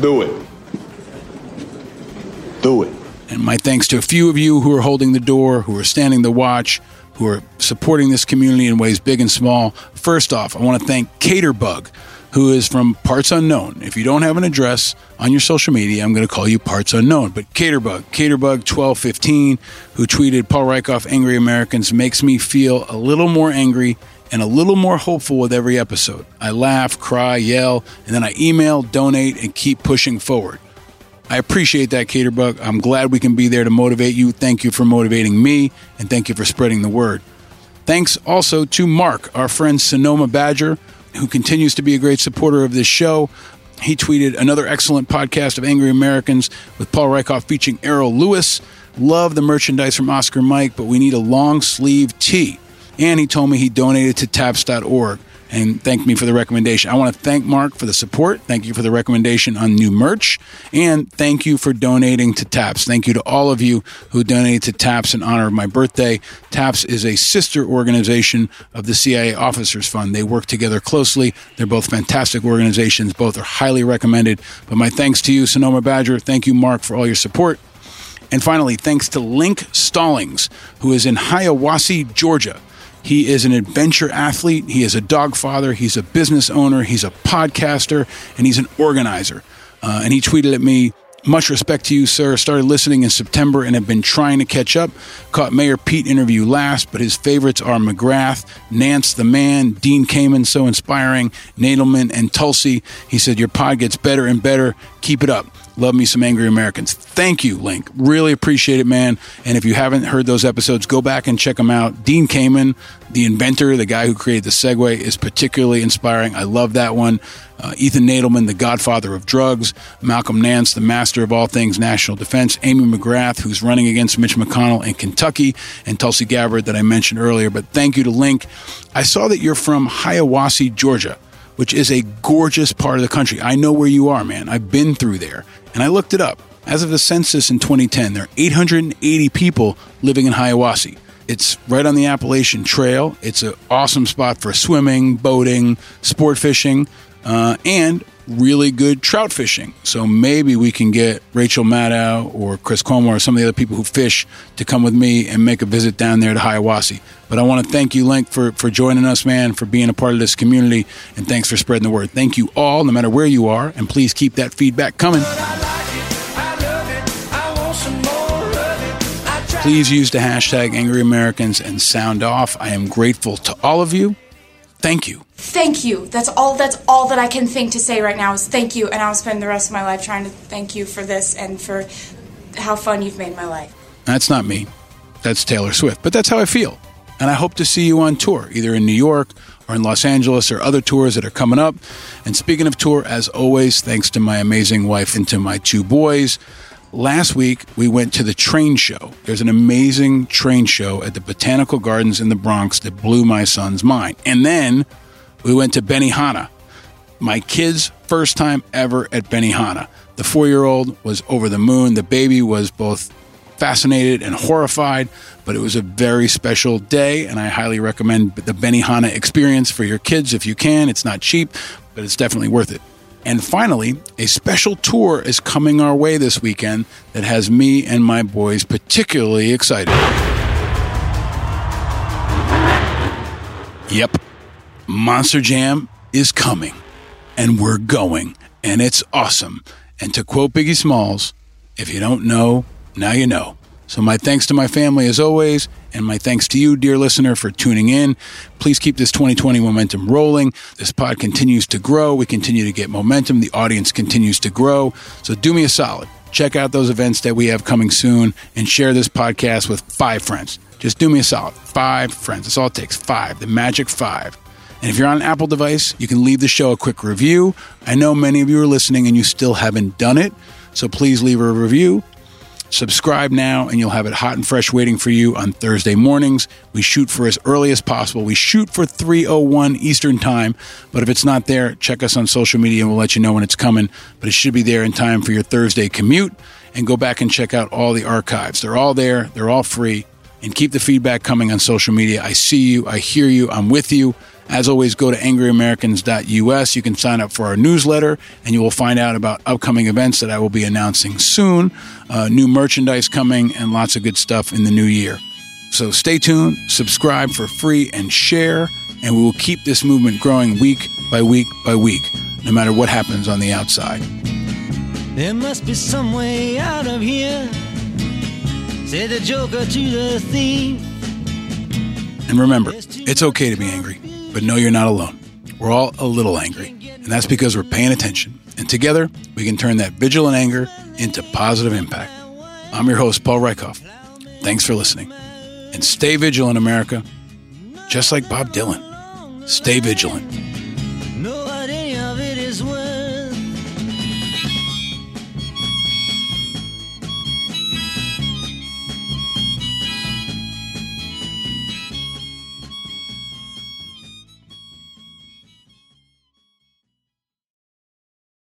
Speaker 17: Do it. Do it.
Speaker 1: And my thanks to a few of you who are holding the door, who are standing the watch, who are supporting this community in ways big and small. First off, I want to thank Caterbug, who is from Parts Unknown. If you don't have an address on your social media, I'm going to call you Parts Unknown. But Caterbug, Caterbug1215, who tweeted Paul Rieckhoff, Angry Americans, makes me feel a little more angry and a little more hopeful with every episode. I laugh, cry, yell, and then I email, donate, and keep pushing forward. I appreciate that, Caterbug. I'm glad we can be there to motivate you. Thank you for motivating me, and thank you for spreading the word. Thanks also to Mark, our friend Sonoma Badger, who continues to be a great supporter of this show. He tweeted another excellent podcast of Angry Americans with Paul Rieckhoff featuring Errol Louis. Love the merchandise from Oscar Mike, but we need a long sleeve tee. And he told me he donated to taps.org and thanked me for the recommendation. I want to thank Mark for the support. Thank you for the recommendation on new merch. And thank you for donating to TAPS. Thank you to all of you who donated to TAPS in honor of my birthday. TAPS is a sister organization of the CIA Officers Fund. They work together closely. They're both fantastic organizations. Both are highly recommended. But my thanks to you, Sonoma Badger. Thank you, Mark, for all your support. And finally, thanks to Link Stallings, who is in Hiawassee, Georgia. He is an adventure athlete. He is a dog father. He's a business owner. He's a podcaster, and he's an organizer. Uh, and he tweeted at me, much respect to you, sir. Started listening in September and have been trying to catch up. Caught Mayor Pete interview last, but his favorites are McGrath, Nance the Man, Dean Kamen, so inspiring, Nadelmann, and Tulsi. He said, Your pod gets better and better. Keep it up. Love me some angry Americans. Thank you, Link. Really appreciate it, man. And if you haven't heard those episodes, go back and check them out. Dean Kamen, the inventor, the guy who created the Segway, is particularly inspiring. I love that one. Uh, Ethan Nadelmann, the godfather of drugs. Malcolm Nance, the master of all things national defense. Amy McGrath, who's running against Mitch McConnell in Kentucky. And Tulsi Gabbard, that I mentioned earlier. But thank you to Link. I saw that you're from Hiawassee, Georgia which is a gorgeous part of the country. I know where you are, man. I've been through there. And I looked it up. As of the census in 2010, there are 880 people living in Hiawassee. It's right on the Appalachian Trail. It's an awesome spot for swimming, boating, sport fishing, uh, and really good trout fishing. So maybe we can get Rachel Maddow or Chris Cuomo or some of the other people who fish to come with me and make a visit down there to Hiawassee. But I want to thank you, Link, for, for joining us, man, for being a part of this community, and thanks for spreading the word. Thank you all, no matter where you are, and please keep that feedback coming. Please use the hashtag Angry Americans and sound off. I am grateful to all of you. Thank you.
Speaker 32: Thank you. That's all. That's all that I can think to say right now is thank you, and I'll spend the rest of my life trying to thank you for this and for how fun you've made my life.
Speaker 1: That's not me. That's Taylor Swift. But that's how I feel. And I hope to see you on tour, either in New York or in Los Angeles or other tours that are coming up. And speaking of tour, as always, thanks to my amazing wife and to my two boys. Last week, we went to the train show. There's an amazing train show at the Botanical Gardens in the Bronx that blew my son's mind. And then we went to Benihana, my kid's first time ever at Benihana. The four year old was over the moon. The baby was both fascinated and horrified, but it was a very special day, and I highly recommend the Benihana experience for your kids if you can. It's not cheap, but it's definitely worth it. And finally, a special tour is coming our way this weekend that has me and my boys particularly excited. Yep, Monster Jam is coming, and we're going, and it's awesome. And to quote Biggie Smalls, if you don't know, now you know. So, my thanks to my family as always, And my thanks to you, dear listener, for tuning in. Please keep this 2020 momentum rolling. This pod continues to grow. We continue to get momentum. The audience continues to grow. So do me a solid. Check out those events that we have coming soon and share this podcast with five friends. Just do me a solid. Five friends. That's all it takes. Five. The magic five. And if you're on an Apple device, you can leave the show a quick review. I know many of you are listening and you still haven't done it. So please leave a review. Subscribe now, and you'll have it hot and fresh waiting for you on Thursday mornings. We shoot for as early as possible. We shoot for 3:01 Eastern Time, but if it's not there, check us on social media, and we'll let you know when it's coming. But it should be there in time for your Thursday commute. And go back and check out all the archives. They're all there. They're all free. And keep the feedback coming on social media. I see you. I hear you. I'm with you. As always, go to angryamericans.us. You can sign up for our newsletter, and you will find out about upcoming events that I will be announcing soon, uh, new merchandise coming, and lots of good stuff in the new year. So stay tuned, subscribe for free, and share, and we will keep this movement growing week by week by week, no matter what happens on the outside.
Speaker 27: There must be some way out of here. Say the joker to the thief.
Speaker 1: And remember, it's okay to be angry, but know you're not alone. We're all a little angry, and that's because we're paying attention. And together, we can turn that vigilant anger into positive impact. I'm your host, Paul Rieckhoff. Thanks for listening. And stay vigilant, America. Just like Bob Dylan. Stay vigilant.